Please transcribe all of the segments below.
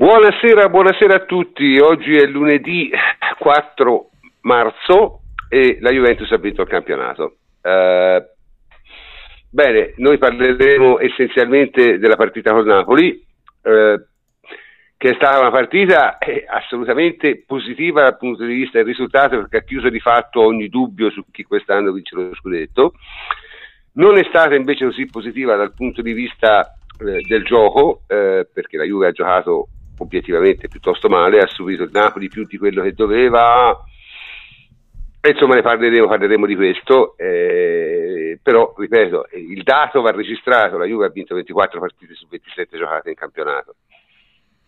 Buonasera, buonasera a tutti. Oggi è lunedì 4 marzo e la Juventus ha vinto il campionato. Uh, bene, noi parleremo essenzialmente della partita con Napoli, uh, che è stata una partita eh, assolutamente positiva dal punto di vista del risultato perché ha chiuso di fatto ogni dubbio su chi quest'anno vince lo scudetto. Non è stata invece così positiva dal punto di vista eh, del gioco, eh, perché la Juve ha giocato obiettivamente piuttosto male, ha subito il Napoli più di quello che doveva. E insomma ne parleremo, parleremo di questo, eh, però ripeto, il dato va registrato, la Juve ha vinto 24 partite su 27 giocate in campionato,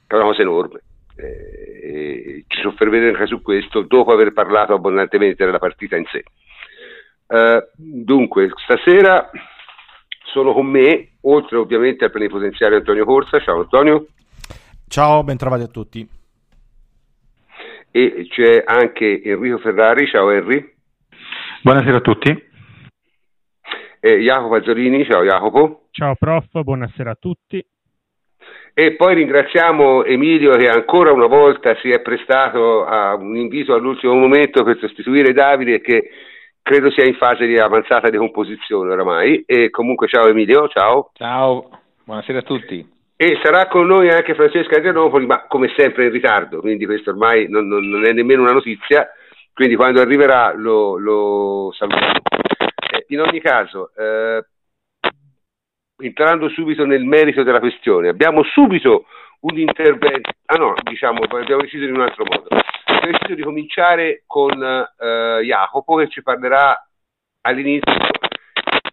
è una cosa enorme. Eh, ci soffermeremo anche su questo dopo aver parlato abbondantemente della partita in sé. Uh, dunque, stasera sono con me, oltre ovviamente al plenipotenziario Antonio Corsa. Ciao Antonio. Ciao, bentrovati a tutti. E c'è anche Enrico Ferrari, ciao Henry. Buonasera a tutti. E Jacopo Azzolini, ciao Jacopo. Ciao prof, buonasera a tutti. E poi ringraziamo Emilio che ancora una volta si è prestato a un invito all'ultimo momento per sostituire Davide che credo sia in fase di avanzata decomposizione oramai. E comunque ciao Emilio, ciao. Ciao, buonasera a tutti. E sarà con noi anche Francesca Adrianopoli, ma come sempre in ritardo, quindi questo ormai non, non, non è nemmeno una notizia, quindi quando arriverà lo, lo salutiamo. Eh, in ogni caso, eh, entrando subito nel merito della questione, abbiamo subito un intervento, ah no, diciamo, abbiamo deciso in un altro modo. Abbiamo deciso di cominciare con eh, Jacopo che ci parlerà all'inizio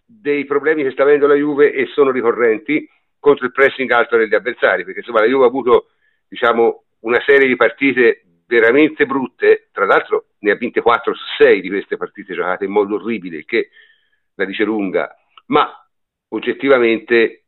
dei problemi che sta avendo la Juve e sono ricorrenti contro il pressing alto degli avversari, perché insomma la Juve ha avuto diciamo, una serie di partite veramente brutte, tra l'altro ne ha vinte 4 su 6 di queste partite giocate in modo orribile, che la dice lunga, ma oggettivamente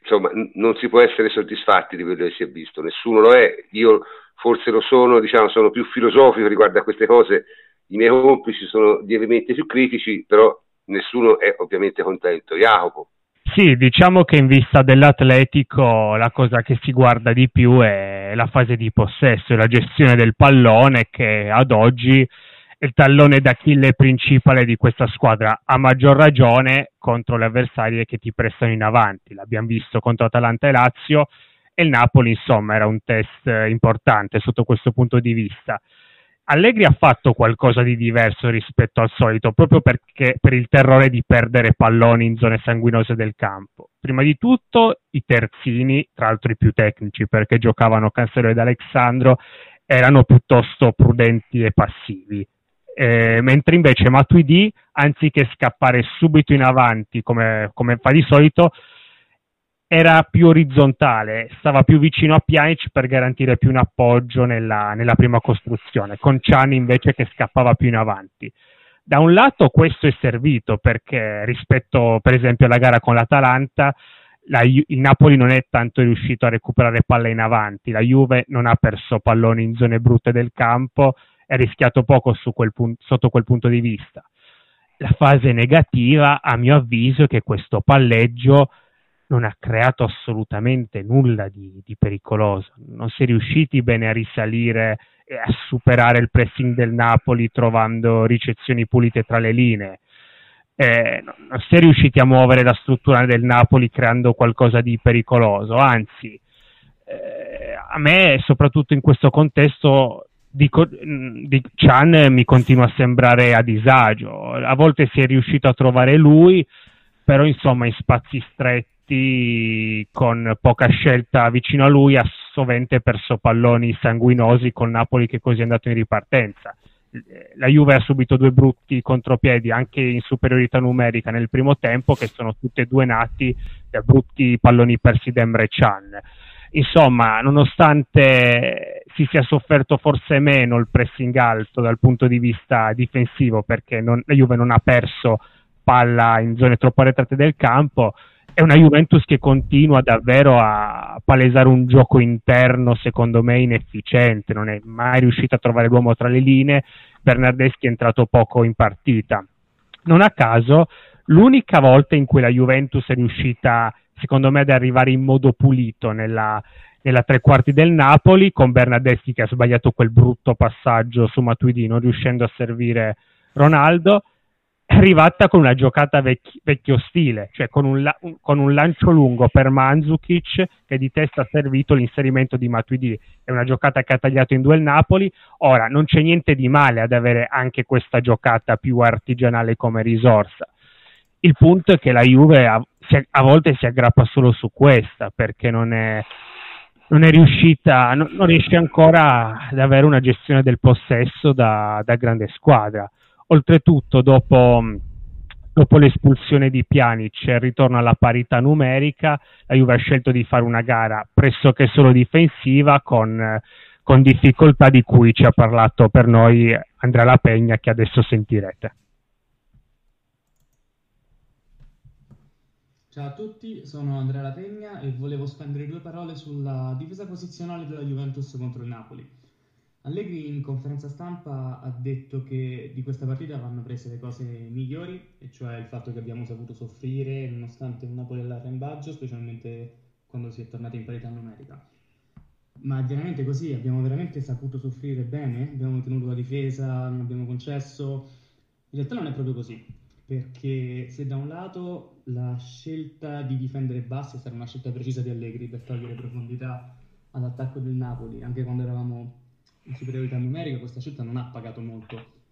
insomma, n- non si può essere soddisfatti di quello che si è visto, nessuno lo è, io forse lo sono, diciamo, sono più filosofico riguardo a queste cose, i miei complici sono lievemente più critici, però nessuno è ovviamente contento. Jacopo. Sì, diciamo che in vista dell'Atletico la cosa che si guarda di più è la fase di possesso e la gestione del pallone che ad oggi è il tallone d'Achille principale di questa squadra, a maggior ragione contro le avversarie che ti prestano in avanti. L'abbiamo visto contro Atalanta e Lazio e il Napoli, insomma, era un test importante sotto questo punto di vista. Allegri ha fatto qualcosa di diverso rispetto al solito, proprio perché per il terrore di perdere palloni in zone sanguinose del campo. Prima di tutto i terzini, tra l'altro i più tecnici, perché giocavano Cancelo ed Alexandro, erano piuttosto prudenti e passivi. Eh, mentre invece Matuidi, anziché scappare subito in avanti come, come fa di solito, era più orizzontale, stava più vicino a Pjanic per garantire più un appoggio nella, nella prima costruzione, con Ciani invece che scappava più in avanti. Da un lato questo è servito perché rispetto per esempio alla gara con l'Atalanta, la, il Napoli non è tanto riuscito a recuperare palle in avanti, la Juve non ha perso palloni in zone brutte del campo, è rischiato poco quel pun- sotto quel punto di vista. La fase negativa, a mio avviso, è che questo palleggio non ha creato assolutamente nulla di, di, pericoloso. Non si è riusciti bene a risalire e a superare il pressing del Napoli trovando ricezioni pulite tra le linee. Eh, non si è riusciti a muovere la struttura del Napoli creando qualcosa di pericoloso, anzi, eh, a me, soprattutto in questo contesto, di, di Chan mi continua a sembrare a disagio. A volte si è riuscito a trovare lui, però insomma in spazi stretti con poca scelta vicino a lui ha sovente perso palloni sanguinosi con Napoli che così è andato in ripartenza. La Juve ha subito due brutti contropiedi anche in superiorità numerica nel primo tempo che sono tutti e due nati da brutti palloni persi da Emre Can. Insomma, nonostante si sia sofferto forse meno il pressing alto dal punto di vista difensivo perché non, la Juve non ha perso palla in zone troppo arretrate del campo, è una Juventus che continua davvero a palesare un gioco interno, secondo me, inefficiente, non è mai riuscito a trovare l'uomo tra le linee, Bernardeschi è entrato poco in partita. Non a caso, l'unica volta in cui la Juventus è riuscita, secondo me, ad arrivare in modo pulito nella, nella tre quarti del Napoli, con Bernardeschi che ha sbagliato quel brutto passaggio su Matuidi, non riuscendo a servire Ronaldo, è arrivata con una giocata vecchi, vecchio stile, cioè con un, con un, lancio lungo per Mandzukic che di testa ha servito l'inserimento di Matuidi. È una giocata che ha tagliato in due il Napoli. Ora, non c'è niente di male ad avere anche questa giocata più artigianale come risorsa. Il punto è che la Juve a, a volte si aggrappa solo su questa perché non è, non è riuscita, non, non, riesce ancora ad avere una gestione del possesso da, da grande squadra. Oltretutto, dopo, dopo l'espulsione di Pjanic e il ritorno alla parità numerica, la Juve ha scelto di fare una gara pressoché solo difensiva con, con difficoltà di cui ci ha parlato per noi Andrea La Pegna che adesso sentirete. Ciao a tutti, sono Andrea Lapegna e volevo spendere due parole sulla difesa posizionale della Juventus contro il Napoli. Allegri in conferenza stampa ha detto che di questa partita vanno prese le cose migliori, e cioè il fatto che abbiamo saputo soffrire nonostante un Napoli all'arrembaggio, specialmente quando si è tornati in parità numerica. Ma è veramente così, abbiamo veramente saputo soffrire bene, abbiamo tenuto la difesa, non abbiamo concesso. In realtà non è proprio così perché se da un lato la scelta di difendere basso è stata una scelta precisa di Allegri per togliere profondità all'attacco del Napoli, anche quando eravamo superiorità numerica, questa scelta non ha pagato molto.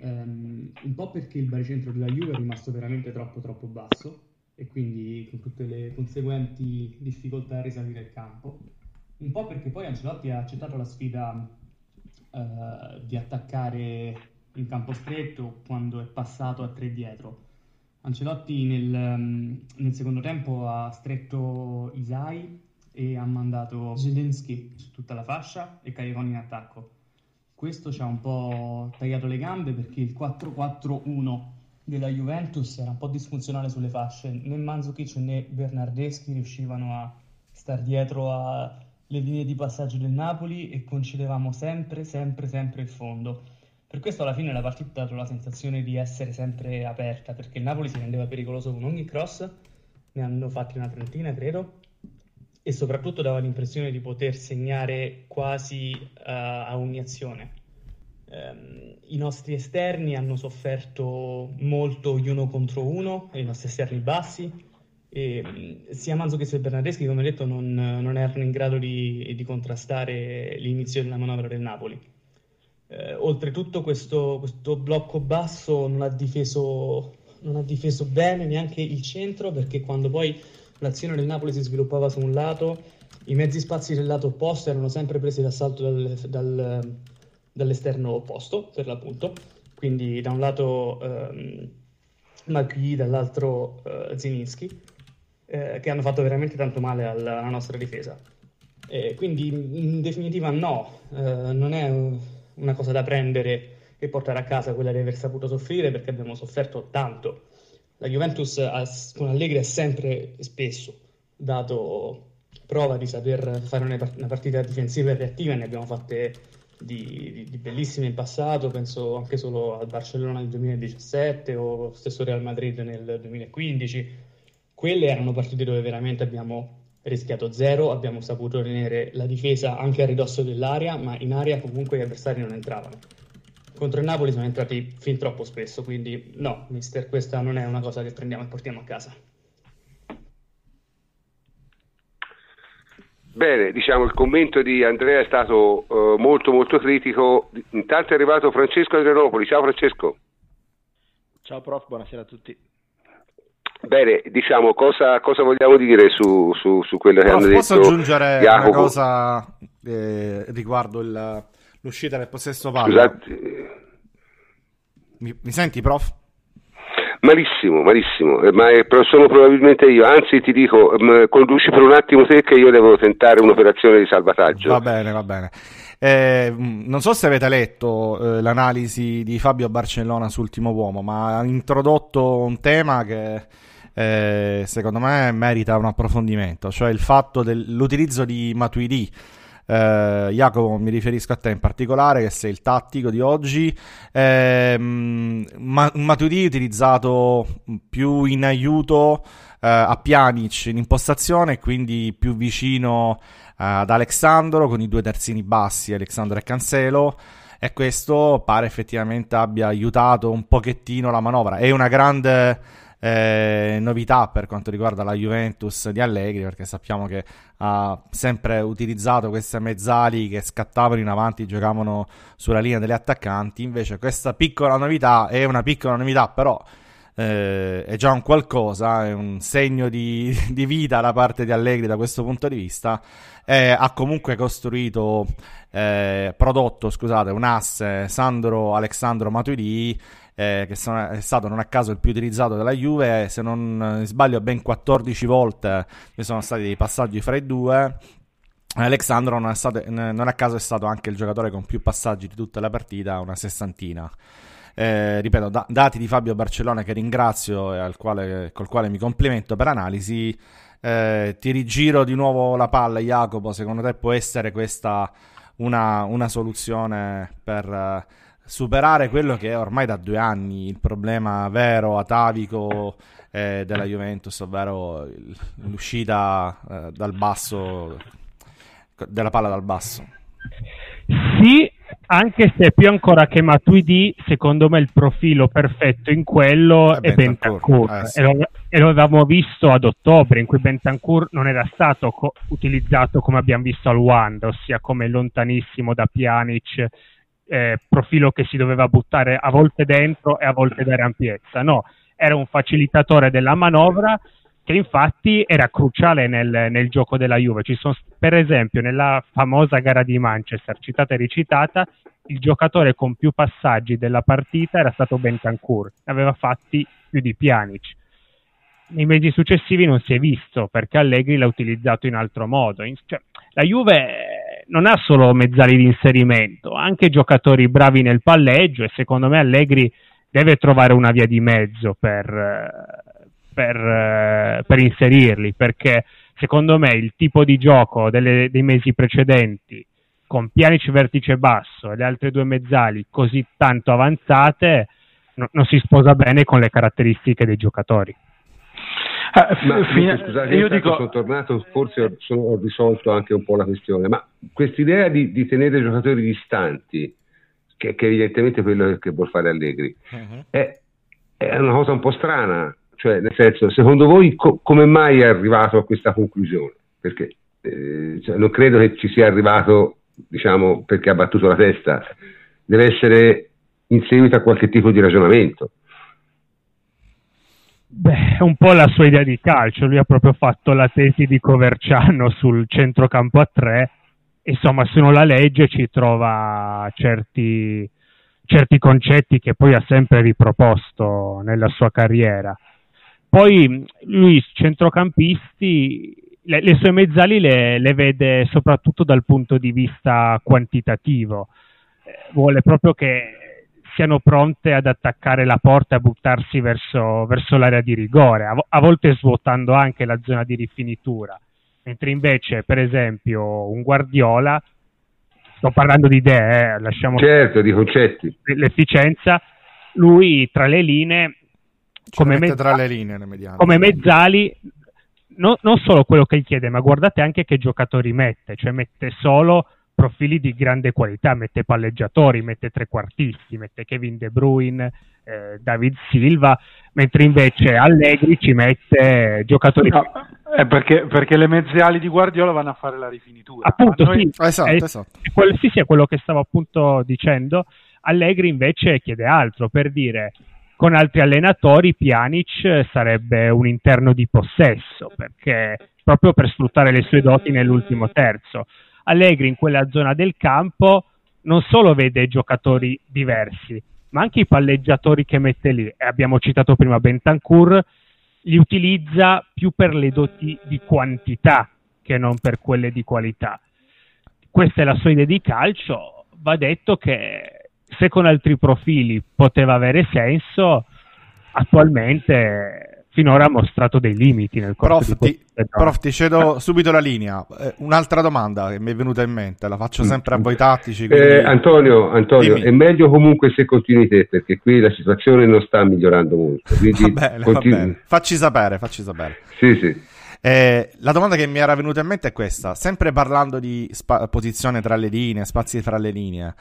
Um, un po' perché il baricentro della Juve è rimasto veramente troppo troppo basso e quindi con tutte le conseguenti difficoltà a risalire il campo. Un po' perché poi Ancelotti ha accettato la sfida uh, di attaccare in campo stretto quando è passato a tre dietro. Ancelotti nel, mm, nel secondo tempo ha stretto Isai e ha mandato Zelensky su tutta la fascia e Califoni in attacco. Questo ci ha un po' tagliato le gambe perché il 4-4-1 della Juventus era un po' disfunzionale sulle fasce. Né Manzukic né Bernardeschi riuscivano a star dietro alle linee di passaggio del Napoli e concedevamo sempre, sempre, sempre il fondo per questo alla fine la partita ha dato la sensazione di essere sempre aperta, perché il Napoli si rendeva pericoloso con ogni cross, ne hanno fatti una trentina credo, e soprattutto dava l'impressione di poter segnare quasi uh, a ogni azione. Um, I nostri esterni hanno sofferto molto gli uno contro uno, i nostri esterni bassi, e um, sia Manzo che sia Bernardeschi, come detto, non, non erano in grado di, di contrastare l'inizio della manovra del Napoli. Eh, oltretutto questo, questo, blocco basso non ha, difeso, non ha difeso bene neanche il centro perché quando poi l'azione del Napoli si sviluppava su un lato, i mezzi spazi del lato opposto erano sempre presi d'assalto dal, dal, dall'esterno opposto, per l'appunto. Quindi da un lato ehm, Maghi, dall'altro eh, Zininski, eh, che hanno fatto veramente tanto male alla, alla nostra difesa. quindi in definitiva no, eh, non è una cosa da prendere e portare a casa quella di aver saputo soffrire perché abbiamo sofferto tanto. La Juventus ha, con Allegri ha sempre e spesso dato prova di saper fare una partita difensiva e reattiva, ne abbiamo fatte di, di, di, bellissime in passato, penso anche solo al Barcellona nel 2017 o stesso Real Madrid nel 2015. Quelle erano partite dove veramente abbiamo rischiato zero, abbiamo saputo tenere la difesa anche a ridosso dell'area, ma in area comunque gli avversari non entravano. Contro il Napoli sono entrati fin troppo spesso, quindi no, mister, questa non è una cosa che prendiamo e portiamo a casa. Bene, diciamo il commento di Andrea è stato uh, molto molto critico. Intanto è arrivato Francesco Adrianopoli. Ciao Francesco. Ciao prof, buonasera a tutti. Bene, diciamo, cosa, cosa vogliamo dire su, su, su quello che no, hanno posso detto? Posso aggiungere Jacopo? una cosa eh, riguardo il, l'uscita del possesso palla? Mi, mi, senti, prof? Malissimo, malissimo, eh, ma è, sono probabilmente io, anzi ti dico, conduci per un attimo te che io devo tentare un'operazione di salvataggio. Va bene, va bene. Eh, non so se avete letto eh, l'analisi di Fabio Barcellona su Ultimo Uomo, ma ha introdotto un tema che eh, secondo me merita un approfondimento, cioè il fatto dell'utilizzo di Matuidi eh, Jacopo mi riferisco a te in particolare che sei il tattico di oggi, eh, ma- Matuidi utilizzato più in aiuto eh, a Pjanic in impostazione quindi più vicino ad Alexandro con i due terzini bassi, Alexandro e Cancelo e questo pare effettivamente abbia aiutato un pochettino la manovra. È una grande eh, novità per quanto riguarda la Juventus di Allegri, perché sappiamo che ha sempre utilizzato queste mezzali che scattavano in avanti, giocavano sulla linea degli attaccanti. Invece, questa piccola novità è una piccola novità, però. Eh, è già un qualcosa, è un segno di, di, vita da parte di Allegri da questo punto di vista. Eh, ha comunque costruito, eh, prodotto, scusate, un asse Sandro Alexandro Matuidi eh, che sono, è stato non a caso il più utilizzato della Juve, se non sbaglio ben 14 volte ci sono stati dei passaggi fra i due. Alexandro non, stato, non a caso è stato anche il giocatore con più passaggi di tutta la partita, una sessantina. Eh, ripeto, da, dati di Fabio Barcellona che ringrazio e quale, col quale mi complimento per analisi. Eh, ti rigiro di nuovo la palla, Jacopo. Secondo te può essere questa una, una soluzione per superare quello che è ormai da due anni il problema vero, atavico eh, della Juventus, ovvero l'uscita eh, dal basso, della palla dal basso. Sì, anche se più ancora che Matuidi, secondo me il profilo perfetto in quello è, è Bentancur. Eh, sì. e, lo, e, lo, avevamo visto ad ottobre, in cui Bentancur non era stato co- utilizzato come abbiamo visto al Wanda, ossia come lontanissimo da Pjanic eh, profilo che si doveva buttare a volte dentro e a volte dare ampiezza, no, era un facilitatore della manovra che infatti era cruciale nel, nel gioco della Juve. Ci sono, per esempio, nella famosa gara di Manchester, citata e recitata, il giocatore con più passaggi della partita era stato Bentancur, ne aveva fatti più di Pjanic. Nei mesi successivi non si è visto perché Allegri l'ha utilizzato in altro modo. In, cioè, la Juve non ha solo mezzali di inserimento, anche giocatori bravi nel palleggio e secondo me Allegri deve trovare una via di mezzo per, per, per inserirli, perché secondo me il tipo di gioco delle, dei mesi precedenti, con Pianici vertice basso e le altre due mezzali così tanto avanzate, no, non si sposa bene con le caratteristiche dei giocatori. Ah, ma, fine... scusate, io dico... sono tornato, forse ho, sono, ho, risolto anche un po' la questione, ma quest'idea di, di tenere i giocatori distanti, che, che, evidentemente è quello che vuol fare Allegri, uh-huh. è, è, una cosa un po' strana, cioè nel senso, secondo voi co- come mai è arrivato a questa conclusione? Perché eh, cioè, non credo che ci sia arrivato, diciamo, perché ha battuto la testa, deve essere in seguito a qualche tipo di ragionamento. Beh, un po' la sua idea di calcio, lui ha proprio fatto la tesi di Coverciano sul centrocampo a tre, insomma se uno la legge ci trova certi, certi concetti che poi ha sempre riproposto nella sua carriera. Poi lui, centrocampisti, le, le sue mezzali le, le, vede soprattutto dal punto di vista quantitativo, eh, vuole proprio che siano pronte ad attaccare la porta e a buttarsi verso, verso l'area di rigore, a, a, volte svuotando anche la zona di rifinitura. Mentre invece, per esempio, un Guardiola, sto parlando di idee, eh, lasciamo certo, di concetti. l'efficienza, lui tra le linee, come, mezza, tra le linee come mezzali, no, non solo quello che gli chiede, ma guardate anche che giocatori mette, cioè mette solo profili di grande qualità, mette palleggiatori, mette trequartisti, mette Kevin De Bruyne, eh, David Silva, mentre invece Allegri ci mette giocatori... No, è perché, perché, le mezze ali di Guardiola vanno a fare la rifinitura. Appunto, noi... sì, esatto, è, esatto. È quello, sì, sì, è quello che stavo appunto dicendo. Allegri invece chiede altro, per dire con altri allenatori Pjanic sarebbe un interno di possesso, perché proprio per sfruttare le sue doti nell'ultimo terzo. Allegri in quella zona del campo non solo vede giocatori diversi, ma anche i palleggiatori che mette lì. E abbiamo citato prima Bentancur, li utilizza più per le doti di quantità che non per quelle di qualità. Questa è la sua idea di calcio. Va detto che se con altri profili poteva avere senso, attualmente finora ha mostrato dei limiti nel corso prof, ti, prof, ti cedo subito la linea. Eh, un'altra domanda che mi è venuta in mente, la faccio sempre a voi tattici. Quindi... Eh, Antonio, Antonio è meglio comunque se continui te, perché qui la situazione non sta migliorando molto. Va bene, continui... va bene. Facci sapere, facci sapere. Sì, sì. Eh, la domanda che mi era venuta in mente è questa, sempre parlando di spa- posizione tra le linee, spazi tra le linee.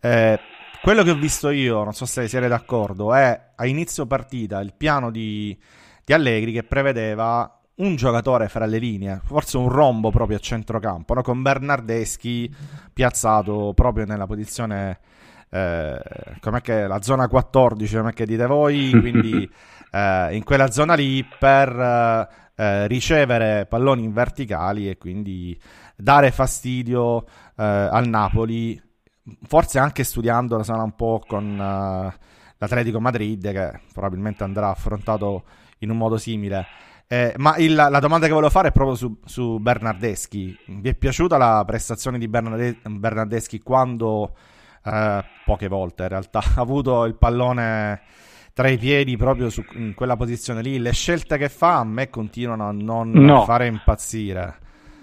Eh, quello che ho visto io, non so se siete d'accordo, è a inizio partita il piano di, di Allegri che prevedeva un giocatore fra le linee, forse un rombo proprio a centrocampo, no? con Bernardeschi piazzato proprio nella posizione, eh, com'è che la zona 14, come che dite voi, quindi eh, in quella zona lì per eh, ricevere palloni in verticali e quindi dare fastidio eh, al Napoli, forse anche studiando sarà un po' con uh, l'Atletico Madrid che probabilmente andrà affrontato in un modo simile. Eh, ma il, la domanda che volevo fare è proprio su, su, Bernardeschi. Vi è piaciuta la prestazione di Bernarde- Bernardeschi quando, eh, poche volte in realtà, ha avuto il pallone tra i piedi proprio su, in quella posizione lì. Le scelte che fa a me continuano a non no. fare impazzire.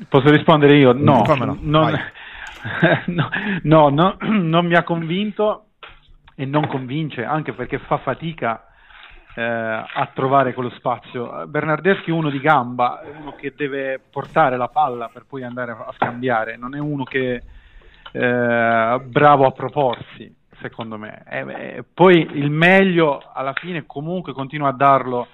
Posso rispondere io? No, no? Non, no, no, no, non mi ha convinto e non convince, anche perché fa fatica eh, a trovare quello spazio. Bernardeschi è uno di gamba, è uno che deve portare la palla per poi andare a scambiare, non è uno che è eh, bravo a proporsi secondo me. E, poi il meglio alla fine comunque continua a darlo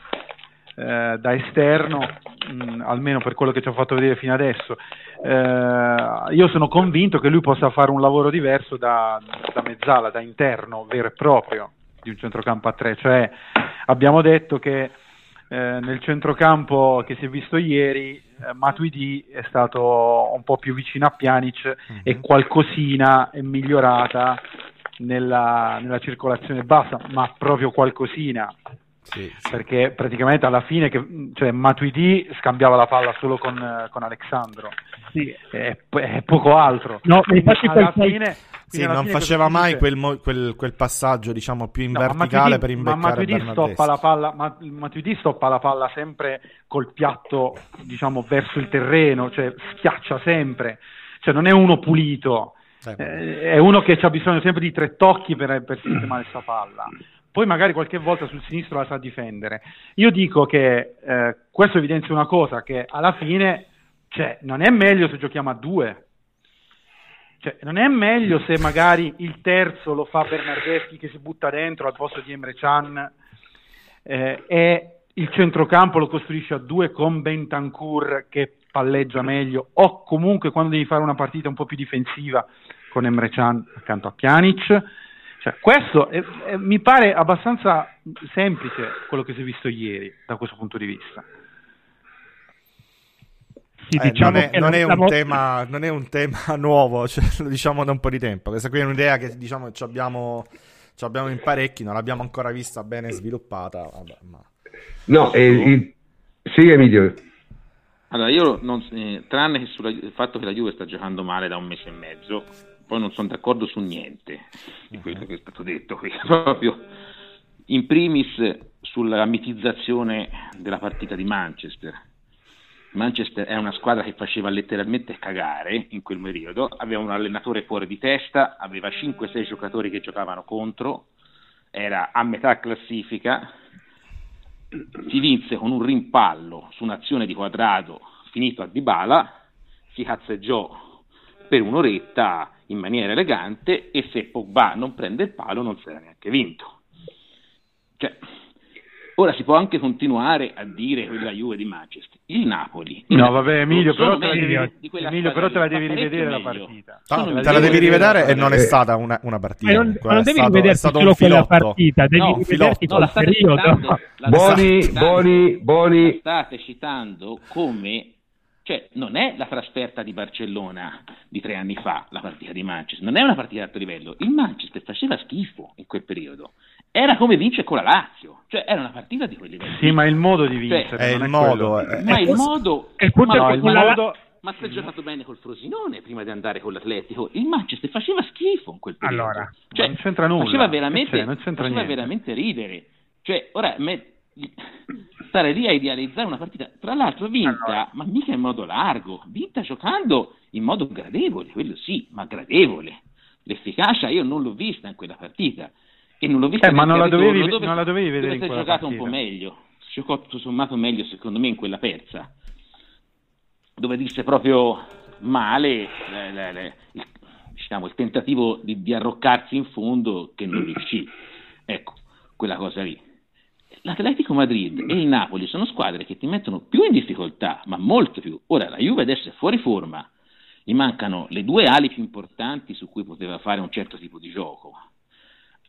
eh, da esterno, mh, mm, almeno per quello che ci ha fatto vedere fino adesso. Eh, io sono convinto che lui possa fare un lavoro diverso da, da mezzala, da interno vero e proprio di un centrocampo a tre, cioè abbiamo detto che eh, nel centrocampo che si è visto ieri eh, Matuidi è stato un po' più vicino a Pjanic mm-hmm. e qualcosina è migliorata nella, nella circolazione bassa, ma proprio qualcosina. Sì, sì. Perché praticamente alla fine che, cioè, Matuidi scambiava la palla solo con, con Alexandro sì. e, e, poco altro. No, infatti alla fine, sì, non fine faceva mai quel, quel, quel, passaggio diciamo più in no, verticale Matuidi, per imbeccare ma Matuidi stoppa la palla ma, Matuidi stoppa la palla sempre col piatto diciamo verso il terreno cioè schiaccia sempre cioè non è uno pulito eh, è uno che ha bisogno sempre di tre tocchi per, per sistemare questa palla. Poi magari qualche volta sul sinistro la sa difendere. Io dico che eh, questo evidenzia una cosa, che alla fine cioè, non è meglio se giochiamo a due. Cioè, non è meglio se magari il terzo lo fa Bernardeschi che si butta dentro al posto di Emre Can eh, e il centrocampo lo costruisce a due con Bentancur che palleggia meglio o comunque quando devi fare una partita un po' più difensiva con Emre Can accanto a Pjanic. Cioè, questo è, è, mi pare abbastanza semplice quello che si è visto ieri da questo punto di vista. Sì, eh, diciamo non, è, non, è siamo... tema, non, è, un tema, nuovo, cioè, lo diciamo da un po' di tempo. Questa qui è un'idea che diciamo ci abbiamo, ci abbiamo in parecchi, non l'abbiamo ancora vista bene sviluppata. Vabbè, ma... No, eh, il... sì, Emilio. Allora, io non, eh, tranne che sul fatto che la Juve sta giocando male da un mese e mezzo, poi non sono d'accordo su niente di quello che è stato detto qui, proprio in primis sulla mitizzazione della partita di Manchester. Manchester è una squadra che faceva letteralmente cagare in quel periodo, aveva un allenatore fuori di testa, aveva 5-6 giocatori che giocavano contro, era a metà classifica, si vinse con un rimpallo su un'azione di quadrato finito a Dybala, si cazzeggiò per un'oretta in maniera elegante e se Pogba non prende il palo non si era neanche vinto. Cioè, ora si può anche continuare a dire quella Juve di Manchester. Il Napoli. No, vabbè, Emilio, però te, devi, Emilio però te la devi, rivedere la partita. No, te la devi rivedere e non è stata una, una partita. Ma non, non devi rivederti solo quella partita, devi no, rivederti no, la periodo. Boni, Boni, Boni. State citando come cioè, non è la trasferta di Barcellona di tre anni fa, la partita di Manchester, non è una partita di alto livello. Il Manchester faceva schifo in quel periodo. Era come vince con la Lazio, cioè era una partita di quel livello. Sì, ma il modo di cioè, vincere cioè, è il modo. È... Ma il modo. È ma, no, il modo... ma si è giocato bene col Frosinone prima di andare con l'Atletico. Il Manchester faceva schifo in quel periodo. Allora, cioè, non c'entra nulla. Faceva veramente, faceva veramente ridere. Cioè, ora me, stare lì a idealizzare una partita, tra l'altro vinta, allora. ma mica in modo largo, vinta giocando in modo gradevole, quello sì, ma gradevole. L'efficacia io non l'ho vista in quella partita e non l'ho vista eh, ma non la, dovevi, dove, non la dovevi vedere dove in giocato partita. un po' meglio, si giocò tutto sommato meglio secondo me in quella persa, dove disse proprio male le, le, le, il, diciamo, il tentativo di, di arroccarsi in fondo che non riuscì. Ecco, quella cosa lì l'Atletico Madrid e il Napoli sono squadre che ti mettono più in difficoltà, ma molto più. Ora la Juve adesso è fuori forma, gli mancano le due ali più importanti su cui poteva fare un certo tipo di gioco.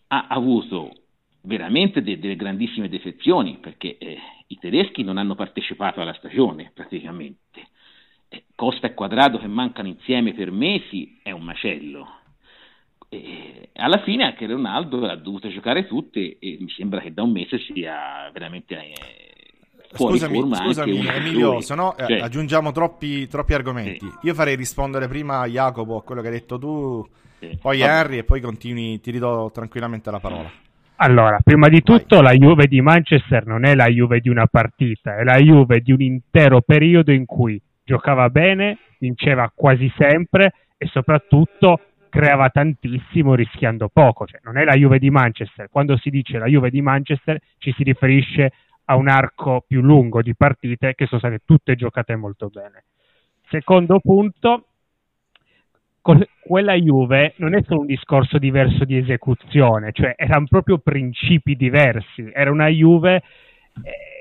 Ha avuto veramente de- delle grandissime defezioni perché eh, i tedeschi non hanno partecipato alla stagione praticamente. Eh, Costa e Quadrado che mancano insieme per mesi è un macello e alla fine anche Ronaldo ha dovuto giocare tutte e mi sembra che da un mese sia veramente eh, fuori scusami, forma scusami Emilio, se no eh, cioè, aggiungiamo troppi, troppi argomenti. Sì. Io farei rispondere prima a Jacopo a quello che hai detto tu, sì. poi Vabbè. Henry e poi continui, ti ridò tranquillamente la parola. Allora, prima di tutto Vai. la Juve di Manchester non è la Juve di una partita, è la Juve di un intero periodo in cui giocava bene, vinceva quasi sempre e soprattutto creava tantissimo rischiando poco, cioè, non è la Juve di Manchester, quando si dice la Juve di Manchester ci si riferisce a un arco più lungo di partite che sono state tutte giocate molto bene. Secondo punto, quella Juve non è solo un discorso diverso di esecuzione, cioè erano proprio principi diversi, era una Juve eh,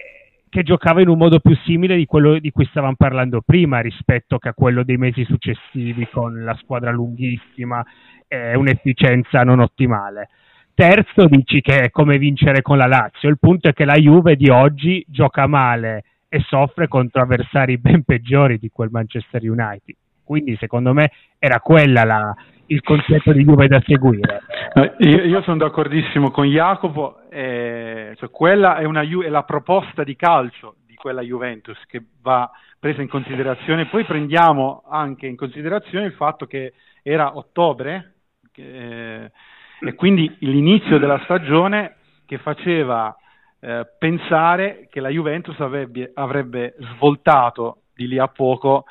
che giocava in un modo più simile di quello di cui stavamo parlando prima rispetto che a quello dei mesi successivi con la squadra lunghissima e un'efficienza non ottimale. Terzo, dici che è come vincere con la Lazio. Il punto è che la Juve di oggi gioca male e soffre contro avversari ben peggiori di quel Manchester United. Quindi, secondo me, era quella la, il concetto di Juve da seguire. Io, io sono d'accordissimo con Jacopo, eh, cioè quella è, una, è la proposta di calcio di quella Juventus che va presa in considerazione. Poi prendiamo anche in considerazione il fatto che era ottobre eh, e quindi l'inizio della stagione che faceva eh, pensare che la Juventus avrebbe, avrebbe, svoltato di lì a poco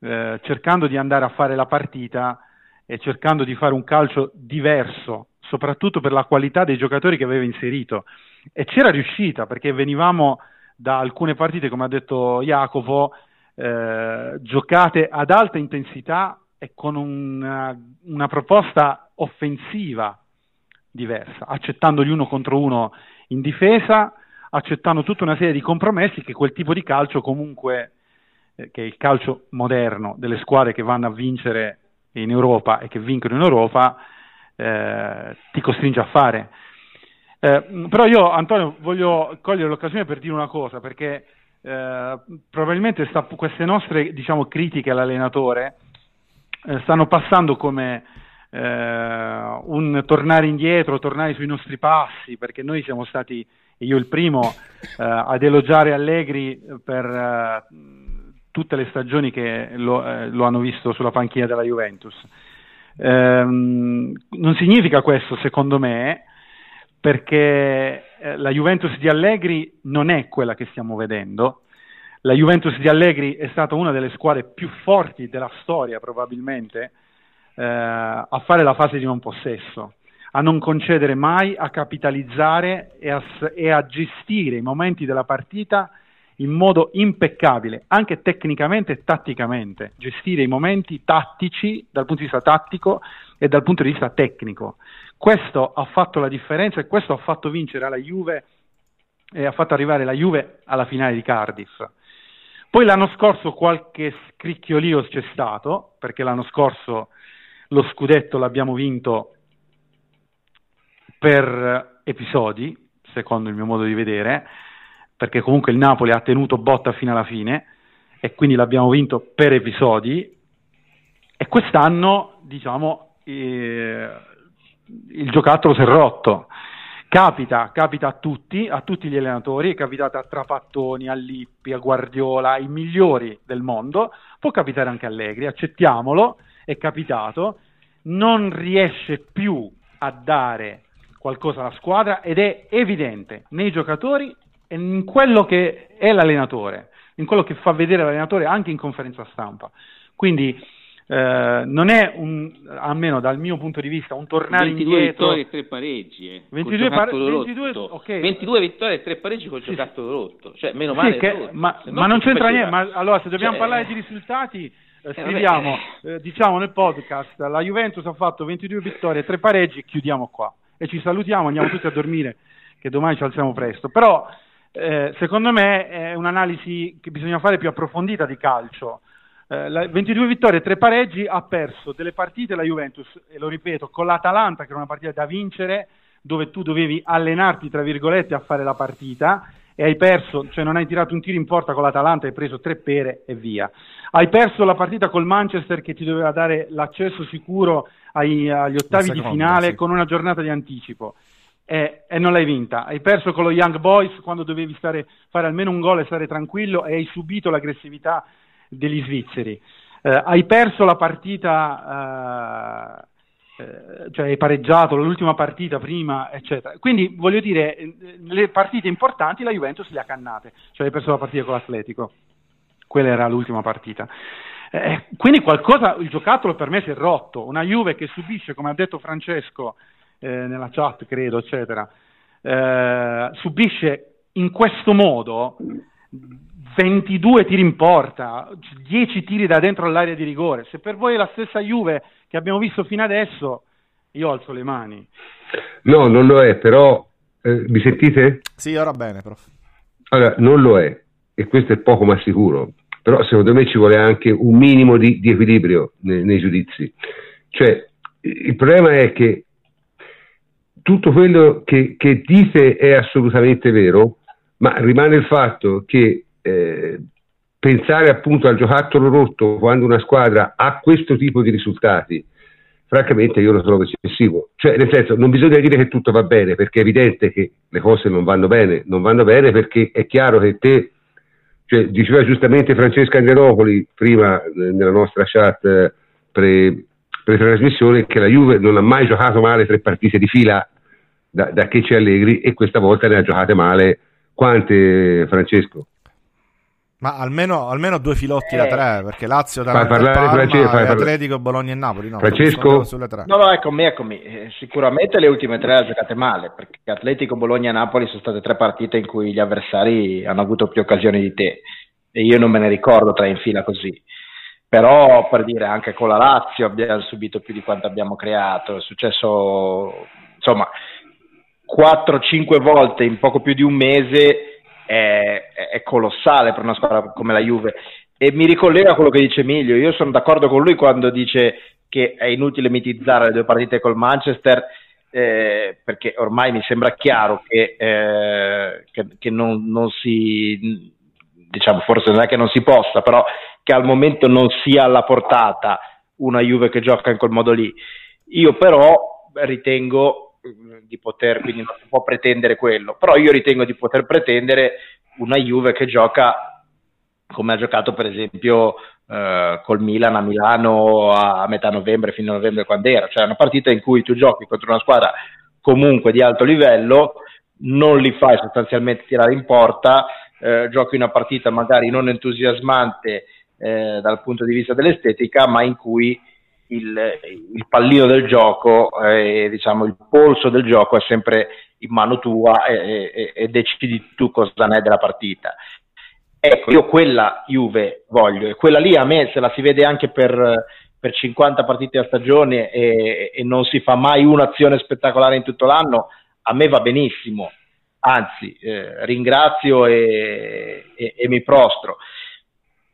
eh, cercando di andare a fare la partita e cercando di fare un calcio diverso, soprattutto per la qualità dei giocatori che aveva inserito. E c'era riuscita perché venivamo da alcune partite, come ha detto Jacopo, eh, giocate ad alta intensità e con una, una proposta offensiva diversa, accettando gli uno contro uno in difesa, accettando tutta una serie di compromessi che quel tipo di calcio comunque, eh, che è il calcio moderno delle squadre che vanno a vincere in Europa e che vincono in Europa eh, ti costringe a fare. Eh, però io, Antonio, voglio cogliere l'occasione per dire una cosa, perché eh, probabilmente sta, queste nostre diciamo, critiche all'allenatore eh, stanno passando come eh, un tornare indietro, tornare sui nostri passi, perché noi siamo stati, io il primo, eh, ad elogiare Allegri per tutte le stagioni che lo, eh, lo hanno visto sulla panchina della Juventus. Ehm, non significa questo, secondo me, perché eh, la Juventus di Allegri non è quella che stiamo vedendo. La Juventus di Allegri è stata una delle squadre più forti della storia, probabilmente, eh, a fare la fase di non possesso, a non concedere mai, a capitalizzare e a, e a gestire i momenti della partita in modo impeccabile, anche tecnicamente e tatticamente, gestire i momenti tattici dal punto di vista tattico e dal punto di vista tecnico. Questo ha fatto la differenza e questo ha fatto vincere la Juve e ha fatto arrivare la Juve alla finale di Cardiff. Poi l'anno scorso qualche scricchiolio c'è stato, perché l'anno scorso lo scudetto l'abbiamo vinto per episodi, secondo il mio modo di vedere, perché comunque il Napoli ha tenuto botta fino alla fine e quindi l'abbiamo vinto per episodi. E quest'anno diciamo eh, il giocattolo si è rotto. Capita, capita a tutti, a tutti gli allenatori, è capitato a Trapattoni, a Lippi, a Guardiola, ai migliori del mondo, può capitare anche a Allegri, accettiamolo, è capitato, non riesce più a dare qualcosa alla squadra ed è evidente nei giocatori in quello che è l'allenatore, in quello che fa vedere l'allenatore anche in conferenza stampa. Quindi eh, non è un, almeno dal mio punto di vista, un tornare 22 indietro. vittorie e 3 pareggi. Eh, 22, par- 22, okay. 22 vittorie e 3 pareggi col sì. giocattolo rotto. Cioè, meno male. Sì, che, ma, ma non c'entra niente. Ma allora, se dobbiamo cioè, parlare di risultati. Eh, scriviamo, eh, diciamo nel podcast, la Juventus ha fatto 22 vittorie e 3 pareggi, chiudiamo qua e ci salutiamo, andiamo tutti a dormire, che domani ci alziamo presto. Però eh, secondo me è un'analisi che bisogna fare più approfondita di calcio. Eh, la, 22 vittorie e 3 pareggi ha perso delle partite la Juventus, e lo ripeto, con l'Atalanta che era una partita da vincere, dove tu dovevi allenarti, tra virgolette, a fare la partita, e hai perso, cioè non hai tirato un tiro in porta con l'Atalanta, hai preso tre pere e via. Hai perso la partita col Manchester che ti doveva dare l'accesso sicuro ai, agli ottavi seconda, di finale sì. con una giornata di anticipo. E, e, non l'hai vinta. Hai perso con lo Young Boys quando dovevi stare, fare almeno un gol e stare tranquillo e hai subito l'aggressività degli svizzeri. Eh, hai perso la partita, eh, eh, cioè hai pareggiato l'ultima partita prima, eccetera. Quindi voglio dire, le partite importanti la Juventus le ha cannate, cioè hai perso la partita con l'Atletico, quella era l'ultima partita. Eh, quindi qualcosa, il giocattolo per me si è rotto, una Juve che subisce, come ha detto Francesco eh, nella chat, credo, eccetera, subisce in questo modo 22 tiri in porta, 10 tiri da dentro all'area di rigore. Se per voi è la stessa Juve che abbiamo visto fino adesso, io alzo le mani. No, non lo è, però eh, mi sentite? Sì, ora bene, prof. Allora, non lo è, e questo è poco ma sicuro, però secondo me ci vuole anche un minimo di, di equilibrio nei, nei giudizi. Cioè, il problema è che tutto quello che, che dite è assolutamente vero, ma rimane il fatto che eh, pensare appunto al giocattolo rotto quando una squadra ha questo tipo di risultati, francamente io lo trovo eccessivo. Cioè, nel senso, non bisogna dire che tutto va bene, perché è evidente che le cose non vanno bene, non vanno bene perché è chiaro che te, cioè, diceva giustamente Francesca Andrenopoli prima eh, nella nostra chat eh, pre, pre-trasmissione che la Juve non ha mai giocato male tre partite di fila da, da che c'è Allegri e questa volta ne ha giocate male quante Francesco? Ma almeno, almeno, due filotti eh. da tre, perché Lazio da Parma, Francesco, Atletico, Bologna e Napoli. No, Francesco? No, no, eccomi, eccomi. Eh, sicuramente le ultime tre le ha giocate male, perché Atletico, Bologna e Napoli sono state tre partite in cui gli avversari hanno avuto più occasioni di te. E io non me ne ricordo tre in fila così. Però, per dire, anche con la Lazio abbiamo subito più di quanto abbiamo creato. È successo, insomma, 4-5 volte in poco più di un mese è, è colossale per una squadra come la Juve. E mi ricollega a quello che dice Emilio, io sono d'accordo con lui quando dice che è inutile mitizzare le due partite col Manchester, eh, perché ormai mi sembra chiaro che, eh, che, che non, non, si, diciamo forse non è che non si possa, però che al momento non sia alla portata una Juve che gioca in quel modo lì. Io però ritengo di poter, quindi non si può pretendere quello, però io ritengo di poter pretendere una Juve che gioca come ha giocato per esempio eh, col Milan a Milano a, metà novembre, fino a novembre quando era, cioè una partita in cui tu giochi contro una squadra comunque di alto livello, non li fai sostanzialmente tirare in porta, eh, giochi una partita magari non entusiasmante eh, dal punto di vista dell'estetica, ma in cui il, il pallino del gioco, eh, diciamo il polso del gioco è sempre in mano tua e, e, e decidi tu cosa ne è della partita. Ecco, io quella Juve voglio e quella lì a me se la si vede anche per, per 50 partite a stagione e, e, non si fa mai un'azione spettacolare in tutto l'anno, a me va benissimo, anzi eh, ringrazio e, e, mi prostro.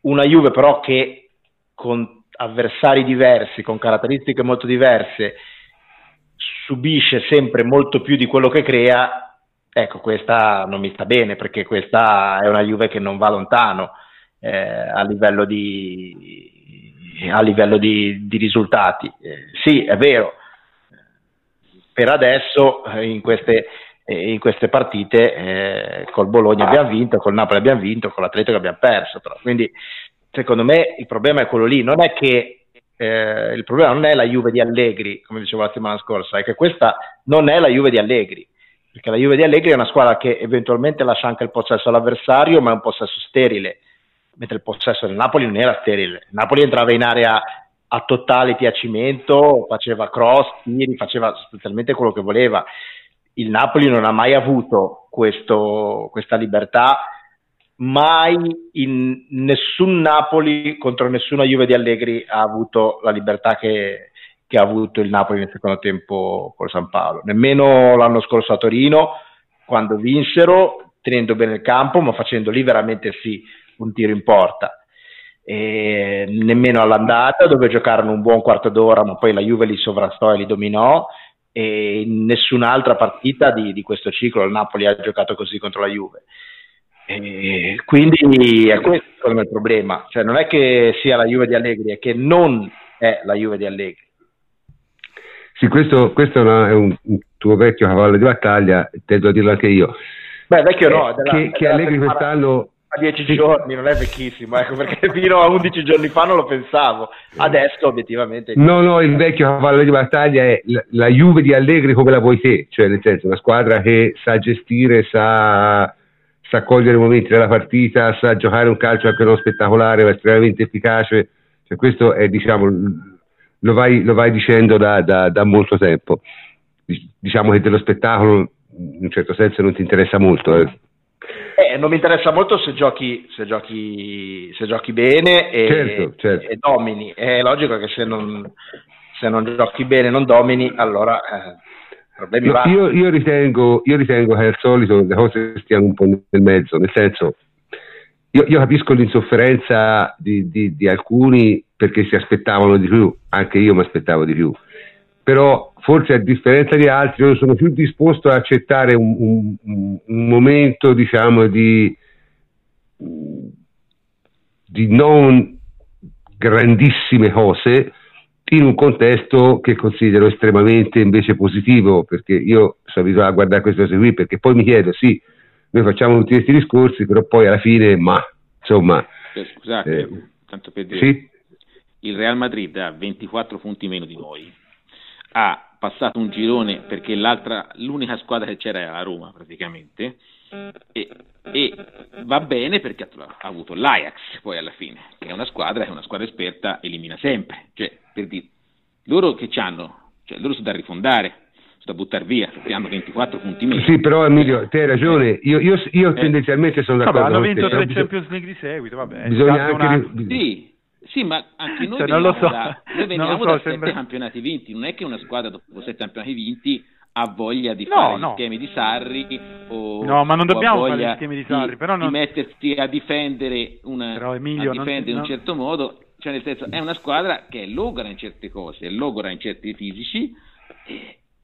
Una Juve però che con avversari diversi, con caratteristiche molto diverse, subisce sempre molto più di quello che crea, ecco, questa non mi sta bene perché questa è una Juve che non va lontano eh, a livello di, a livello di, di risultati. Eh, sì, è vero, per adesso eh, in queste, eh, in queste partite eh, col Bologna abbiamo vinto, col Napoli abbiamo vinto, con l'Atletico abbiamo perso, però. quindi secondo me il problema è quello lì, non è che eh, il problema non è la Juve di Allegri, come dicevo la settimana scorsa, è che questa non è la Juve di Allegri. perché la Juve di Allegri è una squadra che eventualmente lascia anche il possesso all'avversario, ma è un possesso sterile, mentre il possesso del Napoli non era sterile. Il Napoli entrava in area a totale piacimento, faceva cross, tiri, faceva sostanzialmente quello che voleva. Il Napoli non ha mai avuto questo, questa libertà, mai in nessun Napoli contro nessuna Juve di Allegri ha avuto la libertà che, che ha avuto il Napoli nel secondo tempo col San Paolo. Nemmeno l'anno scorso a Torino, quando vinsero, tenendo bene il campo, ma facendo lì veramente sì un tiro in porta. E nemmeno all'andata, dove giocarono un buon quarto d'ora, ma poi la Juve li sovrastò e li dominò. E in nessun'altra partita di, di questo ciclo il Napoli ha giocato così contro la Juve. E quindi è questo secondo me il problema, cioè non è che sia la Juve di Allegri, è che non è la Juve di Allegri. Sì, questo, questo è, una, è un, un, tuo vecchio cavallo di battaglia, tendo a dirlo anche io. Beh, vecchio no, eh, della, che, che Allegri quest'anno... A dieci sì. giorni, non è vecchissimo, ecco, perché fino a undici giorni fa non lo pensavo. Adesso, obiettivamente... No, no, il vecchio cavallo di battaglia è la, la Juve di Allegri come la vuoi te, cioè nel senso una squadra che sa gestire, sa, sa cogliere i momenti della partita, sa giocare un calcio anche non spettacolare, ma estremamente efficace. Cioè, questo è, diciamo lo vai, lo vai dicendo da, da, da, molto tempo. Diciamo che dello spettacolo in un certo senso non ti interessa molto. Eh. Eh, non mi interessa molto se giochi, se giochi, se giochi bene e, certo, certo. e, domini. È logico che se non, se non giochi bene e non domini, allora eh, problemi no, io, io, ritengo, io ritengo che al solito le cose stiano un po' nel mezzo, nel senso, io, io capisco l'insofferenza di, di, di alcuni perché si aspettavano di più, anche io mi aspettavo di più, però forse a differenza di altri io sono più disposto ad accettare un, un, un momento diciamo di, di non grandissime cose in un contesto che considero estremamente invece positivo perché io sono abituato a guardare queste cose qui perché poi mi chiedo sì noi facciamo tutti questi discorsi però poi alla fine ma insomma eh, scusate eh, tanto per dire sì? il Real Madrid ha 24 punti meno di noi, ha passato un girone perché l'unica squadra che c'era era la Roma praticamente, e, e, va bene perché ha avuto l'Ajax poi alla fine, che è una squadra che è una squadra esperta, elimina sempre, cioè per dire, loro che hanno, cioè loro sono da rifondare, da buttare via, hanno 24 punti meno. Sì, però Emilio, te hai ragione, io, io, io eh. tendenzialmente sono d'accordo. Vabbè, hanno vinto tre Champions League di seguito, vabbè. Bisogna anche... Una... Sì, sì, ma anche noi cioè, veniamo, so. da, noi veniamo so, da sette sembra... campionati vinti, non è che una squadra dopo sette campionati vinti ha voglia di no, fare no. gli schemi di Sarri o, no, ma non dobbiamo fare gli schemi di Sarri, di, però non... di mettersi a difendere, una, però Emilio, a difendere in un certo modo, cioè nel senso è una squadra che è logora in certe cose, è logora in certi fisici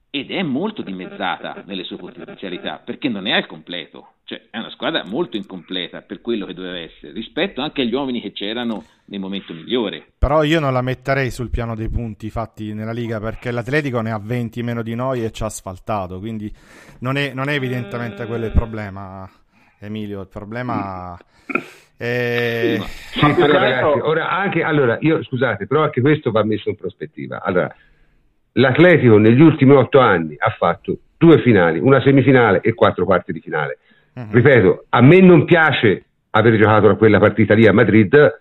ed è molto dimezzata nelle sue potenzialità perché non è al completo, cioè è una squadra molto incompleta per quello che doveva essere rispetto anche agli uomini che c'erano nel momento migliore. Però io non la metterei sul piano dei punti fatti nella Liga perché l'Atletico ne ha 20 meno di noi e ci ha asfaltato, quindi non è, non è evidentemente quello il problema, Emilio, il problema... È... Sì, però ragazzi, ora anche, allora, io scusate, però anche questo va messo in prospettiva. Allora, l'Atletico negli ultimi otto anni ha fatto due finali, una semifinale e quattro quarti di finale. Uh-huh. Ripeto, a me non piace aver giocato quella partita lì a Madrid,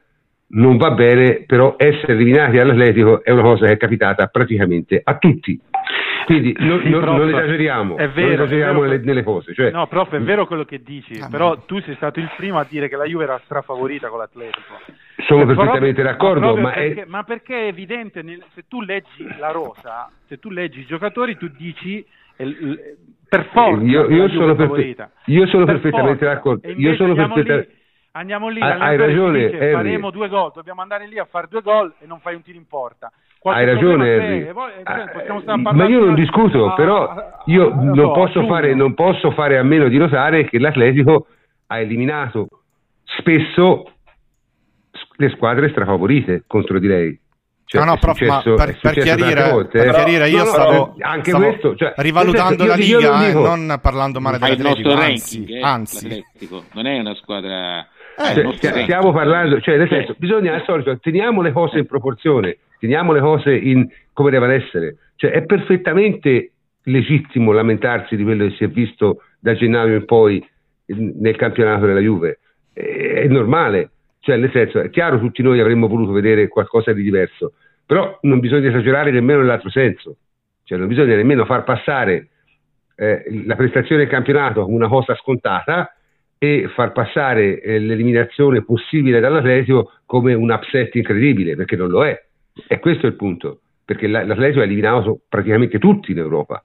non va bene, però essere eliminati all'Atletico è una cosa che è capitata praticamente a tutti. Quindi non, sì, non, prof, non esageriamo, è vero, non esageriamo nelle, nelle, cose. Cioè, no, prof, è vero quello che dici, ah, però tu sei stato il primo a dire che la Juve era strafavorita con l'Atletico. Sono cioè, perfettamente d'accordo, ma, ma, perché, è... ma, perché, è... evidente, nel, se tu leggi la rosa, se tu leggi i giocatori, tu dici per forza io, io sono, perfe- io sono per perfettamente forza. d'accordo. Io sono perfettamente... Andiamo lì, hai ragione, dice, faremo due gol, dobbiamo andare lì a fare due gol e non fai un tiro in porta. Qualche hai ragione, Henry. Poi, eh, ma io non discuto, a, però io non, so, posso fare, non, posso fare, a meno di notare che l'Atletico ha eliminato spesso le squadre strafavorite contro di lei. Cioè, no, no, prof, successo, per, per, chiarire, volte, per chiarire, io no, stavo, anche stavo questo, cioè, rivalutando la Liga, eh, non parlando male dell'Atletico, anzi, ranking, eh, anzi. non è una squadra... Eh, cioè, stiamo parlando, cioè nel senso, bisogna al solito, teniamo le cose in proporzione, teniamo le cose in, come devono essere, cioè è perfettamente legittimo lamentarsi di quello che si è visto da gennaio in poi nel campionato della Juve. È normale, cioè nel senso, è chiaro tutti noi avremmo voluto vedere qualcosa di diverso, però non bisogna esagerare nemmeno nell'altro senso, cioè non bisogna nemmeno far passare eh, la prestazione del campionato come una cosa scontata e far passare eh, l'eliminazione possibile dall'Atletico come un upset incredibile, perché non lo è. E questo è il punto, perché l'Atletico ha eliminato praticamente tutti in Europa,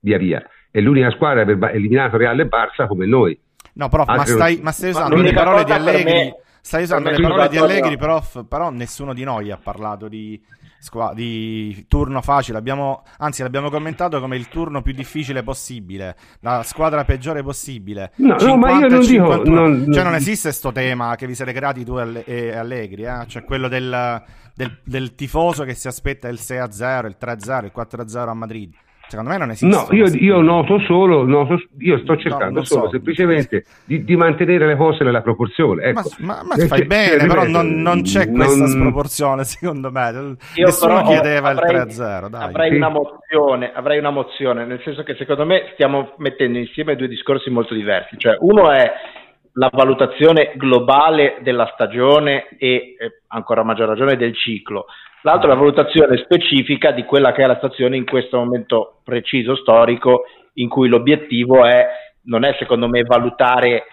via via. È l'unica squadra che ha eliminato Real e Barça come noi. No, prof, ma stai, ma stai, usando le parole di Allegri. Me, stai usando le parole di Allegri, prof, però nessuno di noi ha parlato di, squa- di turno facile. Abbiamo, anzi, l'abbiamo commentato come il turno più difficile possibile, la squadra peggiore possibile. No, 50, no ma io non 51. dico. Non, cioè, non esiste questo tema che vi siete creati tu e Allegri, eh? cioè quello del, del, del tifoso che si aspetta il 6-0, il 3-0, il 4-0 a Madrid. Secondo me non esiste. No, io, io noto solo, noto, io sto cercando no, solo so. semplicemente di, di, mantenere le cose nella proporzione. Ecco. Ma, ma, ma fai bene, però non, non c'è questa non... sproporzione secondo me. Io Nessuno chiedeva avrei, il 3-0. Dai. Avrei, sì. una mozione, avrei una mozione, nel senso che secondo me stiamo mettendo insieme due discorsi molto diversi. Cioè, uno è la valutazione globale della stagione e eh, ancora a maggior ragione del ciclo l'altro è la valutazione specifica di quella che è la stazione in questo momento preciso storico in cui l'obiettivo è, non è secondo me valutare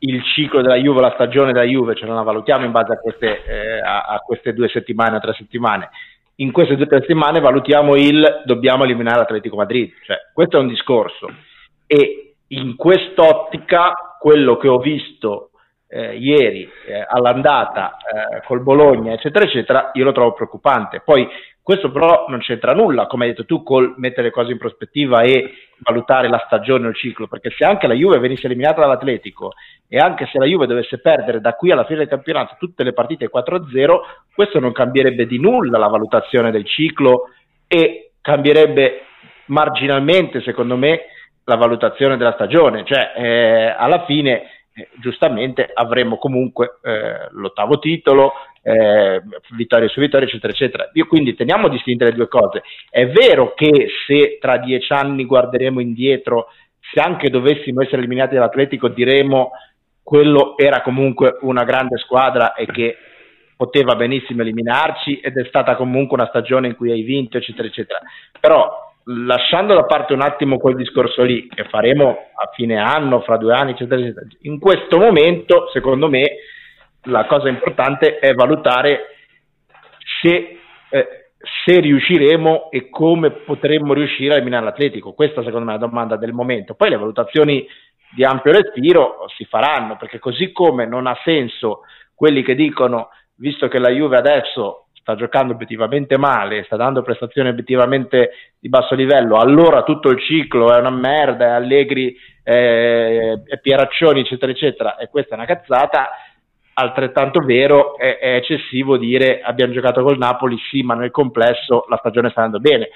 il ciclo della Juve, la stagione della Juve, cioè non la valutiamo in base a queste, eh, a, a queste due settimane o tre settimane. In queste due settimane valutiamo il dobbiamo eliminare l'Atletico Madrid, cioè questo è un discorso. E in quest'ottica quello che ho visto eh, ieri eh, all'andata eh, col Bologna, eccetera, eccetera, io lo trovo preoccupante. Poi questo però non c'entra nulla, come hai detto tu, col mettere cose in prospettiva e valutare la stagione o il ciclo, perché se anche la Juve venisse eliminata dall'Atletico e anche se la Juve dovesse perdere da qui alla fine del campionato tutte le partite 4-0, questo non cambierebbe di nulla la valutazione del ciclo e cambierebbe marginalmente, secondo me, la valutazione della stagione. Cioè, eh, alla fine eh, giustamente avremmo comunque eh, l'ottavo titolo, eh, vittorie su vittorie, eccetera, eccetera. Io quindi teniamo distinte le due cose. È vero che se tra dieci anni guarderemo indietro, se anche dovessimo essere eliminati dall'Atletico, diremo quello era comunque una grande squadra e che poteva benissimo eliminarci ed è stata comunque una stagione in cui hai vinto, eccetera, eccetera. Però lasciando da parte un attimo quel discorso lì, che faremo a fine anno, fra due anni, eccetera, eccetera, in questo momento, secondo me, la cosa importante è valutare se, eh, se riusciremo e come potremmo riuscire a eliminare l'Atletico. Questa, secondo me, è la domanda del momento. Poi le valutazioni di ampio respiro si faranno, perché così come non ha senso quelli che dicono, visto che la Juve adesso sta giocando obiettivamente male, sta dando prestazioni obiettivamente di basso livello, allora tutto il ciclo è una merda, è Allegri, è, è Pieraccioni, eccetera, eccetera, e questa è una cazzata, altrettanto vero è, è, eccessivo dire abbiamo giocato col Napoli, sì, ma nel complesso la stagione sta andando bene.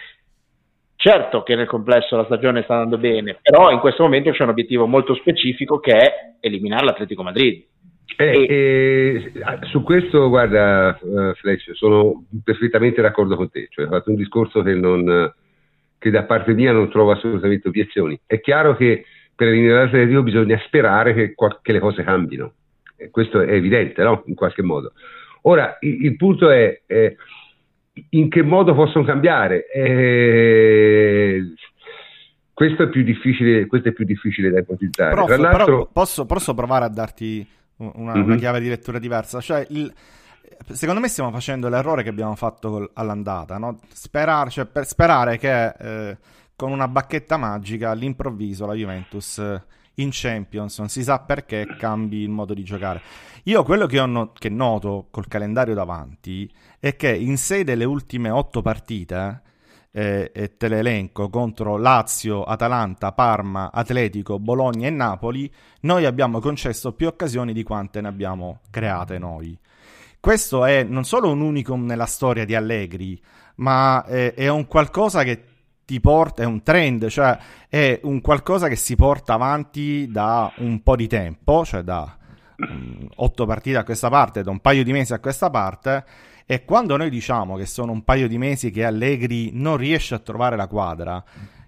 Certo che nel complesso la stagione sta andando bene, però in questo momento c'è un obiettivo molto specifico che è eliminare l'Atletico Madrid. Eh, eh, su questo, guarda, uh, Fletch, sono perfettamente d'accordo con te. Cioè, hai fatto un discorso che, non, che, da parte mia non trovo assolutamente obiezioni. È chiaro che per eliminare l'Atletico bisogna sperare che, che le cose cambino. E questo è evidente, no? In qualche modo. Ora, il, il punto è eh, in che modo possono cambiare. Eh, questo, è più difficile, questo è più difficile da ipotizzare. Prof, però posso, posso provare a darti una, mm-hmm. una chiave di lettura diversa. Cioè, il, secondo me stiamo facendo l'errore che abbiamo fatto col, all'andata, no? Sperare, cioè, per sperare che eh, con una bacchetta magica all'improvviso la Juventus eh, in Champions non si sa perché cambi il modo di giocare. Io quello che, no- che noto col calendario davanti è che in sei delle ultime otto partite eh, e te le elenco contro Lazio, Atalanta, Parma, Atletico, Bologna e Napoli, noi abbiamo concesso più occasioni di quante ne abbiamo create noi. Questo è non solo un unicum nella storia di Allegri, ma è, è un qualcosa che ti porta, è un trend, cioè è un qualcosa che si porta avanti da un po' di tempo, cioè da um, otto partite a questa parte, da un paio di mesi a questa parte e quando noi diciamo che sono un paio di mesi che Allegri non riesce a trovare la quadra,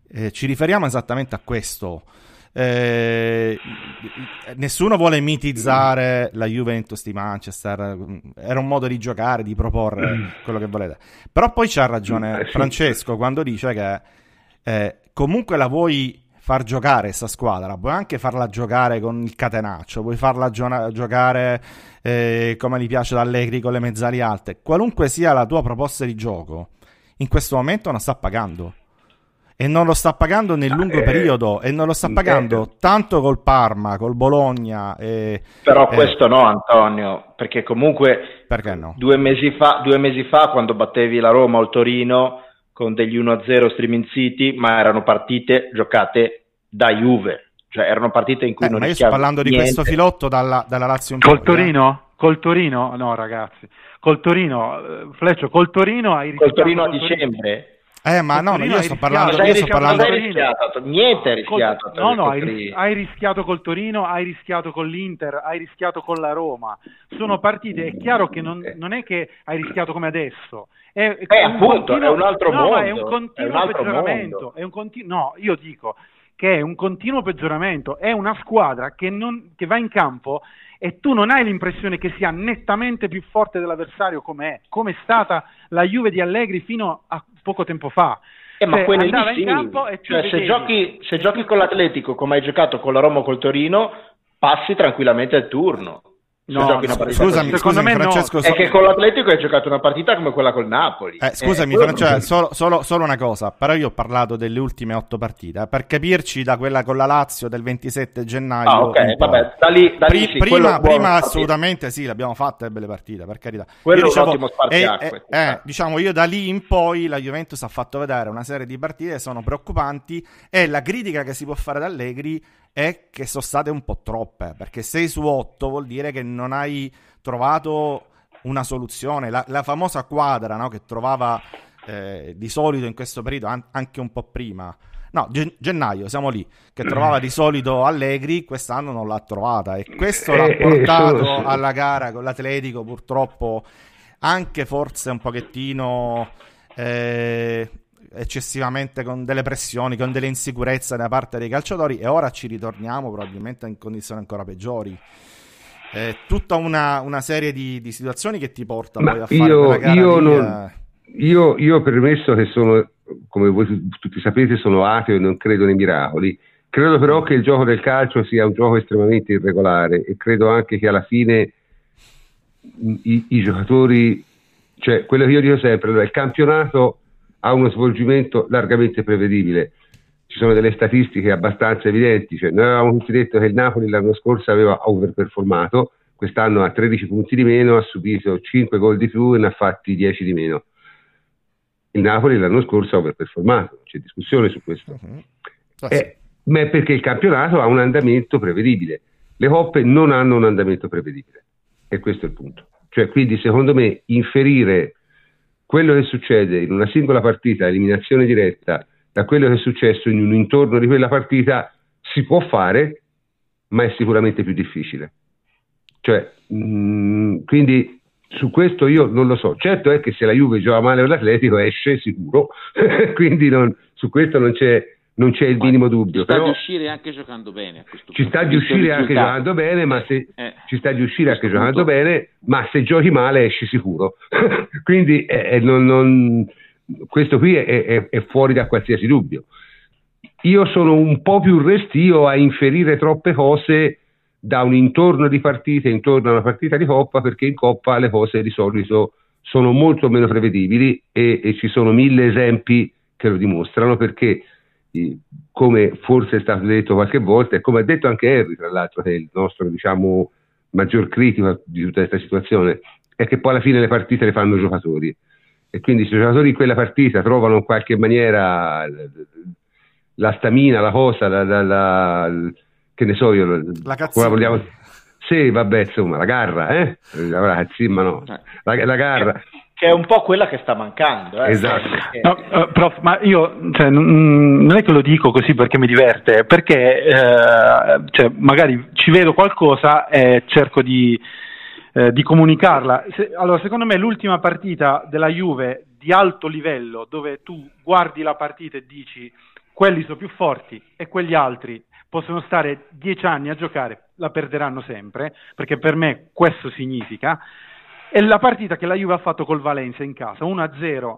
eh, ci riferiamo esattamente a questo. Eh, nessuno vuole mitizzare la Juventus di Manchester, era un modo di giocare, di proporre quello che volete. Però poi c'ha ragione eh, Francesco quando dice che eh, comunque la vuoi far giocare questa squadra, puoi anche farla giocare con il catenaccio, puoi farla gio- giocare eh, come gli piace Allegri con le mezzali alte, qualunque sia la tua proposta di gioco, in questo momento non sta pagando e non lo sta pagando nel lungo eh, periodo e non lo sta pagando eh, tanto col Parma, col Bologna. E, però eh, questo no, Antonio, perché comunque perché no? due, mesi fa, due mesi fa, quando battevi la Roma o il Torino con degli 1-0 Streaming City, ma erano partite giocate da Juve, cioè erano partite in cui eh, non ma io sto parlando niente. di questo filotto dalla, dalla Lazio in Col poi, Torino? Col Torino? No, ragazzi. Col Torino, eh, Fleccio, col Torino hai rischiato... Col Torino a dicembre? Eh, ma no, io sto parlando, io sto parlando... Rischiato, niente hai rischiato. Col, no, no, hai, hai, rischiato col Torino, hai rischiato con l'Inter, hai rischiato con la Roma. Sono partite, è chiaro che non, non è che hai rischiato come adesso. È, è, eh, un appunto, continuo, è un altro no, mondo. è un continuo è un peggioramento. È un continu- no, io dico che è un continuo peggioramento. È una squadra che, non, che va in campo e tu non hai l'impressione che sia nettamente più forte dell'avversario come è, come è stata la Juve di Allegri fino a poco tempo fa. Eh, ma cioè, quelli lì sì. cioè, se, giochi, se giochi con l'Atletico come hai giocato con la Roma o col Torino, passi tranquillamente il turno. No, no scusami, scusami Francesco. No. È che con l'Atletico hai giocato una partita come quella col Napoli. Eh, scusami, eh, Francesco, solo, solo, solo, una cosa. Però io ho parlato delle ultime otto partite. Eh, per capirci, da quella con la Lazio del 27 gennaio. Ah, ok, vabbè, da lì, da lì sì, prima, prima assolutamente sì, l'abbiamo fatta e belle partite, per carità. Quello io dicevo, è un ottimo spartiacque. Eh, eh, diciamo, io da lì in poi la Juventus ha fatto vedere una serie di partite che sono preoccupanti. E la critica che si può fare da Allegri è che sono state un po' troppe. Perché 6 su 8 vuol dire che non hai trovato una soluzione. La, la famosa quadra no, che trovava eh, di solito in questo periodo, an- anche un po' prima. No, gen- gennaio, siamo lì, che trovava di solito Allegri, quest'anno non l'ha trovata e questo eh, l'ha eh, portato eh, alla gara con l'Atletico, purtroppo anche forse un pochettino eh, eccessivamente con delle pressioni, con delle insicurezze da parte dei calciatori e ora ci ritorniamo probabilmente in condizioni ancora peggiori eh, tutta una, una serie di, di, situazioni che ti portano poi a fare io, io, non, io, io ho permesso che sono, come voi tutti sapete, sono ateo e non credo nei miracoli. Credo però che il gioco del calcio sia un gioco estremamente irregolare e credo anche che alla fine i, i giocatori, cioè quello che io dico sempre, allora, il campionato ha uno svolgimento largamente prevedibile ci sono delle statistiche abbastanza evidenti, cioè, noi avevamo tutti detto che il Napoli l'anno scorso aveva overperformato, quest'anno ha 13 punti di meno, ha subito 5 gol di più e ne ha fatti 10 di meno. Il Napoli l'anno scorso ha overperformato, c'è discussione su questo. Uh-huh. Sì. eh, ma è perché il campionato ha un andamento prevedibile, le coppe non hanno un andamento prevedibile e questo è il punto. Cioè, quindi secondo me inferire quello che succede in una singola partita, eliminazione diretta, da quello che è successo in un intorno di quella partita si può fare, ma è sicuramente più difficile. Cioè, mh, mm, quindi su questo io non lo so. Certo è che se la Juve gioca male con l'Atletico esce sicuro, quindi non, su questo non c'è, non c'è il minimo dubbio. Ci sta però, di uscire anche giocando bene. ci sta di uscire anche giocando bene, ma se eh, ci sta di uscire anche punto. giocando bene, ma se giochi male esci sicuro. quindi eh, non, non, questo qui è, è, è fuori da qualsiasi dubbio. Io sono un po' più restio a inferire troppe cose da un intorno di partite, intorno a una partita di Coppa, perché in Coppa le cose di solito sono molto meno prevedibili e, e ci sono mille esempi che lo dimostrano, perché come forse è stato detto qualche volta, e come ha detto anche Harry, tra l'altro, che è il nostro diciamo, maggior critico di tutta questa situazione, è che poi alla fine le partite le fanno i giocatori e quindi se i giocatori in quella partita trovano in qualche maniera la stamina, la cosa, la, la, la, che ne so io, la cazzina. Vogliamo... Sì, vabbè, insomma, la garra, eh? La cazzina, no, eh. la, la garra che è un po' quella che sta mancando. Eh? Esatto. No, uh, prof, ma io cioè, non è che lo dico così perché mi diverte, perché eh, cioè, magari ci vedo qualcosa e cerco di, eh, di comunicarla. Se, allora, secondo me l'ultima partita della Juve di alto livello, dove tu guardi la partita e dici quelli sono più forti e quegli altri possono stare dieci anni a giocare, la perderanno sempre, perché per me questo significa. E la partita che la Juve ha fatto col Valencia in casa, 1-0,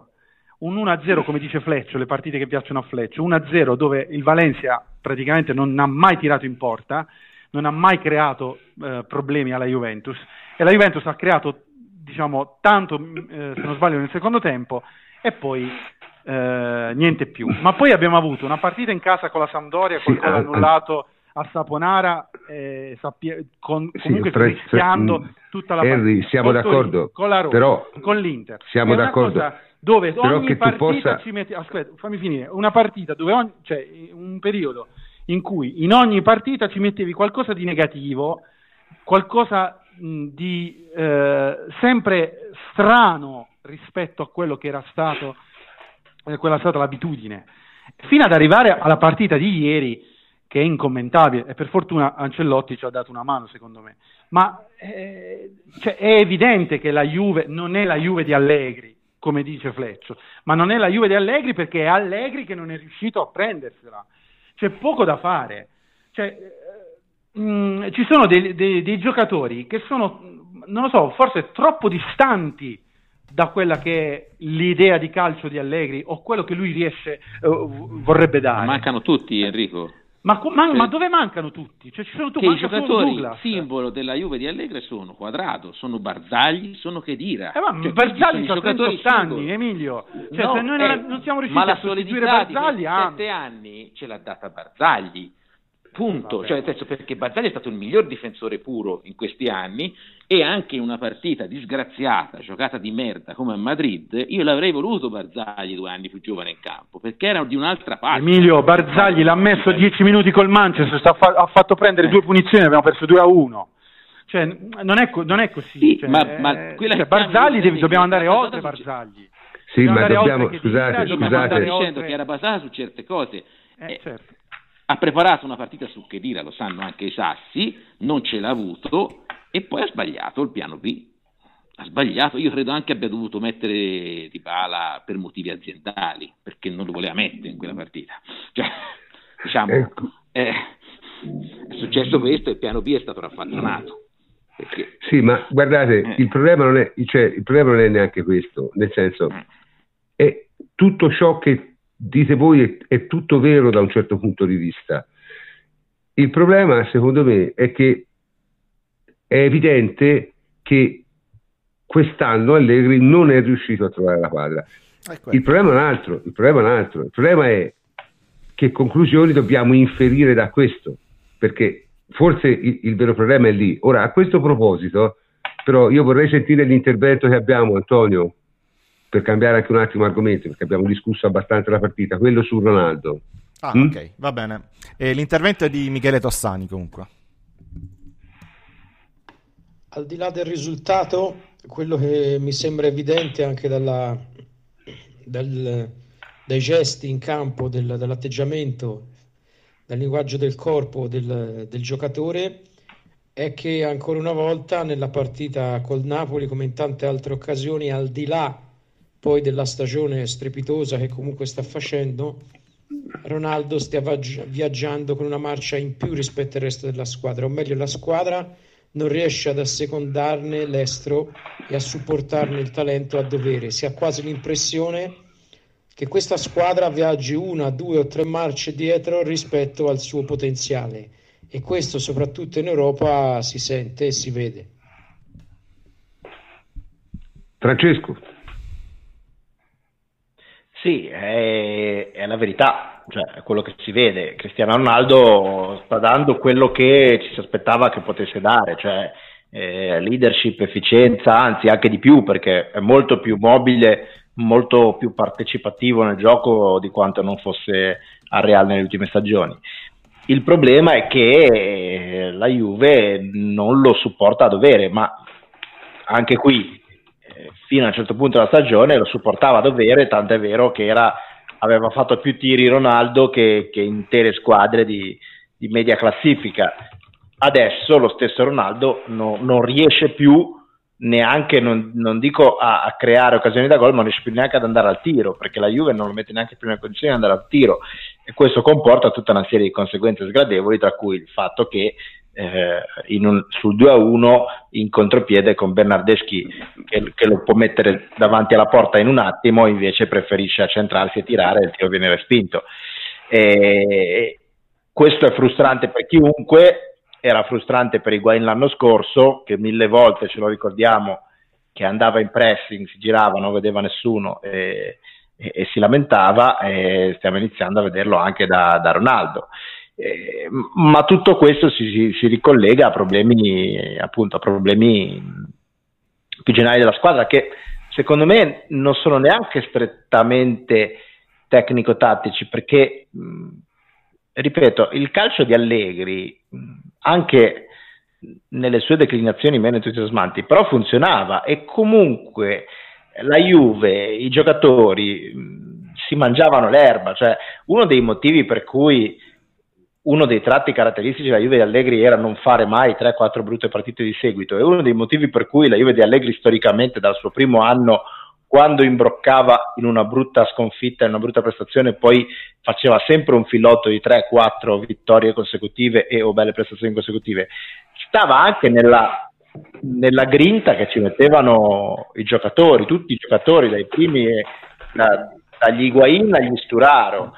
un 1-0 come dice Fleccio, le partite che piacciono a Fleccio, 1-0 dove il Valencia praticamente non ha mai tirato in porta, non ha mai creato eh, problemi alla Juventus e la Juventus ha creato diciamo tanto eh, se non sbaglio nel secondo tempo e poi eh, niente più. Ma poi abbiamo avuto una partita in casa con la Sampdoria, con il gol annullato a Saponara, eh, sappia, con, comunque sì, rischiando tre, tutta la Henry, partita. siamo con d'accordo, con la Roma, però con l'Inter. Siamo d'accordo. Dove però ogni partita possa... ci mette, aspetta, fammi finire, una partita dove ogni, cioè un periodo in cui in ogni partita ci mettevi qualcosa di negativo, qualcosa mh, di eh, sempre strano rispetto a quello che era stato eh, quella è stata l'abitudine, fino ad arrivare alla partita di ieri, che è incommentabile, e per fortuna Ancellotti ci ha dato una mano, secondo me. Ma eh, cioè, è evidente che la Juve non è la Juve di Allegri, come dice Fleccio, ma non è la Juve di Allegri perché è Allegri che non è riuscito a prendersela. C'è poco da fare. Cioè, mh, mm, ci sono dei, dei, dei giocatori che sono, non lo so, forse troppo distanti da quella che è l'idea di calcio di Allegri o quello che lui riesce, uh, vorrebbe dare. Mancano tutti, Enrico. Ma, ma, ma, dove mancano tutti? Cioè, ci sono tu, che i giocatori simbolo della Juve di Allegri sono Quadrado, sono Barzagli, sono Chedira. Eh, ma cioè, Barzagli ha 38 anni, Emilio. Cioè, no, se noi eh, non, siamo riusciti a sostituire Barzagli, ma la sette anni ce l'ha data Barzagli. Punto, cioè, perché Barzagli è stato il miglior difensore puro in questi anni e anche in una partita disgraziata, giocata di merda come a Madrid, io l'avrei voluto Barzagli due anni più giovane in campo, perché era di un'altra parte. Emilio, Barzagli l'ha messo 10 minuti col Manchester, ha fatto prendere due punizioni, abbiamo perso 2 a 1. Cioè, non, è, non è così. Sì, cioè, ma, ma cioè, Barzagli devi, dobbiamo andare oltre Barzagli. Sì, dobbiamo ma dobbiamo, scusate, scusate. dicendo che era basata su certe cose. Eh, eh, certo ha preparato una partita su Chedira, lo sanno anche i sassi, non ce l'ha avuto e poi ha sbagliato il piano B. Ha sbagliato, io credo anche abbia dovuto mettere Di Bala per motivi aziendali, perché non lo voleva mettere in quella partita. Cioè, diciamo, ecco. eh, è successo questo e il piano B è stato raffattonato. Perché... Sì, ma guardate, eh. il, problema non è, cioè, il problema non è neanche questo, nel senso, eh. è tutto ciò che dite voi è, è tutto vero da un certo punto di vista. Il problema, secondo me, è che è evidente che quest'anno Allegri non è riuscito a trovare la quadra. Ecco. Il problema è un altro, il problema è un altro, il problema è che conclusioni dobbiamo inferire da questo, perché forse il, il vero problema è lì. Ora, a questo proposito, però io vorrei sentire l'intervento che abbiamo, Antonio, per cambiare anche un attimo argomento, perché abbiamo discusso abbastanza la partita, quello su Ronaldo. Ah, mm? ok, va bene. E l'intervento è di Michele Tossani comunque. Al di là del risultato, quello che mi sembra evidente anche dalla, dal, dai gesti in campo, del, dall'atteggiamento, dal linguaggio del corpo del, del giocatore, è che ancora una volta nella partita col Napoli, come in tante altre occasioni, al di là poi della stagione strepitosa che comunque sta facendo, Ronaldo stia viaggiando con una marcia in più rispetto al resto della squadra, o meglio la squadra non riesce ad assecondarne l'estro e a supportarne il talento a dovere. Si ha quasi l'impressione che questa squadra viaggi una, due o tre marce dietro rispetto al suo potenziale e questo soprattutto in Europa si sente e si vede. Francesco. Sì, è, è la verità, cioè è quello che si vede. Cristiano Ronaldo sta dando quello che ci si aspettava che potesse dare, cioè eh, leadership, efficienza, anzi anche di più perché è molto più mobile, molto più partecipativo nel gioco di quanto non fosse a Real nelle ultime stagioni. Il problema è che la Juve non lo supporta a dovere, ma anche qui fino a un certo punto della stagione lo supportava a dovere, è vero che era, aveva fatto più tiri Ronaldo che, che intere squadre di, di, media classifica. Adesso lo stesso Ronaldo no, non riesce più neanche, non, non dico a, a, creare occasioni da gol, ma non riesce più neanche ad andare al tiro, perché la Juve non lo mette neanche più nelle condizioni di andare al tiro. e questo comporta tutta una serie di conseguenze sgradevoli, tra cui il fatto che un, sul 2-1 in contropiede con Bernardeschi che, che, lo può mettere davanti alla porta in un attimo, invece preferisce accentrarsi e tirare il tiro viene respinto. E, questo è frustrante per chiunque, era frustrante per Higuain l'anno scorso, che mille volte ce lo ricordiamo, che andava in pressing, si girava, non vedeva nessuno e, e, e si lamentava, e stiamo iniziando a vederlo anche da, da Ronaldo. Eh, ma tutto questo si, si, si, ricollega a problemi, appunto, a problemi più generali della squadra che secondo me non sono neanche strettamente tecnico-tattici perché ripeto, il calcio di Allegri, anche nelle sue declinazioni meno entusiasmanti, però funzionava e comunque la Juve, i giocatori si mangiavano l'erba, cioè uno dei motivi per cui uno dei tratti caratteristici della Juve di Allegri era non fare mai 3-4 brutte partite di seguito e uno dei motivi per cui la Juve di Allegri storicamente dal suo primo anno quando imbroccava in una brutta sconfitta, in una brutta prestazione, poi faceva sempre un filotto di 3-4 vittorie consecutive e o belle prestazioni consecutive, stava anche nella, nella grinta che ci mettevano i giocatori, tutti i giocatori, dai primi, da, dagli Higuain agli Sturaro.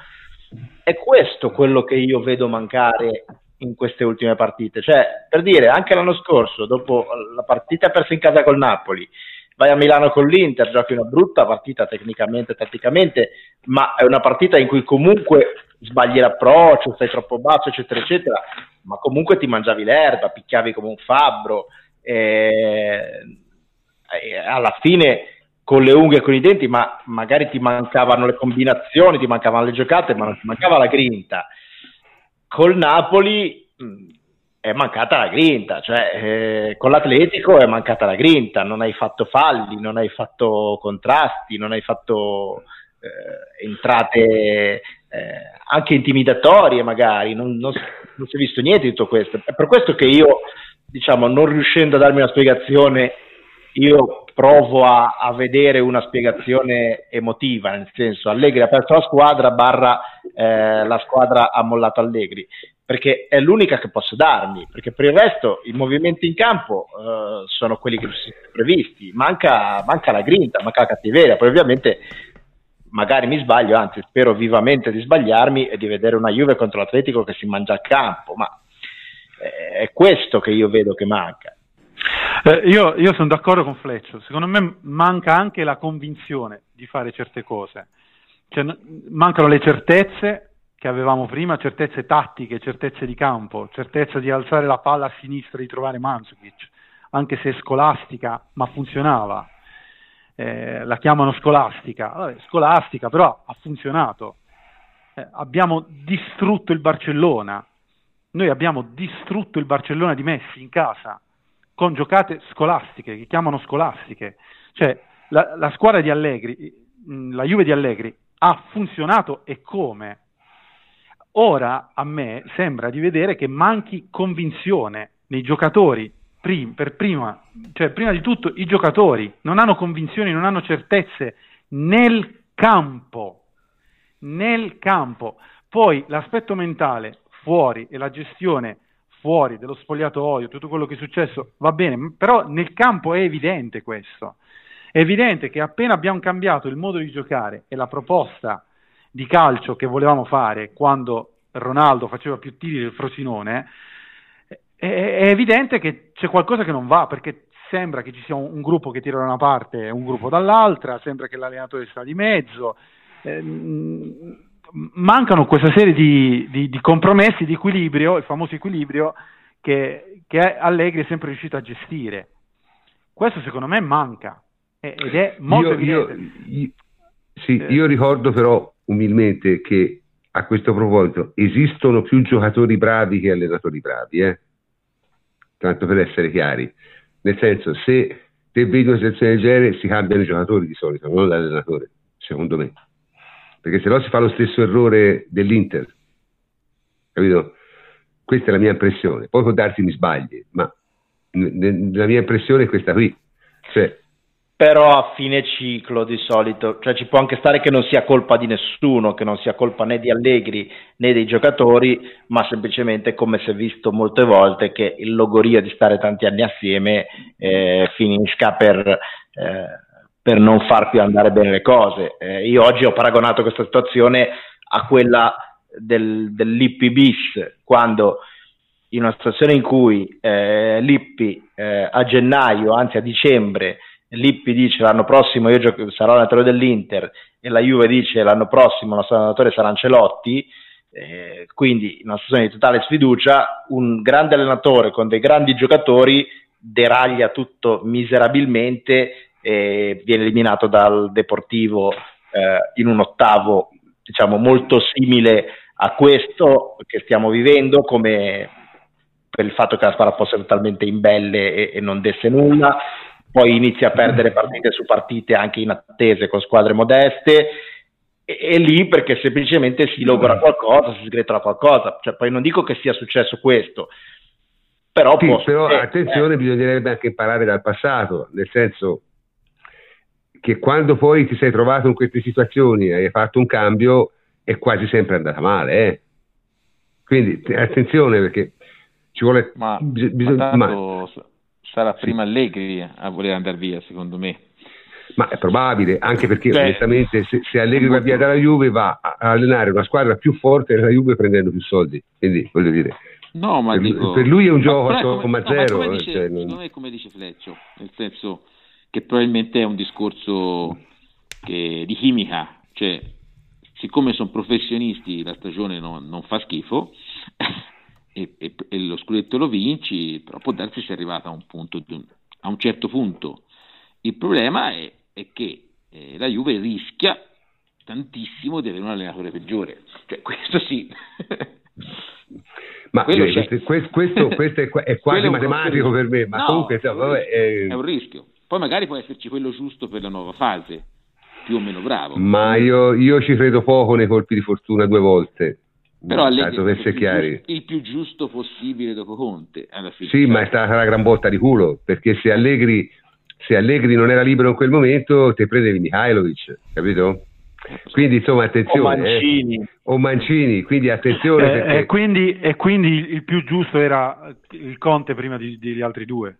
È questo quello che io vedo mancare in queste ultime partite. Cioè, per dire, anche l'anno scorso, dopo la partita persa in casa col Napoli, vai a Milano con l'Inter, giochi una brutta partita tecnicamente, tatticamente, ma è una partita in cui comunque sbagli l'approccio, stai troppo basso, eccetera, eccetera, ma comunque ti mangiavi l'erba, picchiavi come un fabbro, e, e alla fine con le unghie e con i denti, ma magari ti mancavano le combinazioni, ti mancavano le giocate, ma non ti mancava la grinta. Col Napoli è mancata la grinta, cioè eh, con l'Atletico è mancata la grinta, non hai fatto falli, non hai fatto contrasti, non hai fatto eh, entrate eh, anche intimidatorie magari, non, non, non, si è visto niente di tutto questo. È per questo che io, diciamo, non riuscendo a darmi una spiegazione, io provo a, a vedere una spiegazione emotiva, nel senso Allegri ha perso la squadra, barra eh, la squadra ha mollato Allegri perché è l'unica che posso darmi, perché per il resto i movimenti in campo uh, sono quelli che sono previsti, manca, manca, la grinta, manca la cattiveria, poi ovviamente magari mi sbaglio, anzi spero vivamente di sbagliarmi e di vedere una Juve contro l'Atletico che si mangia a campo, ma è questo che io vedo che manca. Eh, io, io sono d'accordo con Fleccio, secondo me manca anche la convinzione di fare certe cose, cioè, mancano le certezze che avevamo prima, certezze tattiche, certezze di campo, certezza di alzare la palla a sinistra e di trovare Mandzukic, anche se scolastica, ma funzionava. Eh, la chiamano scolastica, Vabbè, scolastica però ha funzionato. Eh, abbiamo distrutto il Barcellona, noi abbiamo distrutto il Barcellona di Messi in casa con giocate scolastiche, che chiamano scolastiche. Cioè, la, la squadra di Allegri, la Juve di Allegri, ha funzionato e come? Ora a me sembra di vedere che manchi convinzione nei giocatori, prim, per prima, cioè prima di tutto i giocatori non hanno convinzioni, non hanno certezze nel campo, nel campo. Poi l'aspetto mentale fuori e la gestione fuori dello spogliatoio, tutto quello che è successo va bene, però nel campo è evidente questo. È evidente che appena abbiamo cambiato il modo di giocare e la proposta di calcio che volevamo fare quando Ronaldo faceva più tiri del Frosinone, è, è evidente che c'è qualcosa che non va perché sembra che ci sia un, un, gruppo che tira da una parte e un gruppo dall'altra, sembra che l'allenatore sta di mezzo. Eh, mancano questa serie di, di, di, compromessi, di equilibrio, il famoso equilibrio che, che Allegri è sempre riuscito a gestire. Questo secondo me manca ed è molto io, evidente. Io, io, sì, eh. io ricordo però umilmente che a questo proposito esistono più giocatori bravi che allenatori bravi, eh? tanto per essere chiari. Nel senso, se te vedi una situazione del genere, si cambiano i giocatori di solito, non l'allenatore, secondo me. Perché se no si fa lo stesso errore dell'Inter. Capito? Questa è la mia impressione. Poi può darsi mi sbagli, ma la mia impressione è questa qui. Cioè, però a fine ciclo di solito, cioè ci può anche stare che non sia colpa di nessuno, che non sia colpa né di Allegri né dei giocatori, ma semplicemente come si è visto molte volte che il logorio di stare tanti anni assieme eh, finisca per, eh, per, non far più andare bene le cose. Eh, io oggi ho paragonato questa situazione a quella del, dell'Ippi bis, quando in una situazione in cui eh, Lippi eh, a gennaio, anzi a dicembre, Lippi dice l'anno prossimo io gioco, sarò allenatore dell'Inter e la Juve dice l'anno prossimo il nostro allenatore sarà Ancelotti, eh, quindi in una situazione di totale sfiducia, un grande allenatore con dei grandi giocatori deraglia tutto miserabilmente e viene eliminato dal Deportivo eh, in un ottavo diciamo molto simile a questo che stiamo vivendo come per il fatto che la squadra fosse totalmente imbelle e, e non desse nulla. Poi inizia a perdere partite su partite anche in attese con squadre modeste. E, lì perché semplicemente si logora qualcosa, si sgretola qualcosa, cioè, poi non dico che sia successo questo, però, sì, però attenzione, eh. bisognerebbe anche imparare dal passato, nel senso che quando poi ti sei trovato in queste situazioni e hai fatto un cambio è quasi sempre andata male. Eh? Quindi attenzione perché ci vuole... Ma, bisogna, ma tanto, sarà prima Allegri a voler andare via, secondo me. Ma è probabile, anche perché Beh, onestamente se, se Allegri va via dalla Juve va a allenare una squadra più forte della Juve prendendo più soldi. Quindi voglio dire, no, ma per, dico, per lui è un gioco a somma zero. Come dice, cioè, non... Secondo me come dice Fleccio, nel senso che probabilmente è un discorso che, di chimica, cioè siccome sono professionisti la stagione non, non fa schifo e, e, e, lo scudetto lo vinci, però può darsi sia arrivata a un, punto, a un certo punto. Il problema è, è che eh, la Juve rischia tantissimo di avere un allenatore peggiore, cioè questo sì. ma io, questo, questo, questo, è, è quasi matematico per me, ma no, comunque è, vabbè, è... è un rischio. Poi magari può esserci quello giusto per la nuova fase, più o meno bravo. Ma io, io ci credo poco nei colpi di fortuna due volte. Però Allegri è il, chiari. il più giusto possibile dopo Conte. Alla fine, sì, ma è stata una gran botta di culo, perché se Allegri, se Allegri non era libero in quel momento, te prendevi Mihailovic, capito? Quindi insomma attenzione. O eh. Mancini. Eh, o Mancini, quindi attenzione. Eh, perché... e, quindi, e, quindi, il più giusto era il Conte prima di, degli altri due.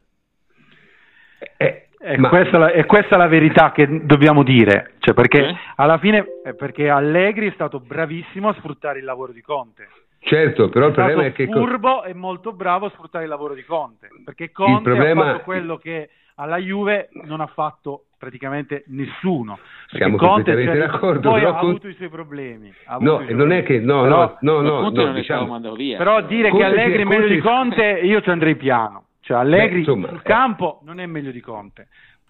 Eh, e Ma... questa, la, è questa la verità che dobbiamo dire, cioè perché eh? alla fine perché Allegri è stato bravissimo a sfruttare il lavoro di Conte. Certo, però è il problema è che furbo e molto bravo a sfruttare il lavoro di Conte, perché Conte problema... ha fatto quello che alla Juve non ha fatto praticamente nessuno. Siamo Conte completamente cioè, d'accordo. Poi ha Conte... avuto i suoi problemi. No, non problemi. è che no, però, no, no, no, no diciamo, però dire Conte che Allegri è meglio di Conte, io ci andrei piano. Cioè Allegri Beh, insomma, sul campo non è meglio di Conte.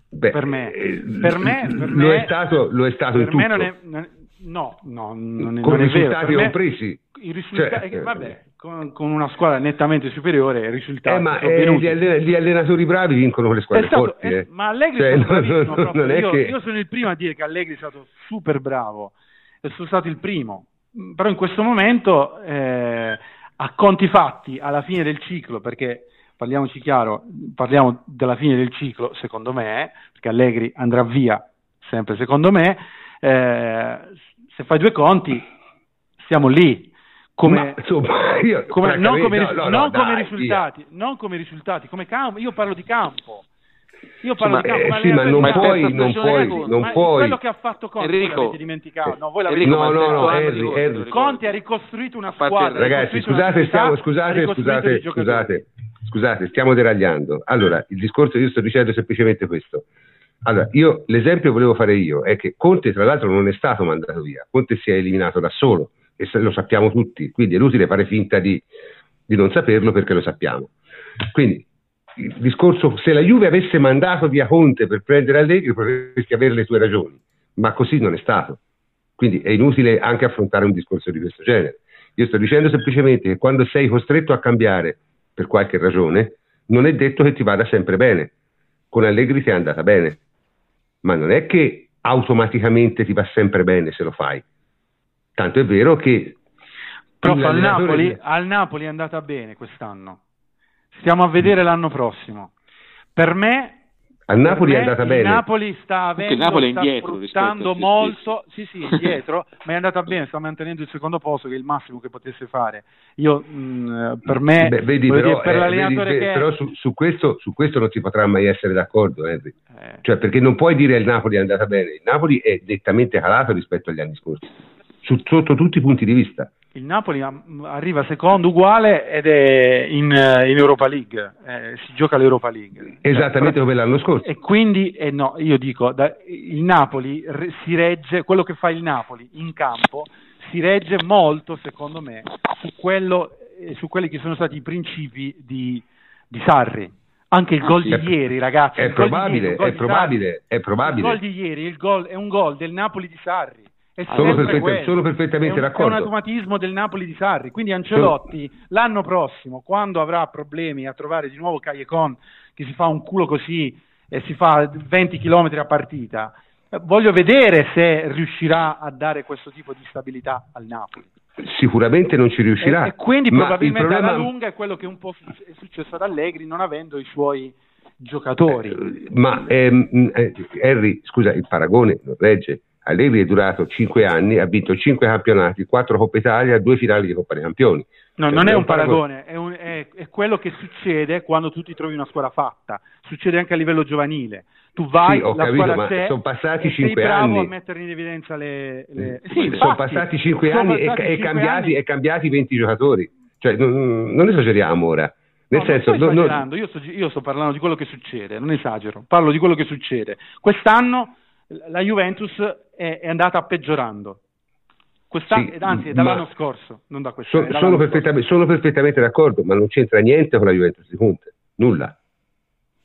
Beh, per, me. Eh, per me, per lo, è stato, lo è stato in tutto. Non è, non è, no, no, non è, con non risultati compresi. I risultati, cioè, vabbè, con, con, una squadra nettamente superiore, i risultati eh, ma eh, gli, allen- gli, allenatori bravi vincono con le squadre stato, forti. Eh, ma Allegri cioè, è stato non, io, che... io sono il primo a dire che Allegri è stato super bravo sono stato il primo. Però in questo momento, eh, a conti fatti, alla fine del ciclo, perché parliamoci chiaro, parliamo della fine del ciclo, secondo me, perché Allegri andrà via, sempre secondo me, eh, se fai due conti, siamo lì. Come, Ma, insomma, io, come, non, come, no, no, non, no, come dai, risultati, non come risultati, come campo, io parlo di campo. Io parlo di campo, eh, sì, ma non puoi, non puoi, non ma puoi. Quello che ha fatto Conte, Enrico, l'avete dimenticato. No, voi l'avete no, no, no, Henry, Henry. Conte ha ricostruito una squadra. Ragazzi, scusate, stiamo, scusate, scusate, scusate scusate, stiamo deragliando. Allora, il discorso io sto dicendo semplicemente questo. Allora, io, l'esempio che volevo fare io è che Conte, tra l'altro, non è stato mandato via, Conte si è eliminato da solo e lo sappiamo tutti, quindi è inutile fare finta di, di non saperlo perché lo sappiamo. Quindi, il discorso, se la Juve avesse mandato via Conte per prendere Allegri, potresti avere le tue ragioni, ma così non è stato. Quindi è inutile anche affrontare un discorso di questo genere. Io sto dicendo semplicemente che quando sei costretto a cambiare per qualche ragione, non è detto che ti vada sempre bene. Con Allegri ti è andata bene, ma non è che automaticamente ti va sempre bene se lo fai. Tanto è vero che... Prof, al Napoli, al Napoli è andata bene quest'anno. Stiamo a vedere l'anno prossimo. Per me Al Napoli è andata bene. Il Napoli sta avendo, Napoli è indietro sfruttando molto, sì sì, indietro, ma è andata bene, sta mantenendo il secondo posto che è il massimo che potesse fare. Io, mh, per me, Beh, vedi, però, dire, per eh, l'allenatore vedi, che... però su, su, questo, su, questo, non si potrà mai essere d'accordo, Henry. Eh. Cioè, perché non puoi dire il Napoli è andata bene, il Napoli è nettamente calato rispetto agli anni scorsi, su, sotto tutti i punti di vista il Napoli arriva secondo uguale ed è in, in Europa League, eh, si gioca l'Europa League. Esattamente come l'anno scorso. E quindi, eh no, io dico, da, il Napoli si regge, quello che fa il Napoli in campo si regge molto, secondo me, su, quello, eh, su quelli che sono stati i principi di, di Sarri. Anche il gol di ieri, ragazzi. È probabile, ieri, è, probabile è probabile. Il gol di ieri il gol, è un gol del Napoli di Sarri sono, perfetta, sono, perfettamente è un, d'accordo. È un automatismo del Napoli di Sarri. Quindi Ancelotti sono... l'anno prossimo, quando avrà problemi a trovare di nuovo Callecon che si fa un culo così e si fa 20 km a partita, voglio vedere se riuscirà a dare questo tipo di stabilità al Napoli. Sicuramente non ci riuscirà. E, e quindi probabilmente problema... alla lunga è quello che un po' è successo ad Allegri non avendo i suoi giocatori. Eh, ma ehm, eh, Harry, scusa, il paragone non regge Allegri è durato 5 anni, ha vinto 5 campionati, 4 Coppa Italia, 2 finali di Coppa dei Campioni. No, cioè, non è un paragone, è, un, è, è, quello che succede quando tu ti trovi una squadra fatta, succede anche a livello giovanile. Tu vai, sì, ho la capito, ma c'è, sono passati 5 anni. a mettere in evidenza le... le... Sì, infatti, sono passati 5 anni e, e, cambiati, e, cambiati, 20 giocatori. Cioè, non, non esageriamo ora. Nel no, senso, non non... Io, sto, io sto parlando di quello che succede, non esagero, parlo di quello che succede. Quest'anno la Juventus è, è andata peggiorando. Sì, anzi, è dall'anno scorso, non da quest'anno. So, sono, perfettamente, sono, perfettamente, d'accordo, ma non c'entra niente con la Juventus di Conte, nulla.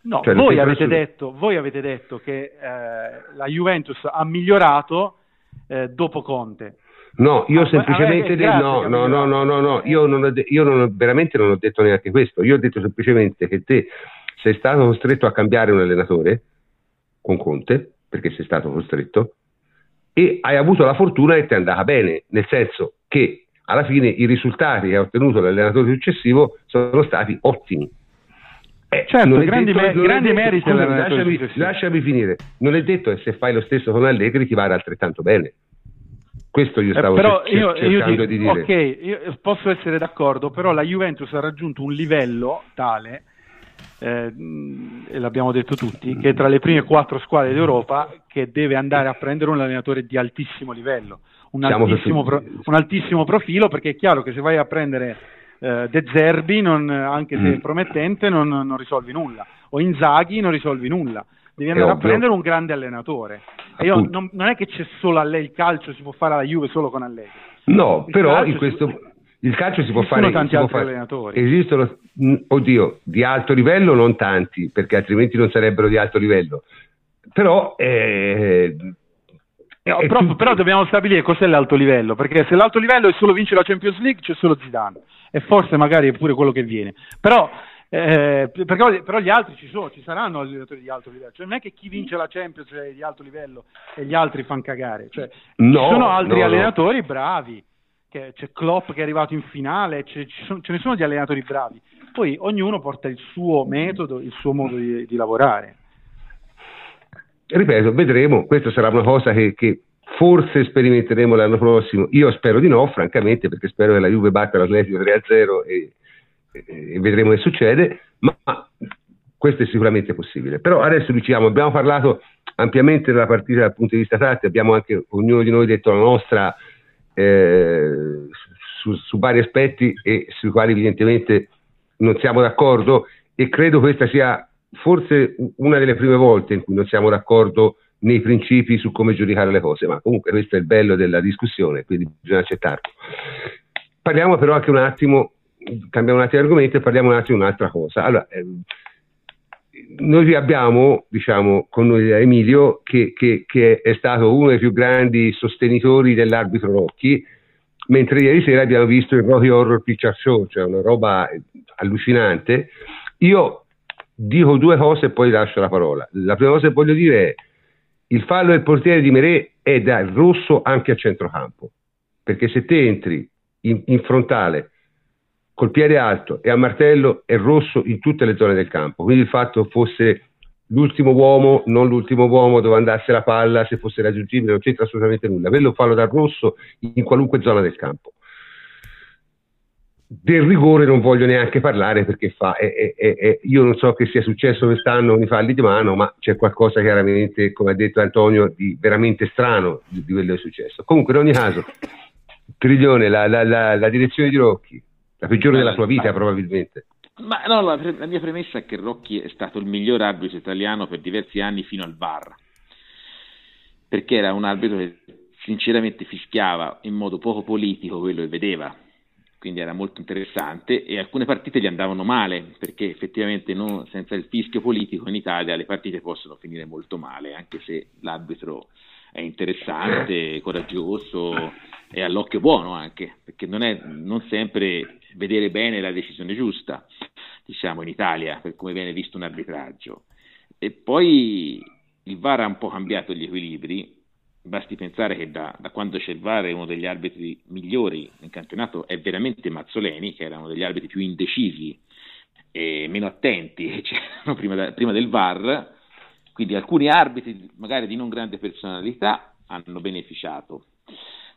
No, cioè, voi, avete detto, voi, avete detto, che eh, la Juventus ha migliorato eh, dopo Conte. No, io ah, semplicemente detto, no, no, no, no, no, no, io, non ho de- io non ho, veramente non ho detto neanche questo, io ho detto semplicemente che te sei stato costretto a cambiare un allenatore con Conte, perché sei stato costretto, e hai avuto la fortuna che ti è andata bene, nel senso che alla fine i risultati che ha ottenuto l'allenatore successivo sono stati ottimi. Eh, certo, grandi, detto, me- grandi detto, meriti scusa, lasciami, lasciami, finire. Non è detto che se fai lo stesso con Allegri ti vada altrettanto bene. Questo io eh, stavo eh, però cer- io, cercando io dico, di dire. Ok, io posso essere d'accordo, però la Juventus ha raggiunto un livello tale eh, e l'abbiamo detto tutti, che è tra le prime quattro squadre d'Europa che deve andare a prendere un allenatore di altissimo livello, un, altissimo, pro, un altissimo, profilo, perché è chiaro che se vai a prendere eh, De Zerbi, non, anche se mm. promettente, non, non, risolvi nulla, o Inzaghi non risolvi nulla. Devi andare a prendere un grande allenatore. E io, non, non, è che c'è solo a lei il calcio, si può fare alla Juve solo con Allegri. No, il però in questo... Si il calcio si può fare. Esistono tanti altri fare, allenatori. Esistono, mm, oddio, di alto livello non tanti, perché altrimenti non sarebbero di alto livello. Però. Eh, no, però, tutto... però, dobbiamo stabilire cos'è l'alto livello, perché se l'alto livello è solo vincere la Champions League c'è solo Zidane e forse magari è pure quello che viene. Però, eh, perché, però gli altri ci sono, ci saranno allenatori di alto livello, cioè non è che chi vince la Champions è di alto livello e gli altri fanno cagare, cioè, no, ci sono altri no, allenatori bravi che c'è Klopp che è arrivato in finale, ce ne sono di allenatori bravi. Poi ognuno porta il suo metodo, il suo modo di, di lavorare. Ripeto, vedremo, questa sarà una cosa che, che, forse sperimenteremo l'anno prossimo. Io spero di no, francamente, perché spero che la Juve batta l'Atletico 3-0 e, e, vedremo che succede, ma, ma questo è sicuramente possibile. Però adesso diciamo, abbiamo parlato ampiamente della partita dal punto di vista tattico, abbiamo anche ognuno di noi detto la nostra eh, su, su, vari aspetti e sui quali evidentemente non siamo d'accordo e credo questa sia forse una delle prime volte in cui non siamo d'accordo nei principi su come giudicare le cose, ma comunque questo è il bello della discussione, quindi bisogna accettarlo. Parliamo però anche un attimo, cambiamo un attimo argomento e parliamo un attimo di un'altra cosa. Allora, ehm, noi abbiamo, diciamo, con noi Emilio, che, che, che, è stato uno dei più grandi sostenitori dell'arbitro Rocchi, mentre ieri sera abbiamo visto il Rocky Horror Picture Show, cioè una roba allucinante. Io dico due cose e poi lascio la parola. La prima cosa che voglio dire è il fallo del portiere di Merè è da rosso anche a centrocampo, perché se te entri in, in frontale col piede alto e a martello è rosso in tutte le zone del campo. Quindi il fatto fosse l'ultimo uomo, non l'ultimo uomo dove andasse la palla, se fosse raggiungibile, non c'entra assolutamente nulla. Quello fallo dal rosso in qualunque zona del campo. Del rigore non voglio neanche parlare perché fa, è, è, è, io non so che sia successo quest'anno con i falli di mano, ma c'è qualcosa chiaramente, come ha detto Antonio, di veramente strano di, di quello che è successo. Comunque, in ogni caso, Triglione, la, la, la, la direzione di Rocchi, la peggiore della tua vita probabilmente. Ma no, la, la, mia premessa è che Rocchi è stato il miglior arbitro italiano per diversi anni fino al VAR, perché era un arbitro che sinceramente fischiava in modo poco politico quello che vedeva, quindi era molto interessante e alcune partite gli andavano male, perché effettivamente no, senza il fischio politico in Italia le partite possono finire molto male, anche se l'arbitro è interessante, coraggioso e all'occhio buono anche, perché non è non sempre vedere bene la decisione giusta, diciamo in Italia, per come viene visto un arbitraggio. E poi il VAR ha un po' cambiato gli equilibri, basti pensare che da, da quando c'è il VAR uno degli arbitri migliori nel campionato è veramente Mazzoleni, che era uno degli arbitri più indecisi e meno attenti che c'erano prima, da, prima del VAR, quindi alcuni arbitri magari di non grande personalità hanno beneficiato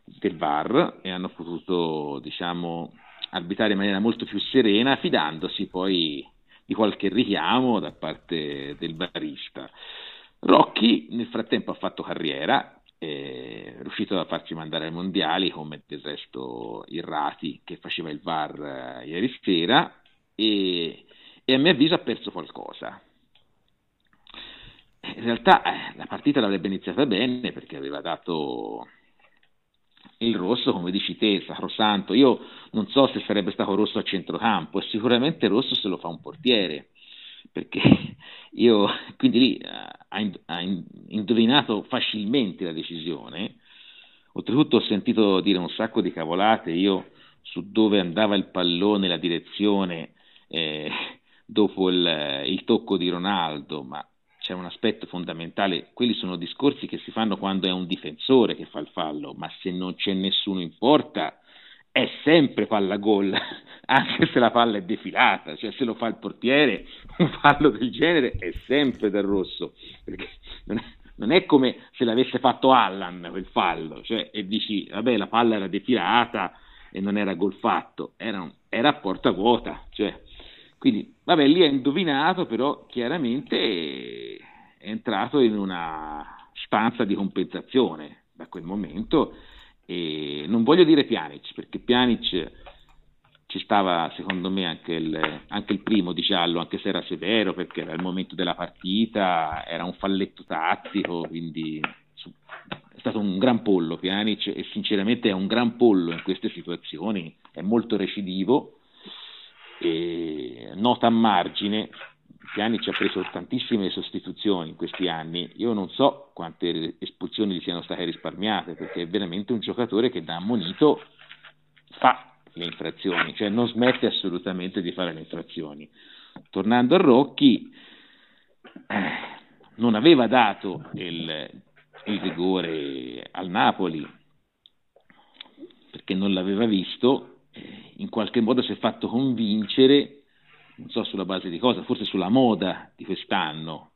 del VAR e hanno potuto diciamo arbitrare in maniera molto più serena, fidandosi poi di qualche richiamo da parte del barista. Rocchi nel frattempo ha fatto carriera, è riuscito a farci mandare ai mondiali come del resto Irrati che faceva il VAR eh, ieri sera e, e a mio avviso ha perso qualcosa. In realtà eh, la partita l'avrebbe iniziata bene perché aveva dato il rosso, come dici te, sacrosanto. Io non so se sarebbe stato rosso a centrocampo, e sicuramente rosso se lo fa un portiere, perché io, quindi lì ha, ha indovinato facilmente la decisione. Oltretutto ho sentito dire un sacco di cavolate io su dove andava il pallone, la direzione eh, dopo il, il tocco di Ronaldo, ma c'è un aspetto fondamentale, quelli sono discorsi che si fanno quando è un difensore che fa il fallo, ma se non c'è nessuno in porta è sempre palla gol, anche se la palla è defilata, cioè se lo fa il portiere un fallo del genere è sempre del rosso, perché non è, non è come se l'avesse fatto Allan quel fallo, cioè, e dici vabbè la palla era defilata e non era gol fatto, era, era a porta vuota, cioè quindi, vabbè, lì ha indovinato, però chiaramente è entrato in una stanza di compensazione da quel momento e non voglio dire Pjanic, perché Pjanic ci stava secondo me anche il, anche il, primo di giallo, anche se era severo perché era il momento della partita, era un falletto tattico, quindi è stato un gran pollo Pjanic e sinceramente è un gran pollo in queste situazioni, è molto recidivo e nota a margine, Pjanic ha preso tantissime sostituzioni in questi anni, io non so quante espulsioni gli siano state risparmiate, perché è veramente un giocatore che da ammonito fa le infrazioni, cioè non smette assolutamente di fare le infrazioni. Tornando a Rocchi, eh, non aveva dato il, il rigore al Napoli perché non l'aveva visto in qualche modo si è fatto convincere, non so sulla base di cosa, forse sulla moda di quest'anno,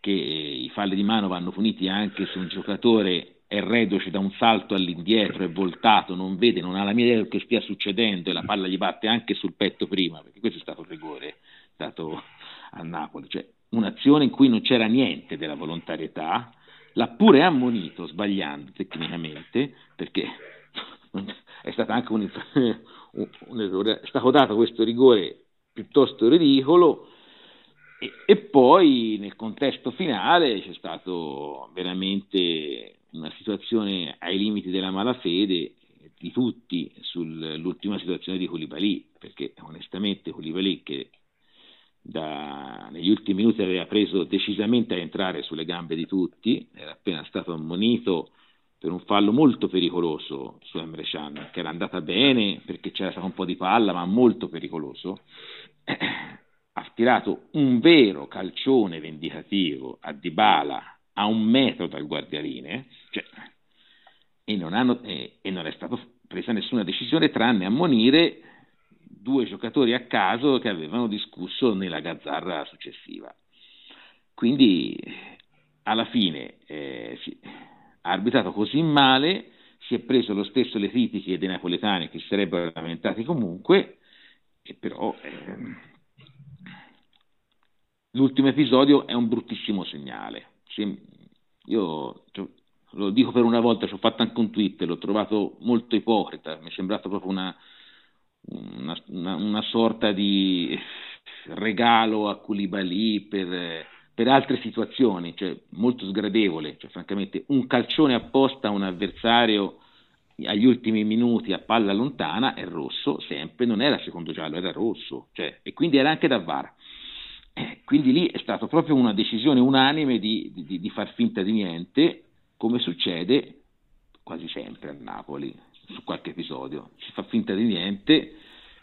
che i falli di mano vanno puniti anche se un giocatore è reduce da un salto all'indietro, è voltato, non vede, non ha la mia idea che stia succedendo e la palla gli batte anche sul petto prima, perché questo è stato il rigore dato a Napoli, cioè un'azione in cui non c'era niente della volontarietà, l'ha pure ammonito sbagliando tecnicamente, perché è stato anche un, un, errore, è stato dato questo rigore piuttosto ridicolo e, e, poi nel contesto finale c'è stato veramente una situazione ai limiti della malafede di tutti sull'ultima situazione di Koulibaly, perché onestamente Koulibaly che da, negli ultimi minuti aveva preso decisamente a entrare sulle gambe di tutti, era appena stato ammonito per un fallo molto pericoloso su Emre Can, che era andata bene perché c'era stato un po' di palla, ma molto pericoloso, ha tirato un vero calcione vendicativo a Dybala a un metro dal guardialine cioè, e, non hanno, eh, e non è stata presa nessuna decisione tranne ammonire due giocatori a caso che avevano discusso nella gazzarra successiva. quindi alla fine eh, arbitrato così male, si è preso lo stesso le critiche dei napoletani che si sarebbero lamentati comunque, e però eh, l'ultimo episodio è un bruttissimo segnale. Se, io cioè, lo dico per una volta, ci ho fatto anche un tweet, l'ho trovato molto ipocrita, mi è sembrato proprio una, una, una, una sorta di regalo a Koulibaly per, per altre situazioni, cioè molto sgradevole, cioè, francamente un calcione apposta a un avversario agli ultimi minuti a palla lontana è rosso sempre, non era secondo giallo, era rosso, cioè, e quindi era anche da VAR. Eh, quindi lì è stata proprio una decisione unanime di, di, di far finta di niente, come succede quasi sempre a Napoli, su qualche episodio, si fa finta di niente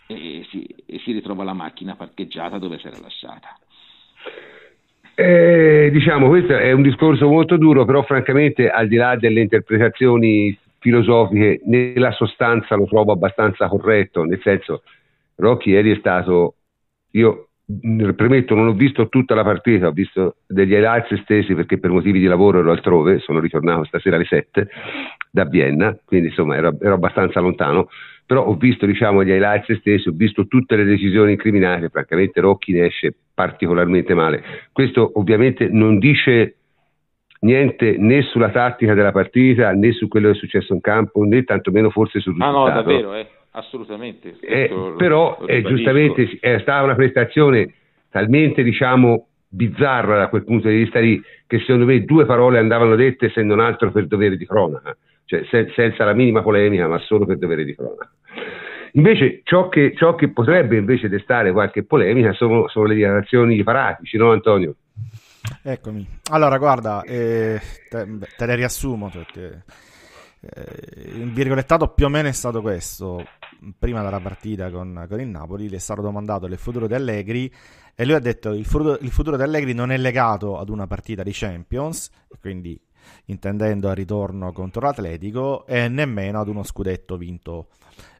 e si, e si ritrova la macchina parcheggiata dove si era lasciata. Eh, diciamo, questo è un discorso molto duro, però francamente al di là delle interpretazioni filosofiche, nella sostanza lo trovo abbastanza corretto, nel senso, Rocchi ieri è stato, io premetto, non ho visto tutta la partita, ho visto degli highlights stessi perché per motivi di lavoro ero altrove, sono ritornato stasera alle 7 da Vienna, quindi insomma ero, ero abbastanza lontano, però ho visto diciamo, gli highlights stessi, ho visto tutte le decisioni incriminate, francamente Rocchi ne esce particolarmente male. Questo ovviamente non dice niente né sulla tattica della partita né su quello che è successo in campo né tantomeno forse sul risultato. Ah no, davvero, eh, assolutamente. Eh, però eh, giustamente è stata una prestazione talmente diciamo bizzarra da quel punto di vista lì che secondo me due parole andavano dette se non altro per dovere di cronaca, cioè se, senza la minima polemica ma solo per dovere di cronaca. Invece ciò che, ciò che potrebbe invece destare qualche polemica sono, sono le dichiarazioni di Paratici, no Antonio? Eccomi. Allora, guarda, eh, te, te, le riassumo. Perché, eh, il virgolettato più o meno è stato questo. Prima della partita con, con, il Napoli, le è stato domandato il futuro di Allegri e lui ha detto il futuro, il futuro di Allegri non è legato ad una partita di Champions, quindi intendendo al ritorno contro l'Atletico, e nemmeno ad uno scudetto vinto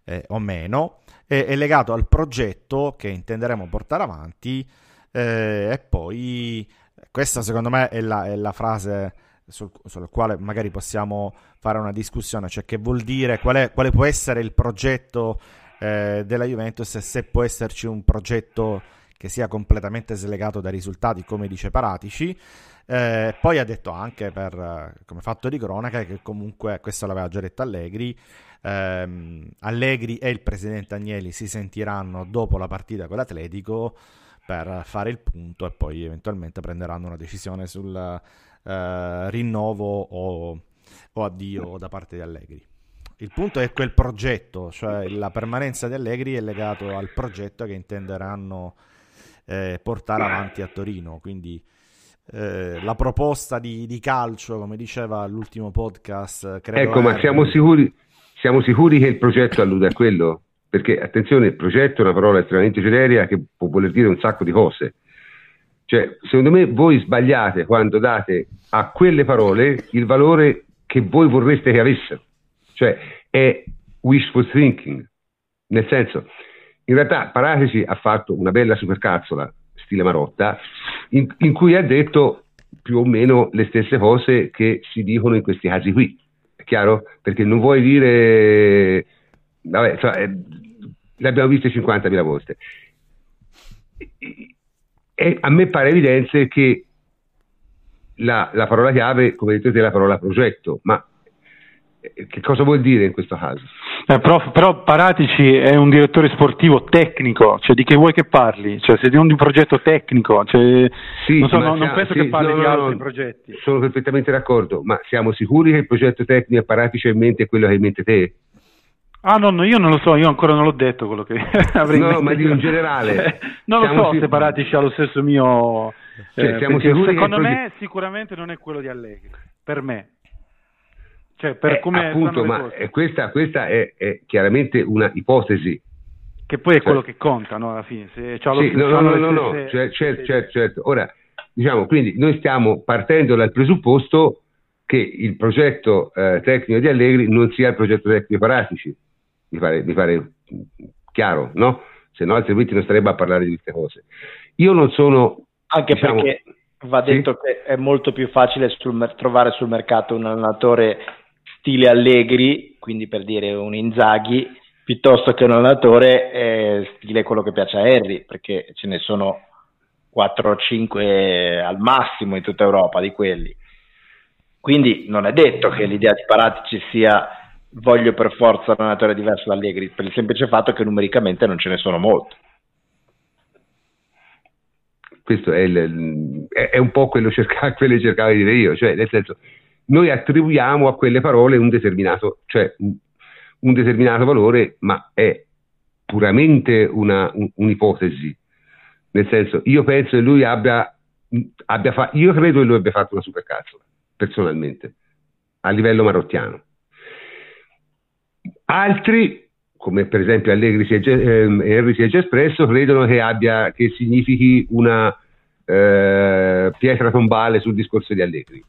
eh, o meno, è, è, legato al progetto che intenderemo portare avanti eh, e poi questa secondo me è la, è la frase sul, sulla quale magari possiamo fare una discussione, cioè che vuol dire qual è, quale può essere il progetto eh, della Juventus e se può esserci un progetto che sia completamente slegato dai risultati, come dice Paratici. Eh, poi ha detto anche, per, come fatto di cronaca, che comunque, questo l'aveva già detto Allegri, ehm, Allegri e il presidente Agnelli si sentiranno dopo la partita con l'Atletico per fare il punto e poi eventualmente prenderanno una decisione sul eh, rinnovo o, o addio da parte di Allegri. Il punto è quel progetto, cioè la permanenza di Allegri è legato al progetto che intenderanno eh, portare avanti a Torino. Quindi eh, la proposta di, di, calcio, come diceva l'ultimo podcast, credo ecco, ma siamo sicuri, siamo sicuri che il progetto allude a quello? perché attenzione, il progetto è una parola estremamente generica che può voler dire un sacco di cose. Cioè, secondo me voi sbagliate quando date a quelle parole il valore che voi vorreste che avessero. Cioè, è wishful thinking. Nel senso, in realtà Paratesi ha fatto una bella supercazzola, stile Marotta, in, in cui ha detto più o meno le stesse cose che si dicono in questi casi qui. È chiaro? Perché non vuoi dire vabbè, cioè, eh, le abbiamo viste 50.000 volte. E a me pare evidente che la, la parola chiave, come detto te, è la parola progetto, ma che cosa vuol dire in questo caso? Eh, però, però, Paratici è un direttore sportivo tecnico, cioè di che vuoi che parli? Cioè, se di un progetto tecnico, cioè, sì, non, so, non, non, penso sì, che parli no, di altri no, progetti. Sono perfettamente d'accordo, ma siamo sicuri che il progetto tecnico a Paratici ha in mente quello che hai in mente te? Ah no, no, io non lo so, io ancora non l'ho detto quello che avrei No, ma dico in generale. non lo so se Paratici ha lo stesso mio... Cioè, eh, secondo me sicuramente non è quello di Allegri, per me. Cioè, per eh, come appunto, ma questa, questa è, è, chiaramente una ipotesi. Che poi è cioè, quello che conta, no, alla fine. Se sì, no, no, no, no, no, cioè, certo, certo, certo. Ora, diciamo, quindi noi stiamo partendo dal presupposto che il progetto eh, tecnico di Allegri non sia il progetto tecnico di Paratici mi pare, mi pare chiaro, no? Se no altrimenti non starebbe a parlare di queste cose. Io non sono... Anche diciamo, perché Va detto sì. che è molto più facile sul, trovare sul mercato un allenatore stile Allegri, quindi per dire un Inzaghi, piuttosto che un allenatore eh, stile quello che piace a Harry, perché ce ne sono 4 o 5 al massimo in tutta Europa di quelli. Quindi non è detto che l'idea di Paratici sia voglio per forza un allenatore diverso da Allegri, per il semplice fatto che numericamente non ce ne sono molti. Questo è, il, è un po' quello, cerca, quello che cercavo di dire io, cioè nel senso noi attribuiamo a quelle parole un determinato, cioè, un determinato valore, ma è puramente una, un, un'ipotesi. Nel senso, io penso che lui abbia, abbia fatto, io credo che lui abbia fatto una supercazzola, personalmente, a livello marottiano. Altri, come per esempio Allegri si è, ehm, Henry si è già espresso, credono che, abbia, che significhi una eh, pietra tombale sul discorso di Allegri.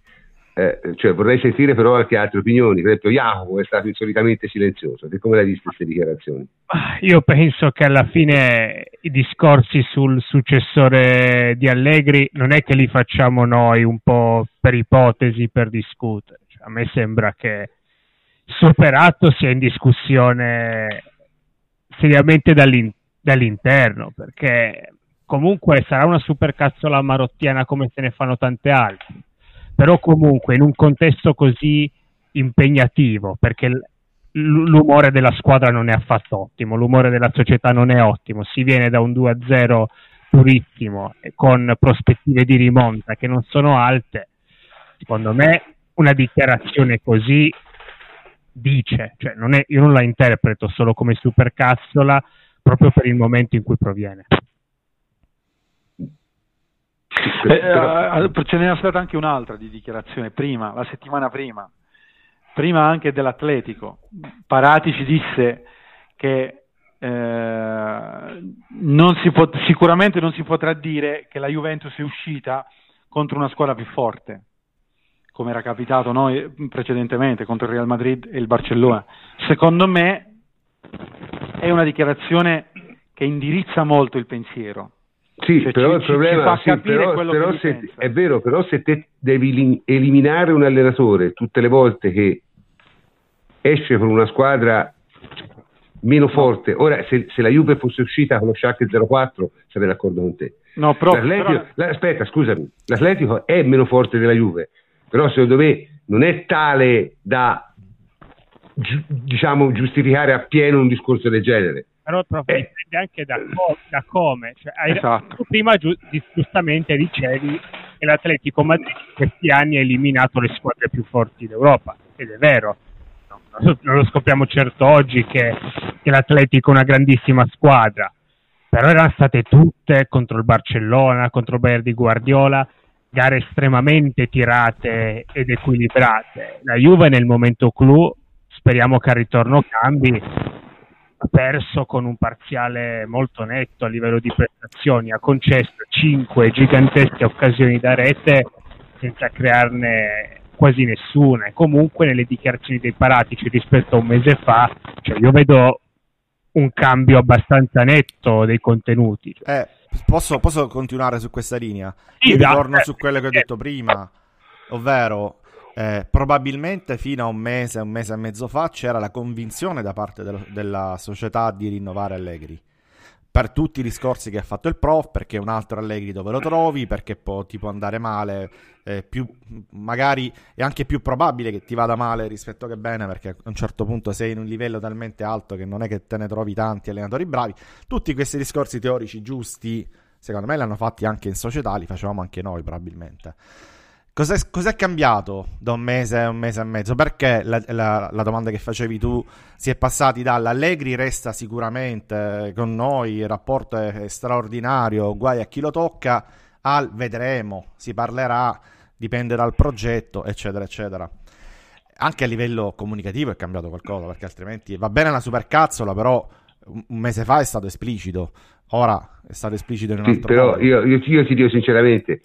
Eh, cioè, vorrei sentire però anche altre opinioni. Per esempio, Jacopo è stato insolitamente silenzioso. Te come l'hai viste queste dichiarazioni? Io penso che alla fine i discorsi sul successore di Allegri non è che li facciamo noi un po' per ipotesi, per discutere. Cioè, a me sembra che superato sia in discussione seriamente dall'in- dall'interno, perché comunque sarà una supercazzola marottiana come se ne fanno tante altre, però comunque in un contesto così impegnativo, perché l'umore della squadra non è affatto ottimo, l'umore della società non è ottimo, si viene da un 2-0 purissimo con prospettive di rimonta che non sono alte, secondo me una dichiarazione così dice, cioè non è, io non la interpreto solo come supercazzola proprio per il momento in cui proviene. Eh, eh, ce n'era stata anche un'altra di dichiarazione prima, la settimana prima, prima anche dell'Atletico. Parati ci disse che eh, non può, sicuramente non si potrà dire che la Juventus è uscita contro una squadra più forte come era capitato noi precedentemente contro il Real Madrid e il Barcellona. Secondo me è una dichiarazione che indirizza molto il pensiero. Sì, cioè, però ci, il problema sì, però, però se, è vero, però se te devi eliminare un allenatore tutte le volte che esce con una squadra meno forte, ora se, se la Juve fosse uscita con lo Schalke 04 sarei d'accordo con te. No, però, però... Aspetta, scusami, l'Atletico è meno forte della Juve, però secondo me non è tale da diciamo, giustificare appieno un discorso del genere. Però proprio eh. dipende anche da, co- da come. Cioè, hai, esatto. prima giu- giustamente dicevi che l'Atletico Madrid in questi anni ha eliminato le squadre più forti d'Europa, ed è vero. No, non lo scopriamo certo oggi che, che l'Atletico è una grandissima squadra, però erano state tutte contro il Barcellona, contro il Bayern di Guardiola, gare estremamente tirate ed equilibrate. La Juve nel momento clou, speriamo che al ritorno cambi, ha perso con un parziale molto netto a livello di prestazioni, ha concesso 5 gigantesche occasioni da rete senza crearne quasi nessuna e comunque nelle dichiarazioni dei Paratici rispetto a un mese fa, cioè io vedo un cambio abbastanza netto dei contenuti. Eh Posso, posso, continuare su questa linea? Io ritorno su quello che ho detto prima, ovvero eh, probabilmente fino a un mese, un mese e mezzo fa c'era la convinzione da parte dello, della società di rinnovare Allegri per tutti i discorsi che ha fatto il prof, perché un altro Allegri dove lo trovi, perché può, ti può andare male, eh, più, magari è anche più probabile che ti vada male rispetto che bene, perché a un certo punto sei in un livello talmente alto che non è che te ne trovi tanti allenatori bravi. Tutti questi discorsi teorici giusti, secondo me li hanno fatti anche in società, li facevamo anche noi probabilmente. Cos'è, cos'è, cambiato da un mese a un mese e mezzo? Perché la, la, la, domanda che facevi tu si è passati dall'Allegri resta sicuramente con noi, il rapporto è, straordinario, guai a chi lo tocca, al vedremo, si parlerà, dipende dal progetto, eccetera, eccetera. Anche a livello comunicativo è cambiato qualcosa, perché altrimenti va bene la supercazzola, però un mese fa è stato esplicito, ora è stato esplicito in un altro sì, però. Io, io, io ti dico sinceramente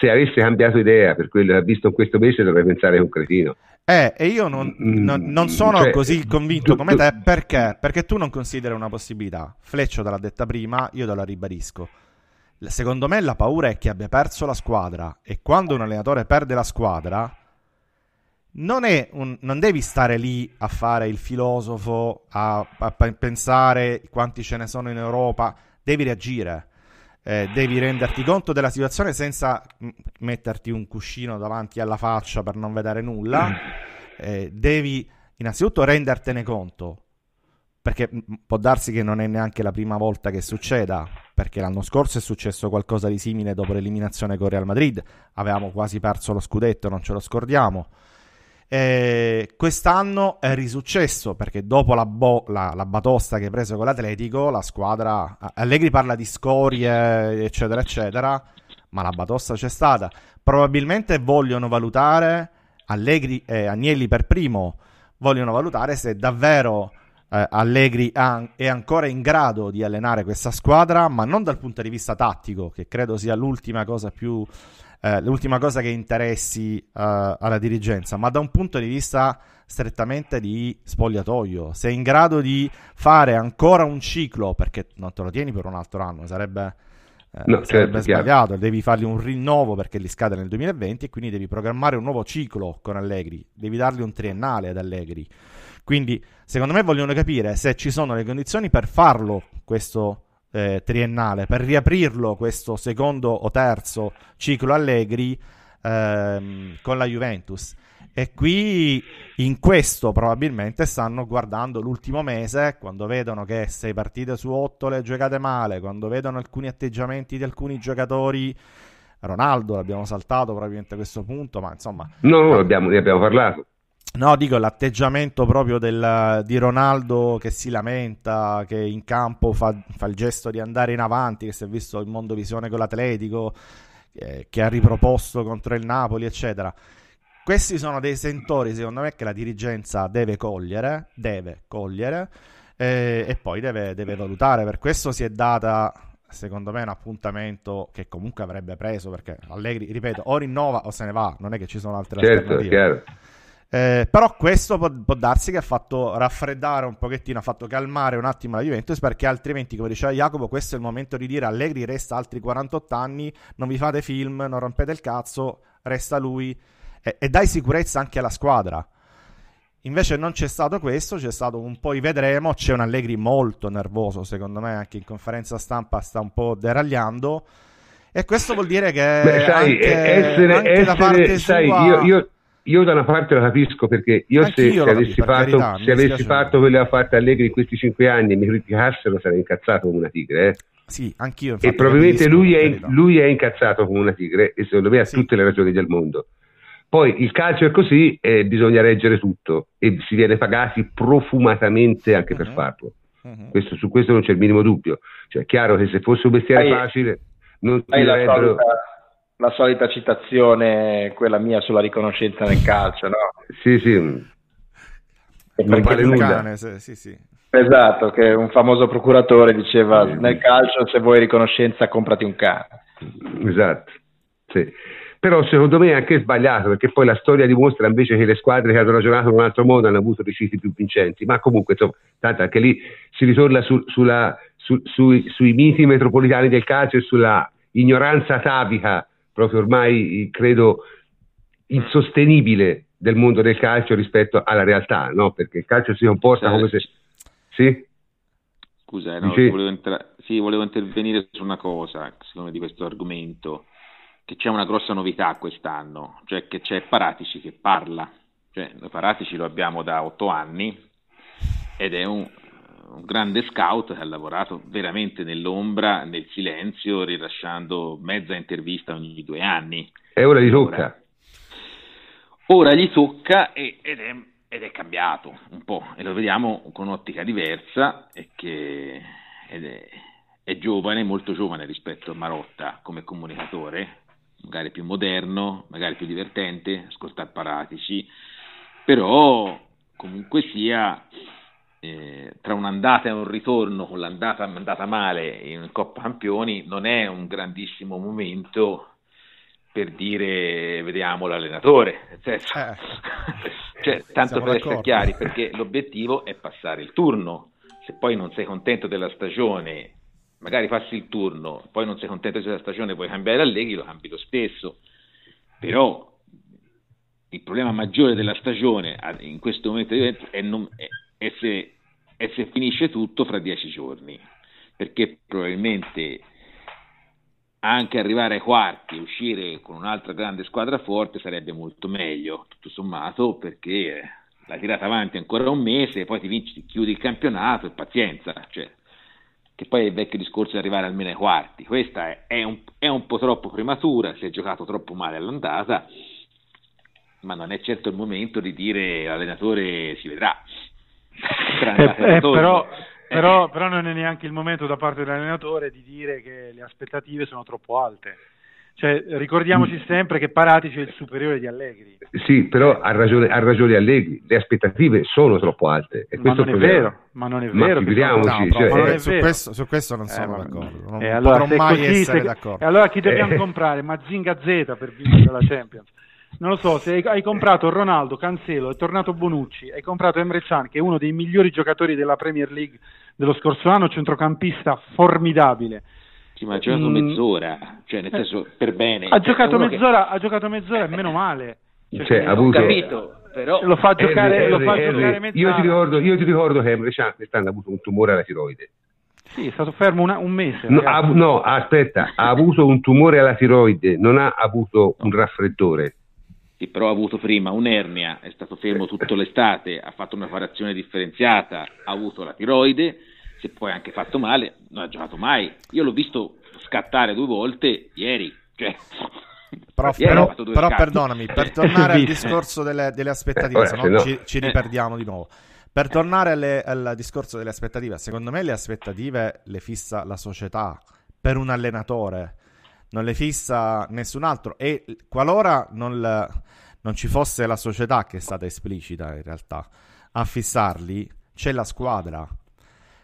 se avesse cambiato idea per quello che ha visto in questo mese dovrei pensare che è un cretino. Eh, e io non, mm, non, non sono cioè, così convinto tu, come te perché? Perché tu non consideri una possibilità. Fleccio te l'ha detta prima, io te la ribadisco. Secondo me la paura è che abbia perso la squadra e quando un allenatore perde la squadra non, un, non devi stare lì a fare il filosofo, a, a, pensare quanti ce ne sono in Europa, devi reagire. Eh, devi renderti conto della situazione senza metterti un cuscino davanti alla faccia per non vedere nulla. Eh, devi innanzitutto rendertene conto perché può darsi che non è neanche la prima volta che succeda, perché l'anno scorso è successo qualcosa di simile dopo l'eliminazione con Real Madrid, avevamo quasi perso lo scudetto, non ce lo scordiamo. E quest'anno è risuccesso perché dopo la, bo- la, la, batosta che hai preso con l'Atletico, la squadra. Allegri parla di scorie, eccetera, eccetera, ma la batosta c'è stata. Probabilmente vogliono valutare Allegri e Agnelli per primo. Vogliono valutare se davvero eh, Allegri è ancora in grado di allenare questa squadra, ma non dal punto di vista tattico, che credo sia l'ultima cosa più eh, l'ultima cosa che interessi uh, alla dirigenza, ma da un punto di vista strettamente di spogliatoio. Se è in grado di fare ancora un ciclo, perché non te lo tieni per un altro anno, sarebbe, eh, no, sarebbe certo, sbagliato, chiaro. devi fargli un rinnovo perché li scade nel 2020 e quindi devi programmare un nuovo ciclo con Allegri, devi dargli un triennale ad Allegri. Quindi, secondo me, vogliono capire se ci sono le condizioni per farlo questo eh, triennale, per riaprirlo questo secondo o terzo ciclo Allegri ehm, con la Juventus. E qui in questo probabilmente stanno guardando l'ultimo mese, quando vedono che sei partite su otto le giocate male, quando vedono alcuni atteggiamenti di alcuni giocatori. Ronaldo l'abbiamo saltato probabilmente a questo punto, ma insomma... No, no, abbiamo, ne abbiamo parlato. No, dico l'atteggiamento proprio del, di Ronaldo che si lamenta, che in campo fa, fa, il gesto di andare in avanti, che si è visto il mondo visione con l'Atletico, eh, che ha riproposto contro il Napoli, eccetera. Questi sono dei sentori, secondo me, che la dirigenza deve cogliere, deve cogliere eh, e poi deve, deve valutare. Per questo si è data secondo me è un appuntamento che comunque avrebbe preso perché Allegri, ripeto, o rinnova o se ne va, non è che ci sono altre certo, alternative. Chiaro. Eh, però questo può, può, darsi che ha fatto raffreddare un pochettino, ha fatto calmare un attimo la Juventus perché altrimenti, come diceva Jacopo, questo è il momento di dire Allegri resta altri 48 anni, non vi fate film, non rompete il cazzo, resta lui e, e dai sicurezza anche alla squadra. Invece non c'è stato questo, c'è stato un poi vedremo, c'è un Allegri molto nervoso, secondo me anche in conferenza stampa sta un po' deragliando e questo vuol dire che Beh, sai, anche, essere, anche essere, da parte sai, sua... io, io io da una parte la capisco perché io se, se, avessi, fatto, carità, se avessi fatto quello che ha fatto Allegri in questi cinque anni e mi criticassero sarei incazzato come una tigre. Eh. Sì, anch'io. E probabilmente lui è, lui è, incazzato come una tigre e secondo me ha sì. tutte le ragioni del mondo. Poi il calcio è così e bisogna reggere tutto e si viene pagati profumatamente anche uh-huh. per mhm. farlo. Uh-huh. Questo, su questo non c'è il minimo dubbio. Cioè, è chiaro che se fosse un mestiere hai, facile non ti direbbero la solita citazione, quella mia sulla riconoscenza nel calcio, no? Sì, sì. Non vale nulla. Cane, sì, sì. Esatto, che un famoso procuratore diceva sì. nel calcio se vuoi riconoscenza comprati un cane. Esatto, sì. Però secondo me è anche sbagliato perché poi la storia dimostra invece che le squadre che hanno ragionato in un altro modo hanno avuto riusciti più vincenti, ma comunque insomma, tanto anche lì si ritorna su, sulla, su, sui, sui miti metropolitani del calcio e sulla ignoranza atavica proprio ormai credo insostenibile del mondo del calcio rispetto alla realtà, no? Perché il calcio si comporta come se... Sì? Scusa, no, volevo, entra... sì, volevo intervenire su una cosa, secondo me, di questo argomento, che c'è una grossa novità quest'anno, cioè che c'è Paratici che parla. Cioè, Paratici lo abbiamo da otto anni ed è un, un grande scout che ha lavorato veramente nell'ombra, nel silenzio, rilasciando mezza intervista ogni due anni. E ora gli tocca. Ora, gli tocca ed, è, ed, è, cambiato un po' e lo vediamo con un'ottica diversa e che è, è giovane, molto giovane rispetto a Marotta come comunicatore, magari più moderno, magari più divertente, ascoltare Paratici, però comunque sia eh, tra un'andata e un ritorno con l'andata andata male in Coppa Campioni non è un grandissimo momento per dire vediamo l'allenatore, eh. cioè, tanto per essere chiari, perché l'obiettivo è passare il turno. Se poi non sei contento della stagione magari passi il turno, poi non sei contento della stagione, puoi cambiare Allegri, lo cambi lo stesso. Però il problema maggiore della stagione in questo momento è, non, è, è, se, è se finisce tutto fra dieci giorni, perché probabilmente anche arrivare ai quarti e uscire con un'altra grande squadra forte sarebbe molto meglio, tutto sommato, perché la tirata avanti ancora un mese, poi ti, vinci, ti chiudi il campionato e pazienza, cioè, che poi è il vecchio discorso di arrivare almeno ai quarti. Questa è, è, un, è un po' troppo prematura, si è giocato troppo male all'andata, ma non è certo il momento di dire l'allenatore si vedrà. Eh, eh, però, però, però, non è neanche il momento da parte dell'allenatore di dire che le aspettative sono troppo alte. Cioè, ricordiamoci mm. sempre che Paratici è il superiore di Allegri. Sì, però ha ragione, ha ragione Allegri, le aspettative sono troppo alte. ma, non è vero, ma non è vero, figuriamoci. No, cioè, non su, questo, su, questo, non sono eh, d'accordo. Non eh, allora, mai così, essere se, d'accordo. E allora chi dobbiamo eh. comprare? Mazinga Z per vincere la Champions non lo so, se hai, hai, comprato Ronaldo, Cancelo, è tornato Bonucci, hai comprato Emre Can, che è uno dei migliori giocatori della Premier League dello scorso anno, centrocampista formidabile. Sì, ma ha giocato mm. mezz'ora, cioè nel senso per bene. Ha, giocato mezz'ora, che... ha giocato mezz'ora e meno male. Cioè, cioè, ha avuto... capito, però... Lo fa giocare, Henry, lo fa Henry, giocare mezz'ora. Io ti ricordo, io ti ricordo che Emre Can quest'anno ha avuto un tumore alla tiroide. Sì, è stato fermo una, un mese. No, ha, no, aspetta, ha avuto un tumore alla tiroide, non ha avuto un raffreddore che però ha avuto prima un'ernia, è stato fermo tutta l'estate, ha fatto una parazione differenziata, ha avuto la tiroide, si è poi anche fatto male, non ha giocato mai. Io l'ho visto scattare due volte ieri. Cioè, Prof, però, però perdonami, per tornare al discorso delle, delle aspettative, eh, se no, no. Ci, ci, riperdiamo di nuovo. Per tornare alle, al discorso delle aspettative, secondo me le aspettative le fissa la società per un allenatore non le fissa nessun altro e qualora non, non ci fosse la società che è stata esplicita in realtà a fissarli, c'è la squadra,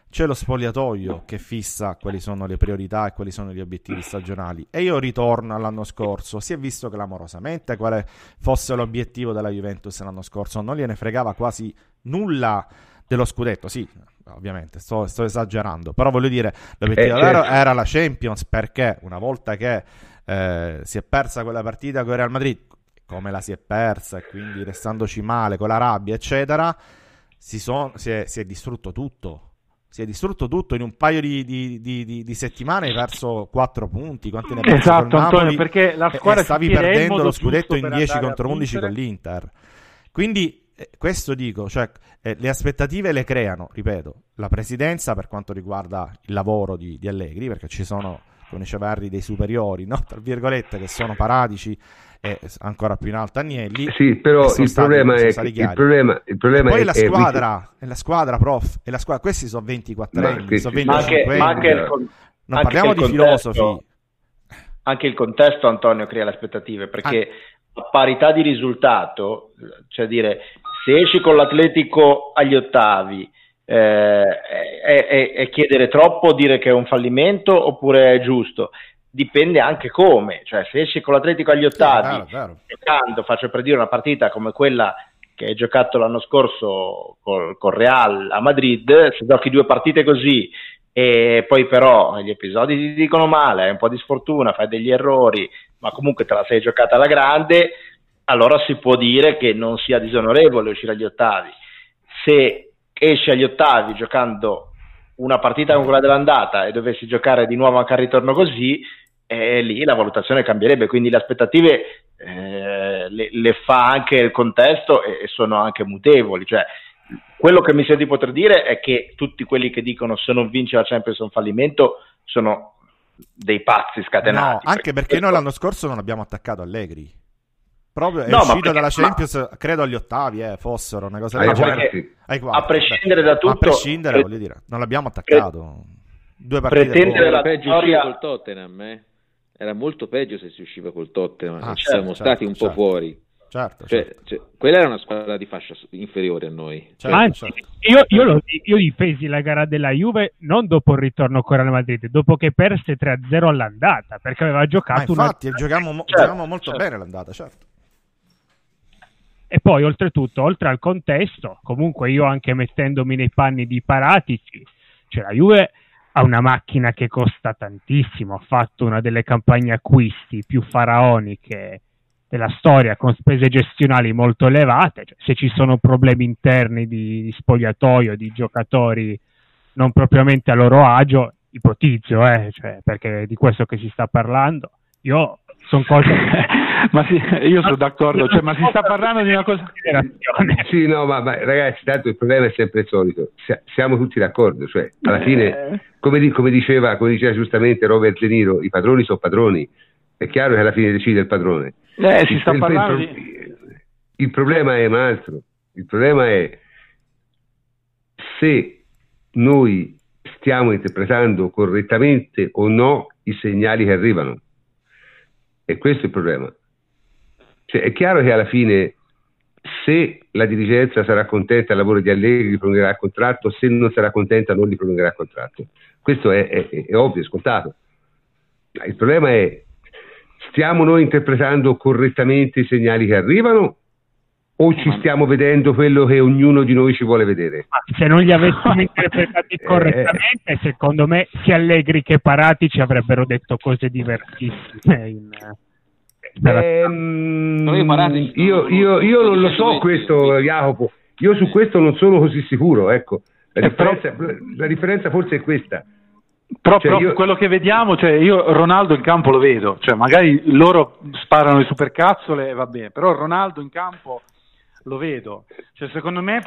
c'è lo spogliatoio che fissa quali sono le priorità e quali sono gli obiettivi stagionali. E io ritorno all'anno scorso. Si è visto clamorosamente quale fosse l'obiettivo della Juventus l'anno scorso. Non gliene fregava quasi nulla dello scudetto. Sì, ovviamente sto, sto esagerando, però voglio dire, l'obiettivo eh, certo. era la Champions perché una volta che eh, si è persa quella partita con il Real Madrid, come la si è persa e quindi restandoci male con la rabbia, eccetera, si, son, si, è, si è distrutto tutto. Si è distrutto tutto in un paio di, di, di, di settimane hai perso 4 punti quanti ne esatto Antonio perché la squadra e, stavi perdendo lo scudetto in 10 contro 11 con l'Inter. Quindi eh, questo dico, cioè eh, le aspettative le creano, ripeto, la presidenza per quanto riguarda il lavoro di, di Allegri, perché ci sono, come diceva Harry, dei superiori, no? tra virgolette, che sono paratici e ancora più in alto Agnelli. Sì, però il, stati, problema è, il problema, il problema poi è, la squadra, è, la squadra, prof, è la squadra, questi sono 24 anni, sono 25 anche, ma anche il, con, non anche parliamo di contesto, filosofi. Anche il contesto, Antonio, crea le aspettative, perché ah. a parità di risultato, cioè dire se esci con l'Atletico agli ottavi, eh, è, è, è, chiedere troppo dire che è un fallimento oppure è giusto? Dipende anche come, cioè se esci con l'Atletico agli ottavi, giocando, faccio per dire una partita come quella che hai giocato l'anno scorso col, col Real a Madrid, se giochi due partite così e poi però gli episodi ti dicono male, hai un po' di sfortuna, fai degli errori, ma comunque te la sei giocata alla grande, allora si può dire che non sia disonorevole uscire agli ottavi. Se esce agli ottavi giocando una partita come quella dell'andata e dovessi giocare di nuovo anche al ritorno così, eh, lì la valutazione cambierebbe, quindi le aspettative eh, le, le, fa anche il contesto e, e, sono anche mutevoli. Cioè, quello che mi sento di poter dire è che tutti quelli che dicono se non vince la Champions è un fallimento sono dei pazzi scatenati. No, anche perché, perché noi l'anno scorso non abbiamo attaccato Allegri. Proprio è no, uscito perché, dalla Champions, ma... credo agli ottavi, eh, fossero una cosa del genere. A prescindere da tutto, a prescindere, pre... voglio dire, non l'abbiamo attaccato. Due partite pretendere la peggio storia... col Tottenham, eh? Era molto peggio se si usciva col Tottenham, ah, ci certo, siamo certo, stati un certo. po' fuori. Certo, cioè, certo. Cioè, quella era una squadra di fascia inferiore a noi. Certo, Anzi, certo. io, io, lo, io, difesi la gara della Juve non dopo il ritorno con Real Madrid, dopo che perse 3-0 all'andata, perché aveva giocato Ma infatti, una... giochiamo, giochiamo molto certo. bene l'andata, certo. E poi, oltretutto, oltre al contesto, comunque io anche mettendomi nei panni di Paratici, cioè la Juve ha una macchina che costa tantissimo, ha fatto una delle campagne acquisti più faraoniche della storia con spese gestionali molto elevate, cioè, se ci sono problemi interni di, di, spogliatoio, di giocatori non propriamente a loro agio, ipotizzo, eh, cioè, perché di questo che si sta parlando, io sono cose ma sì, io sono d'accordo cioè, ma si sta parlando di una cosa sì no ma, ma, ragazzi tanto il problema è sempre il solito. Siamo tutti d'accordo cioè alla eh. fine come, come, diceva, come diceva giustamente Robert De Niro i padroni sono padroni. È chiaro che alla fine decide il padrone. Eh, si sta il, parlando il, di... il problema è un altro. Il problema è se noi stiamo interpretando correttamente o no i segnali che arrivano e questo è il problema. Cioè, è chiaro che alla fine, se la dirigenza sarà contenta del lavoro di Allegri, gli prolungherà il contratto, se non sarà contenta, non gli prolungherà il contratto. Questo è, è, è ovvio, è scontato. Il problema è, stiamo noi interpretando correttamente i segnali che arrivano o ci stiamo vedendo quello che ognuno di noi ci vuole vedere? Se non li avessimo interpretati eh, correttamente, secondo me sia Allegri che Parati ci avrebbero detto cose diversissime. In, ehm, io, io, io, non lo so questo, Jacopo. Io su questo non sono così sicuro. Ecco. La, eh, differenza, la differenza forse è questa. Però, cioè, però io... quello che vediamo, cioè io Ronaldo in campo lo vedo, cioè magari loro sparano le supercazzole e va bene, però Ronaldo in campo lo vedo. Cioè, secondo me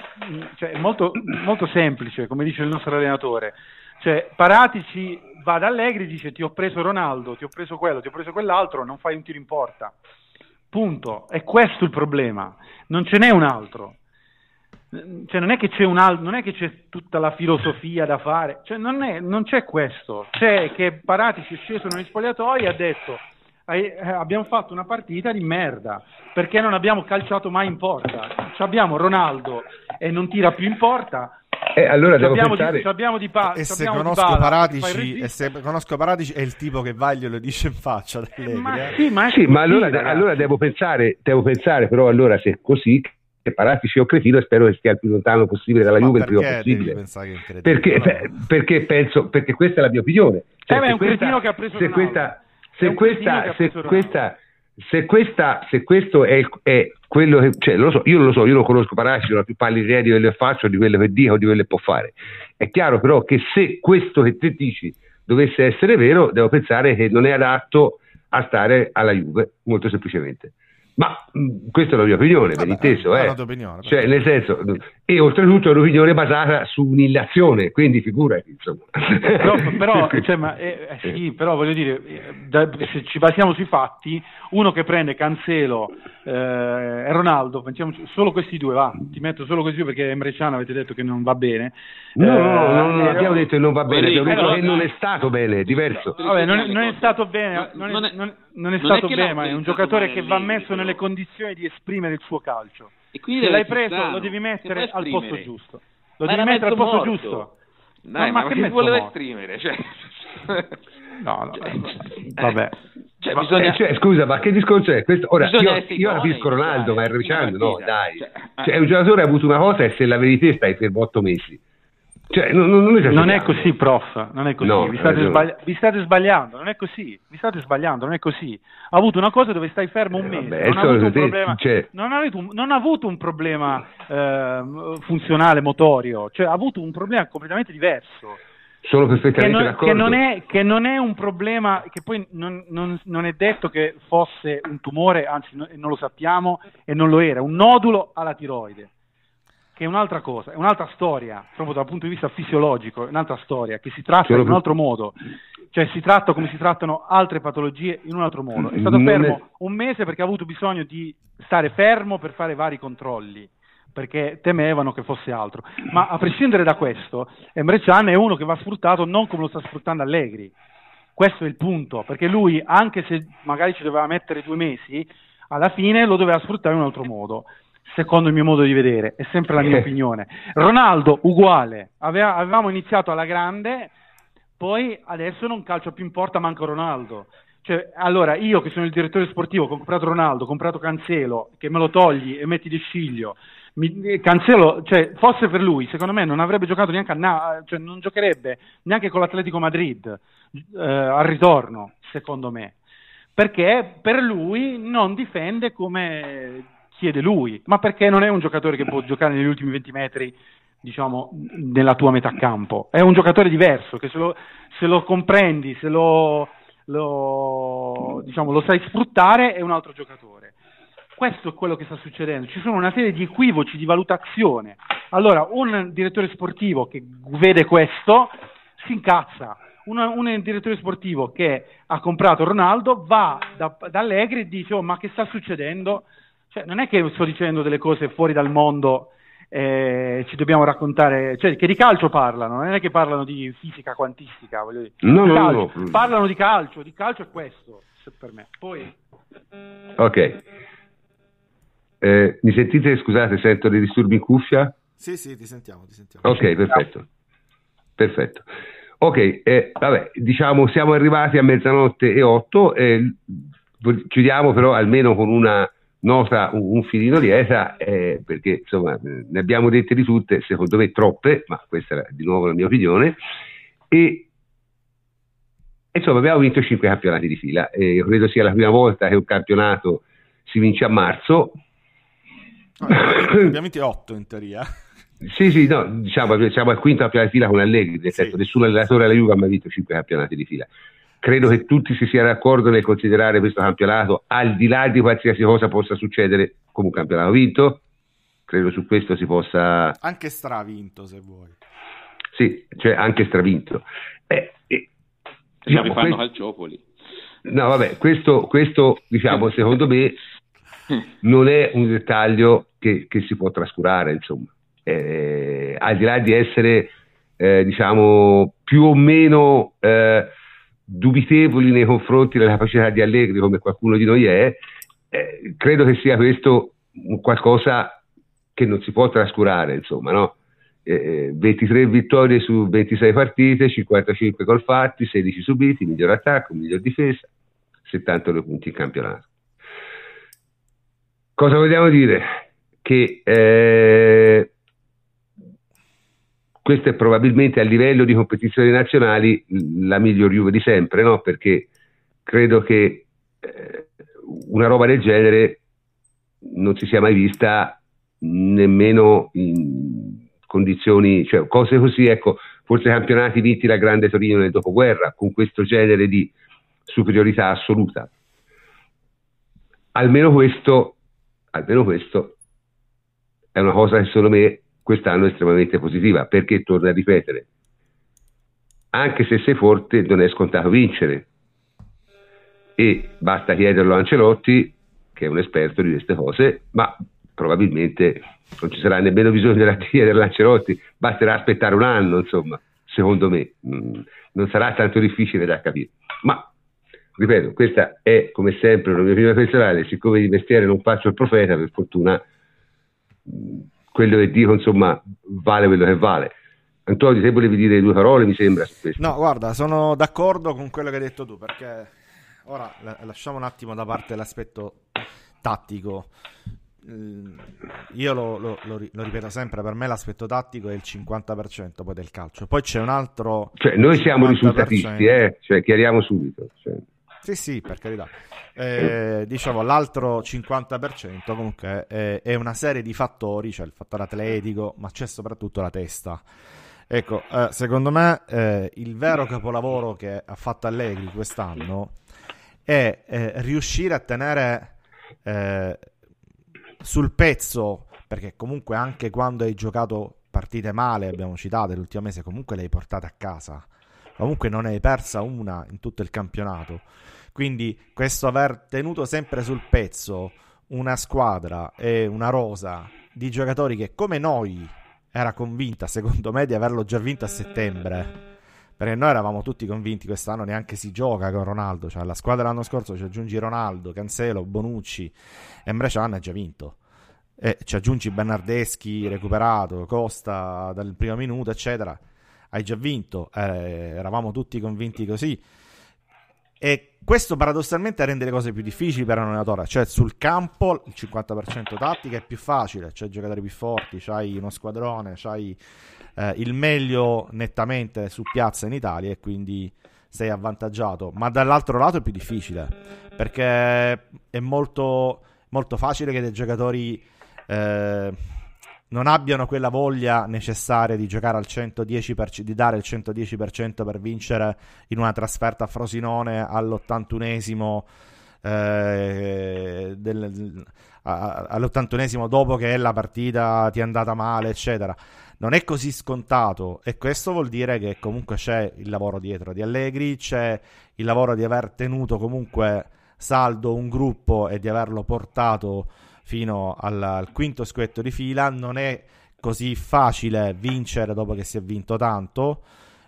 cioè, è molto, molto, semplice, come dice il nostro allenatore. Cioè, Paratici va da Allegri e dice ti ho preso Ronaldo, ti ho preso quello, ti ho preso quell'altro, non fai un tiro in porta. Punto. È questo il problema. Non ce n'è un altro. Cioè, non, è che c'è un al- non è che c'è tutta la filosofia da fare, cioè, non, è, non c'è questo. C'è che Paratici è sceso negli spogliatoi e ha detto abbiamo fatto una partita di merda perché non abbiamo calciato mai in porta. Abbiamo Ronaldo e non tira più in porta. Eh, allora devo pensare... di, abbiamo di pa- e se conosco Paratici e se conosco Paratici è il tipo che va e glielo dice in faccia ma, eh. sì, ma, sì, ma allora, allora devo, pensare, devo pensare però allora se è così che Paratici o Cretino spero che stia il più lontano possibile dalla Juve il prima possibile perché, perché, penso perché questa è la mia opinione cioè, eh beh, è un questa, cretino che ha preso se questa, se questa, se questa, se, questa, se questo è, è quello che, cioè, lo so, io non lo so, io non conosco Parasci, non ho più pallida idea di quello che faccio, di quello che dico, di quello che può fare. È chiaro però che se questo che te dici dovesse essere vero, devo pensare che non è adatto a stare alla Juve, molto semplicemente. Ma mh, mm, questa è la mia opinione, ben inteso. Eh. Opinione, cioè, nel senso, e oltretutto è un'opinione basata su un'illazione, quindi figurati. Insomma. Però, però, cioè, ma, eh, eh, sì, però voglio dire, eh, da, se ci basiamo sui fatti, uno che prende Cancelo eh, e Ronaldo, pensiamo, solo questi due, va, ti metto solo questi due perché Emre Can avete detto che non va bene. No, no, no, non abbiamo detto che non va bene, abbiamo detto che non è stato bene, è diverso. Vabbè, non, è, non è stato bene, non è, non è stato bene, ma è un giocatore che va messo nelle nelle condizioni di esprimere il suo calcio. E quindi Se l'hai preso, sano. lo devi mettere al posto giusto. Lo ma devi mettere al posto morto. giusto. Dai, ma, ma, ma che, che vuole esprimere? Cioè... no, no, cioè, vabbè. Cioè, ma, bisogna... eh, cioè, scusa, ma che discorso è questo? Ora, io, io capisco Ronaldo, ma è ravvicando, no, dai. Cioè, cioè, un giocatore ha avuto una cosa e se la vedi te stai fermo otto mesi. Cioè, non, non, non, è così, prof. Non è così. No, vi, state sbagli- vi, state sbagliando. Non è così. Vi state sbagliando. Non è così. Ha avuto una cosa dove stai fermo un eh, mese. Vabbè, non, ha avuto un problema, cioè... non, ha un, non, ha avuto un problema eh, funzionale, motorio. Cioè, ha avuto un problema completamente diverso. Sono perfettamente che non, d'accordo. Che non, è, che non, è, un problema, che poi non, non, è detto che fosse un tumore, anzi non lo sappiamo e non lo era, un nodulo alla tiroide che è un'altra cosa, è un'altra storia, proprio dal punto di vista fisiologico, è un'altra storia, che si tratta in un altro modo, cioè si tratta come si trattano altre patologie in un altro modo. È stato fermo un mese perché ha avuto bisogno di stare fermo per fare vari controlli, perché temevano che fosse altro. Ma a prescindere da questo, Emre Can è uno che va sfruttato non come lo sta sfruttando Allegri. Questo è il punto, perché lui, anche se magari ci doveva mettere due mesi, alla fine lo doveva sfruttare in un altro modo secondo il mio modo di vedere, è sempre la mia opinione. Ronaldo uguale, Aveva, avevamo iniziato alla grande, poi adesso non calcio più in porta, manca Ronaldo. Cioè, allora io che sono il direttore sportivo, ho comprato Ronaldo, ho comprato Cancelo, che me lo togli e metti di sciglio, mi, Cancelo, cioè, fosse per lui, secondo me non avrebbe giocato neanche a na- cioè non giocherebbe neanche con l'Atletico Madrid eh, al ritorno, secondo me. Perché per lui non difende come chiede lui, ma perché non è un giocatore che può giocare negli ultimi 20 metri, diciamo, nella tua metà campo. È un giocatore diverso, che se lo, se lo comprendi, se lo, lo, diciamo, lo sai sfruttare, è un altro giocatore. Questo è quello che sta succedendo. Ci sono una serie di equivoci di valutazione. Allora, un direttore sportivo che vede questo si incazza. Un, un direttore sportivo che ha comprato Ronaldo va da, da Allegri e dice: oh, Ma che sta succedendo? Cioè, non è che sto dicendo delle cose fuori dal mondo eh, ci dobbiamo raccontare, cioè che di calcio parlano, non è che parlano di fisica quantistica, voglio dire. No, no, no, Parlano di calcio, di calcio è questo, per me. Poi... Ok. Eh, mi sentite? Scusate, sento dei disturbi in cuffia? Sì, sì, ti sentiamo, ti sentiamo. Ok, perfetto. Perfetto. Ok, eh, vabbè, diciamo siamo arrivati a mezzanotte e otto, eh, chiudiamo però almeno con una nota un, un filino lieta, eh, perché insomma ne abbiamo dette di tutte, secondo me troppe, ma questa è di nuovo la mia opinione, e insomma abbiamo vinto cinque campionati di fila, e io credo sia la prima volta che un campionato si vince a marzo, abbiamo vinto 8 in teoria. Sì, sì, no, diciamo, siamo al quinto campionato di fila con Allegri, nel senso sì. nessun allenatore alla Juve ha mai vinto 5 campionati di fila. Credo che tutti si siano d'accordo nel considerare questo campionato, al di là di qualsiasi cosa possa succedere, come un campionato vinto. Credo su questo si possa... Anche stravinto, se vuoi. Sì, cioè anche stravinto. Eh, eh, diciamo, questo... calciopoli. No, vabbè, questo, questo diciamo, secondo me non è un dettaglio che, che si può trascurare, insomma. Eh, al di là di essere, eh, diciamo, più o meno eh, dubitevoli nei confronti della capacità di Allegri, come qualcuno di noi è, eh, credo che sia questo qualcosa che non si può trascurare, insomma, no? 23 eh, vittorie su 26 partite, 55 gol fatti, 16 subiti, miglior attacco, miglior difesa, 72 punti in campionato. Cosa vogliamo dire? Che eh, questa è probabilmente a livello di competizioni nazionali la miglior Juve di sempre, no? perché credo che eh, una roba del genere non si sia mai vista nemmeno in condizioni, cioè cose così, ecco, forse campionati vinti da Grande Torino nel dopoguerra, con questo genere di superiorità assoluta. Almeno questo almeno questo è una cosa che secondo me quest'anno è estremamente positiva, perché torno a ripetere, anche se sei forte non è scontato vincere e basta chiederlo a Ancelotti, che è un esperto di queste cose, ma probabilmente non ci sarà nemmeno bisogno della chiedere Ancelotti, basterà aspettare un anno, insomma, secondo me, mm, non sarà tanto difficile da capire. Ma ripeto, questa è come sempre una mia opinione personale, siccome di mestiere non faccio il profeta, per fortuna quello che dico insomma vale quello che vale. Antonio, se volevi dire due parole, mi sembra. No, guarda, sono d'accordo con quello che hai detto tu, perché ora lasciamo un attimo da parte l'aspetto tattico. Io lo, lo, lo, lo, ripeto sempre, per me l'aspetto tattico è il 50% poi del calcio. Poi c'è un altro... Cioè, noi siamo risultatisti, eh? cioè, chiariamo subito. Cioè. Sì, sì, per carità. Eh, diciamo l'altro 50% comunque è, è, una serie di fattori, cioè il fattore atletico, ma c'è soprattutto la testa. Ecco, eh, secondo me eh, il vero capolavoro che ha fatto Allegri quest'anno è eh, riuscire a tenere eh, sul pezzo, perché comunque anche quando hai giocato partite male, abbiamo citato l'ultimo mese, comunque le hai portate a casa. Comunque non hai persa una in tutto il campionato quindi questo aver tenuto sempre sul pezzo una squadra e una rosa di giocatori che come noi era convinta, secondo me, di averlo già vinto a settembre. Perché noi eravamo tutti convinti quest'anno neanche si gioca con Ronaldo. Cioè, la squadra l'anno scorso ci aggiungi Ronaldo, Cancelo, Bonucci e l'anno ha già vinto. E ci aggiungi Bernardeschi recuperato, Costa dal primo minuto, eccetera. Hai già vinto. Eh, eravamo tutti convinti così. E questo paradossalmente rende le cose più difficili per un allenatore, cioè sul campo il 50% tattica è più facile, c'hai giocatori più forti, c'hai uno squadrone, c'hai eh, il meglio nettamente su piazza in Italia e quindi sei avvantaggiato, ma dall'altro lato è più difficile perché è molto, molto facile che dei giocatori eh, non abbiano quella voglia necessaria di giocare al 110%, di dare il 110% per vincere in una trasferta a Frosinone all'81esimo. Eh, del, all'81esimo dopo che la partita ti è andata male, eccetera. Non è così scontato e questo vuol dire che comunque c'è il lavoro dietro di Allegri, c'è il lavoro di aver tenuto comunque saldo un gruppo e di averlo portato fino al, al quinto scudetto di fila. Non è così facile vincere dopo che si è vinto tanto.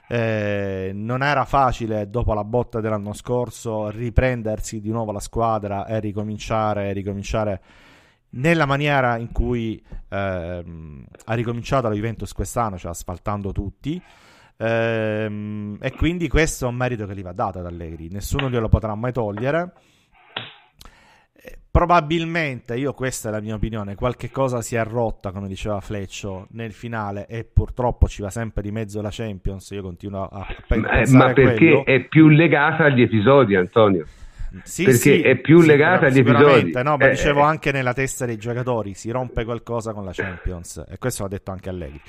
Eh, non era facile dopo la botta dell'anno scorso riprendersi di nuovo la squadra e ricominciare, ricominciare nella maniera in cui eh, ha ricominciato la Juventus quest'anno, cioè asfaltando tutti. Eh, e quindi questo è un merito che gli va dato ad Allegri, nessuno glielo potrà mai togliere probabilmente, io questa è la mia opinione, qualche cosa si è rotta, come diceva Fleccio, nel finale e purtroppo ci va sempre di mezzo la Champions, io continuo a, a pensare Ma, ma perché quello. è più legata agli episodi, Antonio? Sì, perché sì, è più sì, legata agli episodi. No, ma eh, dicevo eh. anche nella testa dei giocatori, si rompe qualcosa con la Champions e questo l'ha detto anche Allegri.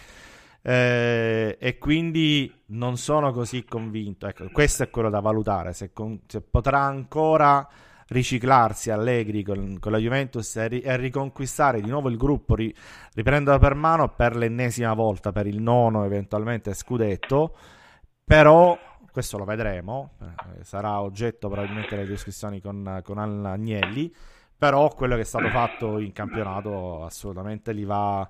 Eh, e quindi non sono così convinto. Ecco, questo è quello da valutare, se, con, se potrà ancora riciclarsi Allegri con, con la Juventus e, ri, e, riconquistare di nuovo il gruppo, ri, riprenderlo per mano per l'ennesima volta, per il nono eventualmente scudetto, però questo lo vedremo, eh, sarà oggetto probabilmente delle discussioni con, con Agnelli, però quello che è stato fatto in campionato assolutamente gli va...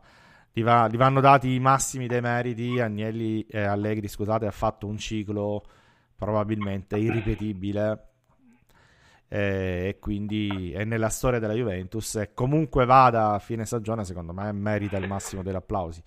Gli, va, gli vanno dati i massimi dei meriti. Agnelli e Allegri, scusate, ha fatto un ciclo probabilmente irripetibile eh, e quindi è nella storia della Juventus e comunque vada a fine stagione secondo me merita il massimo degli applausi.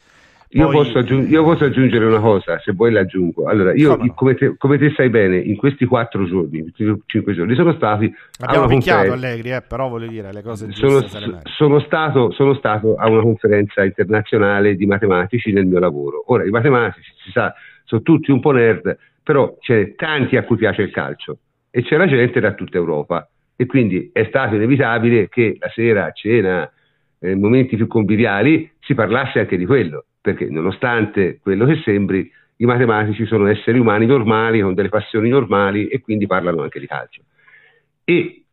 Poi... io, posso aggiung- io, posso aggiungere una cosa se vuoi l'aggiungo allora io no? come, te, come, te, sai bene in questi quattro giorni cinque giorni sono stati abbiamo picchiato Allegri eh, però voglio dire le cose sono, sono, stato, sono stato a una conferenza internazionale di matematici nel mio lavoro. Ora i matematici si sa sono tutti un po' nerd però c'è tanti a cui piace il calcio e c'era gente da tutta Europa. E quindi è stato inevitabile che la sera a cena, nei momenti più conviviali, si parlasse anche di quello, perché nonostante quello che sembri, i matematici sono esseri umani normali, con delle passioni normali e quindi parlano anche di calcio. E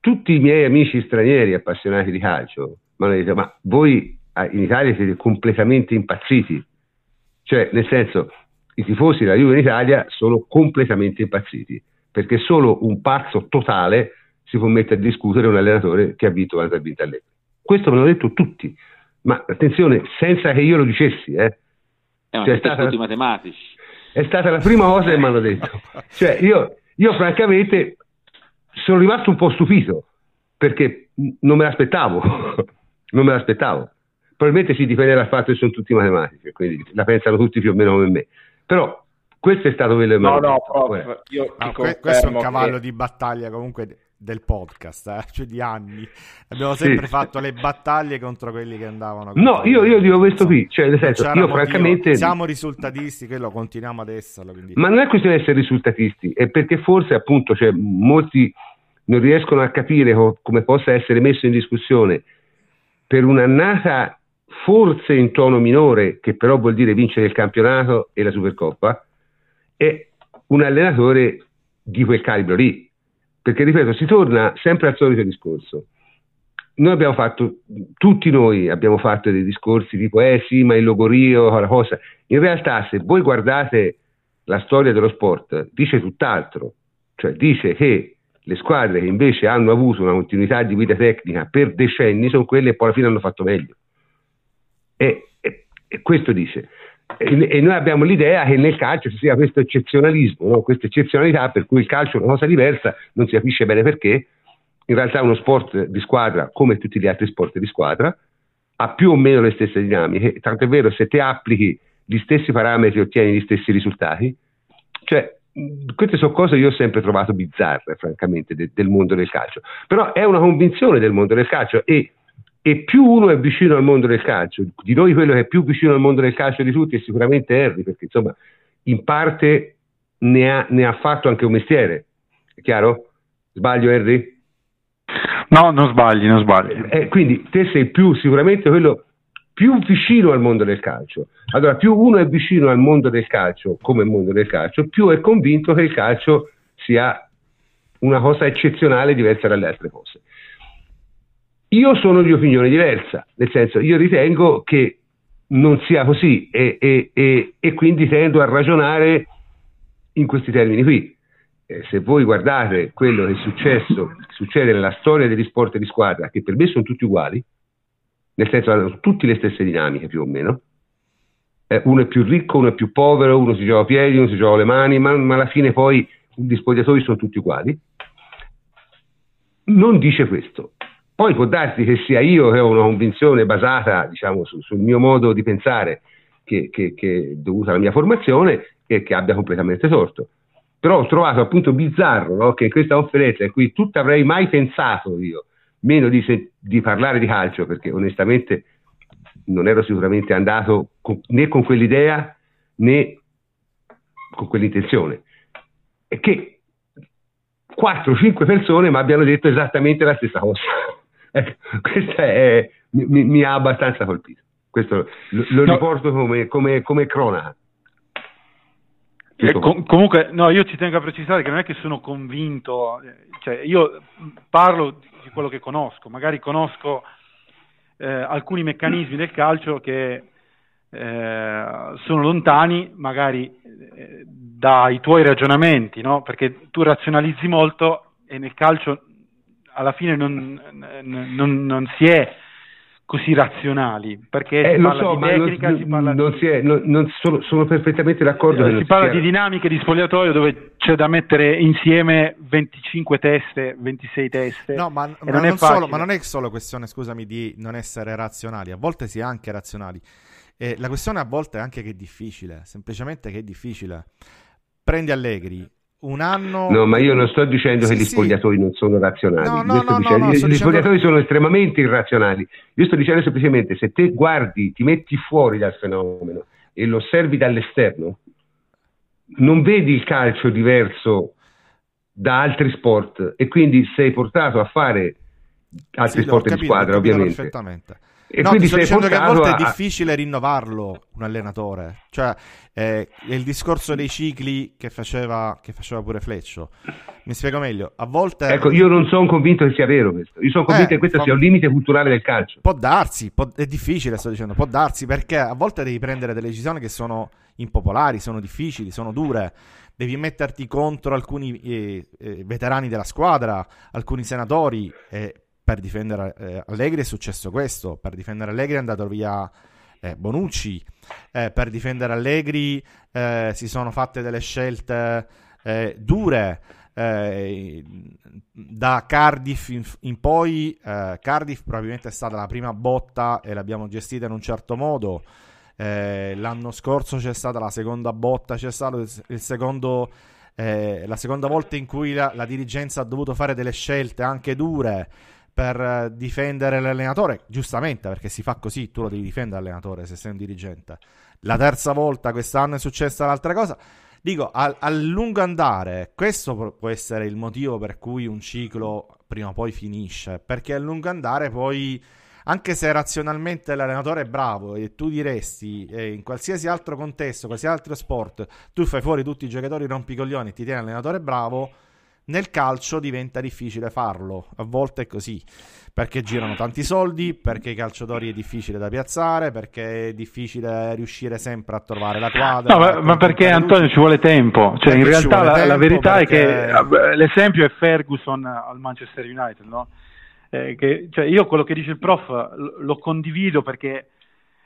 tutti i miei amici stranieri appassionati di calcio mi hanno detto, ma voi in Italia siete completamente impazziti, cioè nel senso i tifosi della Juve in Italia sono completamente impazziti perché solo un pazzo totale si può mettere a discutere un allenatore che ha vinto quanto ha vinto Allegri. Questo me l'hanno detto tutti, ma attenzione, senza che io lo dicessi, eh. Eh, cioè, è, stata, matematici. è stata la prima cosa che mi hanno detto. Cioè, io, io francamente sono rimasto un po' stupito perché non me l'aspettavo, non me l'aspettavo. Probabilmente si dipende dal fatto che sono tutti matematici, quindi la pensano tutti più o meno come me. Però questo è stato quello che No, no, prof, io ah, questo è un cavallo che... di battaglia comunque del podcast, eh? cioè di anni. Abbiamo sempre sì. fatto le battaglie contro quelli che andavano. No, io, io, dico questo qui, cioè nel senso, io francamente... Siamo risultatisti, quello continuiamo ad esserlo. Quindi... Ma non è questione di essere risultatisti, è perché forse appunto cioè, molti non riescono a capire co- come possa essere messo in discussione per un'annata forse in tono minore, che però vuol dire vincere il campionato e la Supercoppa, è un allenatore di quel calibro lì. Perché, ripeto, si torna sempre al solito discorso. Noi abbiamo fatto, tutti noi abbiamo fatto dei discorsi tipo, eh sì, ma il logorio, la cosa. In realtà, se voi guardate la storia dello sport, dice tutt'altro. Cioè, dice che le squadre che invece hanno avuto una continuità di guida tecnica per decenni sono quelle che poi alla fine hanno fatto meglio. E, e, e questo dice e, noi abbiamo l'idea che nel calcio ci sia questo eccezionalismo, no? questa eccezionalità per cui il calcio è una cosa diversa, non si capisce bene perché, in realtà è uno sport di squadra come tutti gli altri sport di squadra, ha più o meno le stesse dinamiche, tanto è vero se te applichi gli stessi parametri ottieni gli stessi risultati, cioè queste sono cose che io ho sempre trovato bizzarre, francamente, de, del mondo del calcio. Però è una convinzione del mondo del calcio e, e, più uno è vicino al mondo del calcio, di noi quello che è più vicino al mondo del calcio di tutti è sicuramente Harry, perché insomma, in parte ne ha, ne ha fatto anche un mestiere. È chiaro? Sbaglio, Harry? No, non sbagli, non sbagli. Eh, quindi te sei più sicuramente quello più vicino al mondo del calcio. Allora, più uno è vicino al mondo del calcio, come mondo del calcio, più è convinto che il calcio sia una cosa eccezionale, diversa dalle altre cose. Io sono di opinione diversa, nel senso, io ritengo che non sia così e, e, e, e quindi tendo a ragionare in questi termini qui. Eh, se voi guardate quello che è successo, che succede nella storia degli sport di squadra, che per me sono tutti uguali, nel senso hanno tutte le stesse dinamiche più o meno. Eh, uno è più ricco, uno è più povero, uno si gioca a piedi, uno si gioca le mani, ma, ma alla fine poi gli spogliatori sono tutti uguali. Non dice questo. Poi può darsi che sia io che ho una convinzione basata diciamo, su, sul mio modo di pensare, che, che, che dovuta alla mia formazione, che, che abbia completamente torto però ho trovato appunto bizzarro no? che in questa conferenza in cui tutto avrei mai pensato io meno di, se, di parlare di calcio, perché onestamente non ero sicuramente andato con, né con quell'idea né con quell'intenzione. E che 4-5 persone mi abbiano detto esattamente la stessa cosa. Ecco, questa è, mi, mi, ha abbastanza colpito. Questo lo, lo no. riporto come, come, come cronaca. Eh, com- comunque, no, io ci tengo a precisare che non è che sono convinto, cioè io parlo di quello che conosco, magari conosco eh, alcuni meccanismi del calcio che eh, sono lontani magari eh, dai tuoi ragionamenti, no? perché tu razionalizzi molto e nel calcio alla fine non, non, non si è così razionali, perché eh, si parla so, di tecnica, non, si parla non di... Si è, non, sono, sono, perfettamente d'accordo. Eh, si parla di dinamiche di spogliatoio dove c'è da mettere insieme 25 teste, 26 teste. No, ma, ma, non, solo, ma non, è solo questione, scusami, di non essere razionali, a volte si è anche razionali. Eh, la questione a volte è anche che è difficile, semplicemente che è difficile. Prendi Allegri, un anno. No, ma io non sto dicendo sì, che gli spogliatori sì. non sono razionali. No, no, no, dicendo, gli, gli spogliatori sono estremamente irrazionali. Io sto dicendo semplicemente se te guardi, ti metti fuori dal fenomeno e lo osservi dall'esterno, non vedi il calcio diverso da altri sport e quindi sei portato a fare altri sì, sport capito, di squadra, ovviamente. E no, quindi sto dicendo che a volte a... è difficile rinnovarlo un allenatore. Cioè, eh, è il discorso dei cicli che faceva, che faceva pure Fleccio. Mi spiego meglio. A volte. Ecco, io non sono convinto che sia vero questo. Io sono convinto eh, che questo fa... sia un limite culturale del calcio. Può darsi, può... è difficile, sto dicendo. Può darsi perché a volte devi prendere delle decisioni che sono impopolari, sono difficili, sono dure. Devi metterti contro alcuni eh, eh veterani della squadra, alcuni senatori. Eh, per difendere eh, Allegri è successo questo, per difendere Allegri è andato via eh, Bonucci, eh, per difendere Allegri eh, si sono fatte delle scelte eh, dure. Eh, da Cardiff in, in poi, Cardiff probabilmente è stata la prima botta e l'abbiamo gestita in un certo modo. l'anno scorso c'è stata la seconda botta, c'è stato il, il secondo eh, la seconda volta in cui la, la, dirigenza ha dovuto fare delle scelte anche dure per eh, difendere l'allenatore, giustamente perché si fa così, tu lo devi difendere l'allenatore se sei un dirigente. La terza volta quest'anno è successa l'altra cosa. Dico, a, a lungo andare, questo può essere il motivo per cui un ciclo prima o poi finisce, perché a lungo andare poi, anche se razionalmente l'allenatore è bravo e tu diresti eh, in qualsiasi altro contesto, qualsiasi altro sport, tu fai fuori tutti i giocatori rompicoglioni e ti tieni l'allenatore bravo, nel calcio diventa difficile farlo, a volte è così, perché girano tanti soldi, perché i calciatori è difficile da piazzare, perché è difficile riuscire sempre a trovare la quadra. No, ma, ma perché Antonio ci vuole tempo, cioè in realtà la, la, verità perché... è che l'esempio è Ferguson al Manchester United, no? Eh, che, cioè io quello che dice il prof lo, lo condivido perché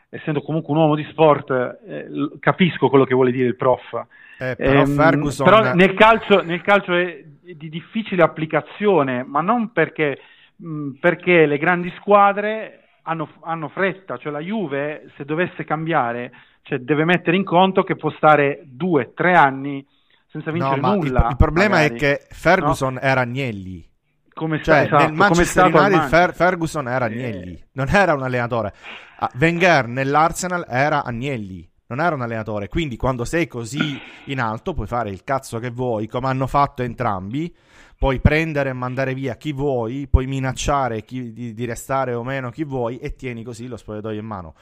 essendo comunque un uomo di sport, eh, capisco quello che vuole dire il prof. Eh, però, ehm, Ferguson... però nel, calcio, nel calcio, è di difficile applicazione, ma non perché, mh, perché le grandi squadre hanno, hanno, fretta, cioè la Juve se dovesse cambiare cioè deve mettere in conto che può stare due, tre anni senza vincere no, nulla. Il, il problema magari. è che Ferguson no? era Agnelli. Come cioè, esatto, nel Manchester United Fer- Ferguson era Agnelli, eh. non era un allenatore. Ah, Wenger nell'Arsenal era Agnelli, non era un allenatore. Quindi quando sei così in alto puoi fare il cazzo che vuoi, come hanno fatto entrambi. Puoi prendere e mandare via chi vuoi, puoi minacciare chi, di, di restare o meno chi vuoi e tieni così lo spogliatoio in mano.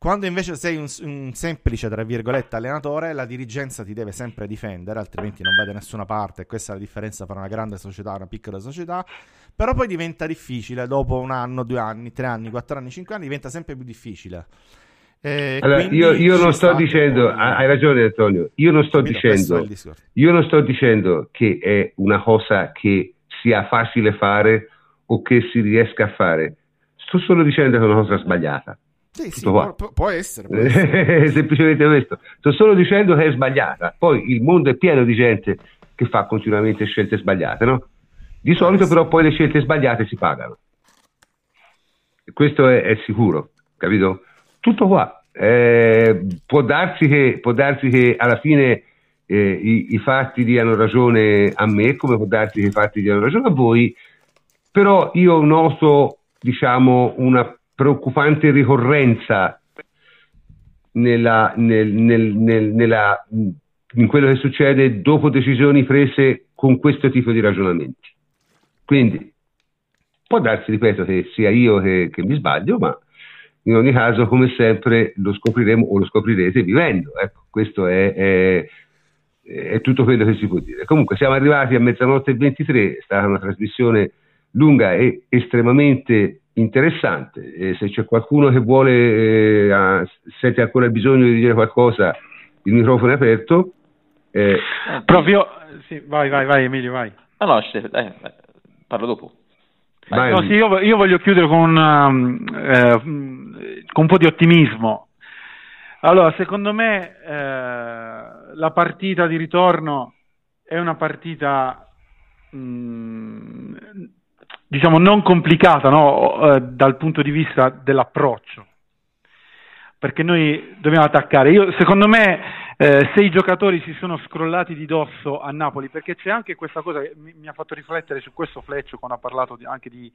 Quando invece sei un, un, semplice, tra virgolette, allenatore, la dirigenza ti deve sempre difendere, altrimenti non vai da nessuna parte. Questa è la differenza tra una grande società e una piccola società. Però poi diventa difficile, dopo un anno, due anni, tre anni, quattro anni, cinque anni, diventa sempre più difficile. Eh, allora, io, io non sto dicendo, poi... hai ragione Antonio, io non sto dicendo, io non sto dicendo che è una cosa che sia facile fare o che si riesca a fare, sto solo dicendo che è una cosa sbagliata. Sì, sì, può, può, essere. Può essere. Semplicemente questo. Sto solo dicendo che è sbagliata. Poi il mondo è pieno di gente che fa continuamente scelte sbagliate, no? Di solito, però, poi le scelte sbagliate si pagano. Questo è, è sicuro, capito? Tutto qua. Eh, può, darsi che, può, darsi che, alla fine eh, i, i, fatti diano ragione a me, come può darsi che i fatti diano ragione a voi, però io noto, diciamo, una preoccupante ricorrenza nella, nel, nel, nel, nella, in quello che succede dopo decisioni prese con questo tipo di ragionamenti. Quindi può darsi, ripeto, che sia io che, che mi sbaglio, ma in ogni caso, come sempre, lo scopriremo o lo scoprirete vivendo. Ecco, questo è, è, è, tutto quello che si può dire. Comunque, siamo arrivati a mezzanotte e 23, è stata una trasmissione lunga e estremamente interessante. E se c'è qualcuno che vuole, eh, sente ancora il bisogno di dire qualcosa, il microfono è aperto. Eh, Proprio, sì, vai, vai, vai, Emilio, vai. No, no, dai, parlo dopo. No, sì, io, io, voglio chiudere con, um, eh, con, un po' di ottimismo. Allora, secondo me eh, la partita di ritorno è una partita mh, mm, diciamo non complicata no? eh, dal punto di vista dell'approccio perché noi dobbiamo attaccare Io, secondo me eh, se i giocatori si sono scrollati di dosso a Napoli perché c'è anche questa cosa che mi, mi ha fatto riflettere su questo Fleccio quando ha parlato di, anche di,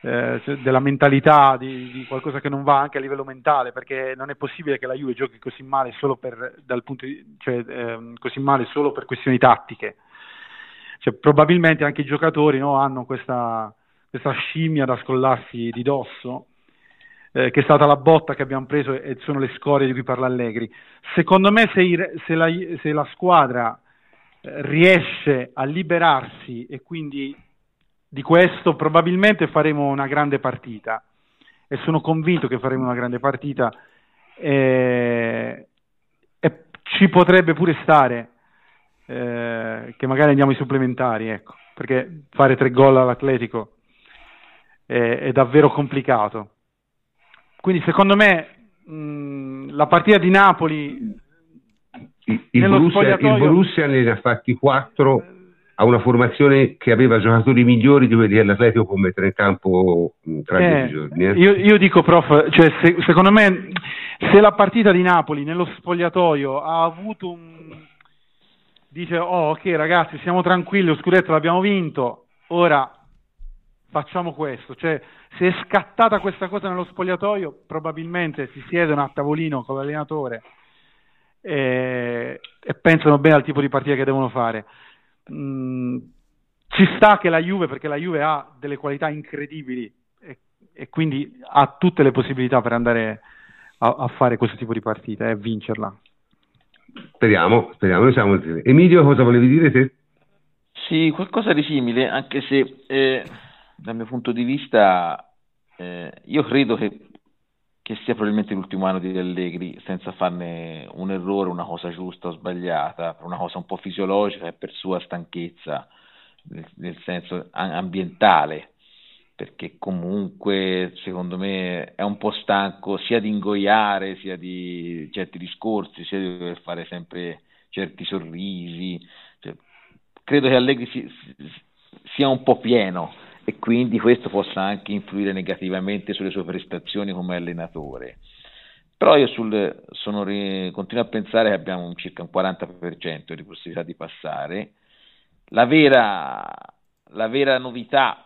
eh, della mentalità di, di, qualcosa che non va anche a livello mentale perché non è possibile che la Juve giochi così male solo per, di, cioè, eh, così male solo per questioni tattiche. Cioè, probabilmente anche i giocatori no, hanno questa, questa, scimmia da scollarsi di dosso, eh, che è stata la botta che abbiamo preso e sono le scorie di cui parla Allegri. Secondo me se, se, la, se la, squadra eh, riesce a liberarsi e quindi di questo probabilmente faremo una grande partita e sono convinto che faremo una grande partita e, e ci potrebbe pure stare eh, che magari andiamo ai supplementari, ecco, perché fare tre gol all'Atletico è, è davvero complicato. Quindi secondo me mh, la partita di Napoli il, il, Borussia, il Borussia ne ha fatti quattro a una formazione che aveva giocatori migliori di quelli che l'Atletico può mettere in campo tra eh, dieci giorni. Eh. Io, io, dico, prof, cioè, se, secondo me se la partita di Napoli nello spogliatoio ha avuto un, dice oh ok ragazzi siamo tranquilli, lo scudetto l'abbiamo vinto, ora facciamo questo, cioè se è scattata questa cosa nello spogliatoio probabilmente si siedono a tavolino con l'allenatore e, e pensano bene al tipo di partita che devono fare. Mm, ci sta che la Juve, perché la Juve ha delle qualità incredibili e, e quindi ha tutte le possibilità per andare a, a fare questo tipo di partita e vincerla. Speriamo, speriamo, siamo... Emilio, cosa volevi dire te? Sì, qualcosa di simile, anche se eh, dal mio punto di vista eh, io credo che, che, sia probabilmente l'ultimo anno di Allegri senza farne un errore, una cosa giusta o sbagliata, una cosa un po' fisiologica e per sua stanchezza, nel, nel senso ambientale perché comunque secondo me è un po' stanco sia di ingoiare sia di certi discorsi, sia di dover fare sempre certi sorrisi. Cioè, credo che Allegri si, sia un po' pieno e quindi questo possa anche influire negativamente sulle sue prestazioni come allenatore. Però io sul, sono, continuo a pensare che abbiamo circa un 40% di possibilità di passare. La vera, la vera novità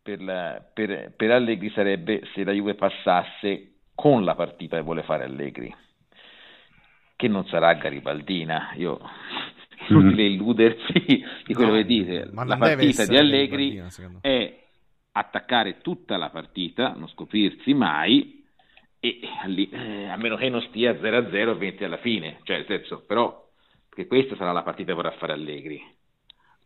per, la, per, per, Allegri sarebbe se la Juve passasse con la partita che vuole fare Allegri, che non sarà garibaldina. Io inutile mm. illudersi di quello no, che dite. La partita di Allegri è attaccare tutta la partita, non scoprirsi mai e eh, a meno che non stia 0-0 e 20 alla fine, cioè nel senso, però che questa sarà la partita che vorrà fare Allegri.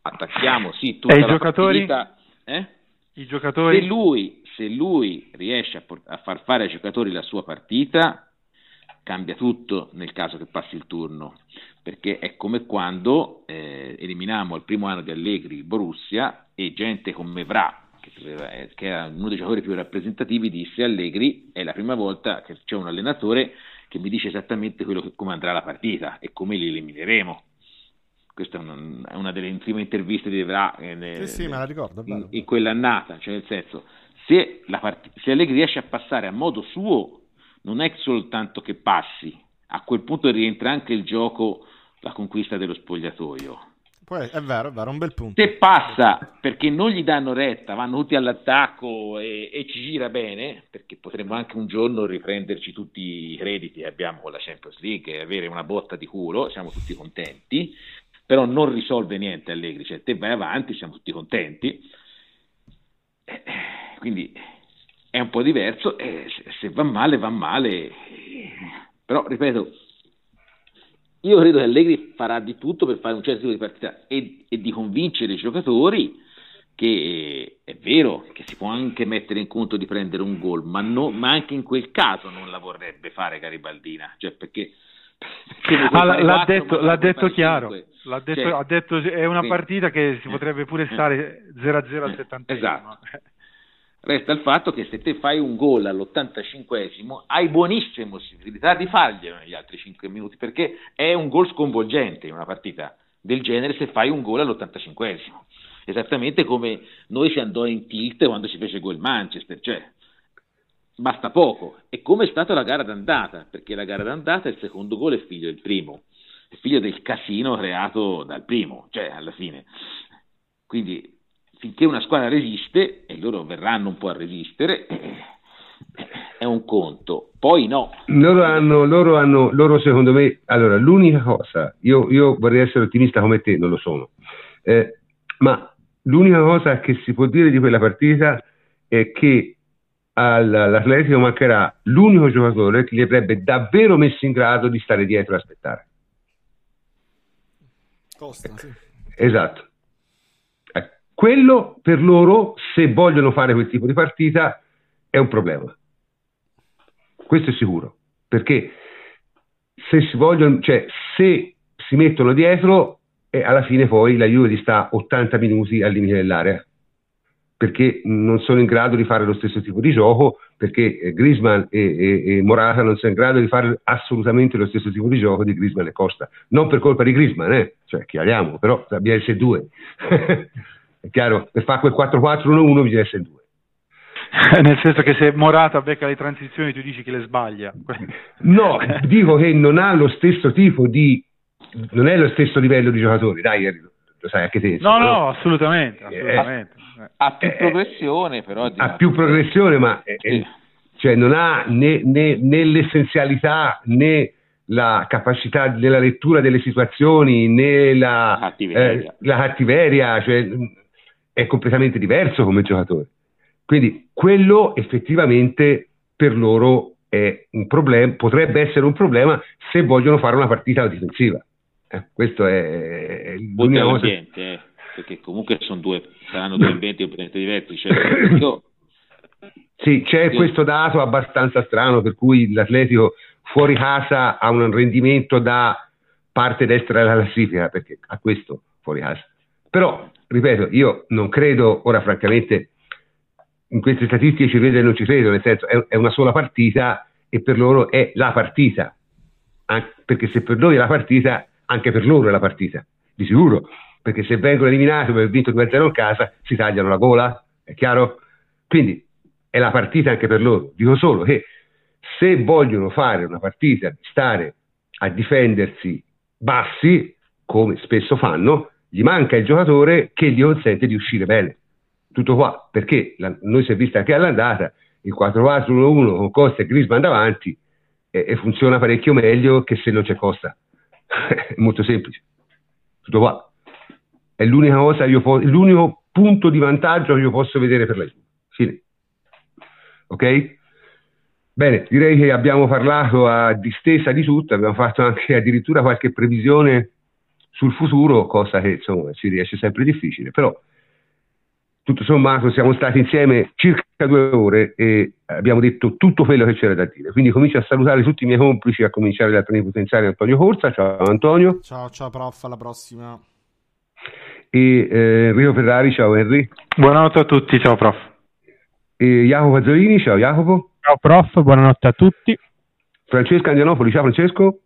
Attacchiamo sì tutta e la i giocatori? partita, eh? I giocatori? Se lui, se lui riesce a, por- a far fare ai giocatori la sua partita, cambia tutto nel caso che passi il turno, perché è come quando eh, eliminammo al primo anno di Allegri Borussia e gente come Vra che, che era uno dei giocatori più rappresentativi, disse Allegri è la prima volta che c'è un allenatore che mi dice esattamente che, come andrà la partita e come li elimineremo. Questa è una, è una delle prime interviste di Evra eh, sì, sì, in, in, quell'annata, cioè nel senso, se, part- se Allegri riesce a passare a modo suo, non è soltanto che passi, a quel punto rientra anche il gioco, la conquista dello spogliatoio poi, è vero, è vero, un bel punto. Se passa perché non gli danno retta, vanno tutti all'attacco e, e, ci gira bene, perché potremmo anche un giorno riprenderci tutti i crediti che abbiamo con la Champions League e avere una botta di culo, siamo tutti contenti, però non risolve niente Allegri, cioè te vai avanti, siamo tutti contenti. Eh, quindi è un po' diverso, eh, se va male va male, però ripeto, io credo che Allegri farà di tutto per fare un certo tipo di partita e, e di convincere i giocatori che è vero che si può anche mettere in conto di prendere un gol, ma, no, ma anche in quel caso non la vorrebbe fare Garibaldina, cioè perché, ah, l'ha, 4, detto, l'ha detto chiaro, l'ha detto, cioè, ha detto è una partita che si potrebbe pure stare 0-0 al 70 esatto. Resta il fatto che se te fai un gol all'85esimo hai buonissime possibilità di farglielo negli altri 5 minuti perché è un gol sconvolgente in una partita del genere se fai un gol all'85esimo. Esattamente come noi si andò in tilt quando si fece gol Manchester, cioè basta poco. E come è stata la gara d'andata, perché la gara d'andata il secondo gol è figlio del primo, è figlio del casino creato dal primo, cioè alla fine. Quindi finché una squadra resiste, e loro verranno un po' a resistere, è un conto, poi no. Loro hanno, loro hanno, loro secondo me, allora l'unica cosa, io, io vorrei essere ottimista come te, non lo sono, eh, ma l'unica cosa che si può dire di quella partita è che all'Atletico mancherà l'unico giocatore che li avrebbe davvero messo in grado di stare dietro e aspettare. Costa, sì. Esatto. Quello per loro, se vogliono fare quel tipo di partita, è un problema. Questo è sicuro, perché se si vogliono, cioè se si mettono dietro, e alla fine poi la Juve gli sta 80 minuti al limite dell'area perché non sono in grado di fare lo stesso tipo di gioco, perché eh, Grisman e, e, e, Morata non sono in grado di fare assolutamente lo stesso tipo di gioco di Grisman e Costa. Non per colpa di Grisman, eh? cioè chiariamo, però abbiamo essere due. È chiaro, per fare quel 4-4-1-1 bisogna essere due. Nel senso che se Morata becca le transizioni tu dici che le sbaglia. no, dico che non ha lo stesso tipo di... non è lo stesso livello di giocatori, dai, lo sai anche te. No, no, no assolutamente. assolutamente. Eh, ha più progressione però. Ha più progressione, ma sì. cioè non ha né, né, né l'essenzialità né la capacità della lettura delle situazioni né la cattiveria, eh, la cattiveria cioè, è completamente diverso come giocatore. Quindi quello effettivamente per loro è un problema, potrebbe essere un problema se vogliono fare una partita difensiva. Eh, questo è, l'unica cosa. Eh, perché comunque due, saranno due ambienti completamente diversi. Cioè, io... Sì, c'è io... questo dato abbastanza strano per cui l'Atletico fuori casa ha un rendimento da parte destra della classifica, perché ha questo fuori casa. Però ripeto, io non credo, ora francamente, in queste statistiche ci credo e non ci credo, nel senso è, è una sola partita e per loro è la partita, An- perché se per noi è la partita, anche per loro è la partita, di sicuro, perché se vengono eliminati aver vinto 2-0 in casa si tagliano la gola, è chiaro? Quindi è la partita anche per loro, dico solo che se vogliono fare una partita stare a difendersi bassi, come spesso fanno, gli manca il giocatore che gli consente di uscire bene. Tutto qua, perché la, noi si è visto anche all'andata, il 4-4-1-1 con Costa e Grisman davanti e, e, funziona parecchio meglio che se non c'è Costa. è molto semplice. Tutto qua. È l'unica cosa, io po- l'unico punto di vantaggio che io posso vedere per la Juve. Fine. Ok? Bene, direi che abbiamo parlato a distesa di tutto, abbiamo fatto anche addirittura qualche previsione sul futuro, cosa che insomma ci riesce sempre difficile, però tutto sommato siamo stati insieme circa due ore e abbiamo detto tutto quello che c'era da dire. Quindi comincio a salutare tutti i miei complici, a cominciare dal plenipotenziario Antonio Corsa. Ciao Antonio. Ciao, ciao prof, alla prossima. E eh, Enrico Ferrari, ciao Henry. Buonanotte a tutti, ciao prof. E Jacopo Azzolini, ciao Jacopo. Ciao prof, buonanotte a tutti. Francesco Andianopoli, ciao Francesco.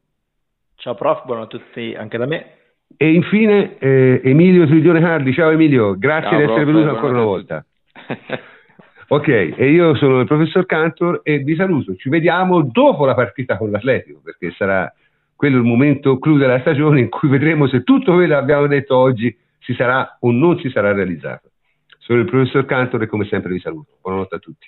Ciao prof, buonanotte a tutti anche da me. E infine eh, Emilio Tridione Cardi, ciao Emilio, grazie ciao, di essere prof, venuto ancora una volta. ok, e io sono il professor Cantor e vi saluto, ci vediamo dopo la partita con l'Atletico, perché sarà quello il momento clou della stagione in cui vedremo se tutto quello che abbiamo detto oggi si sarà o non si sarà realizzato. Sono il professor Cantor e come sempre vi saluto. Buonanotte a tutti.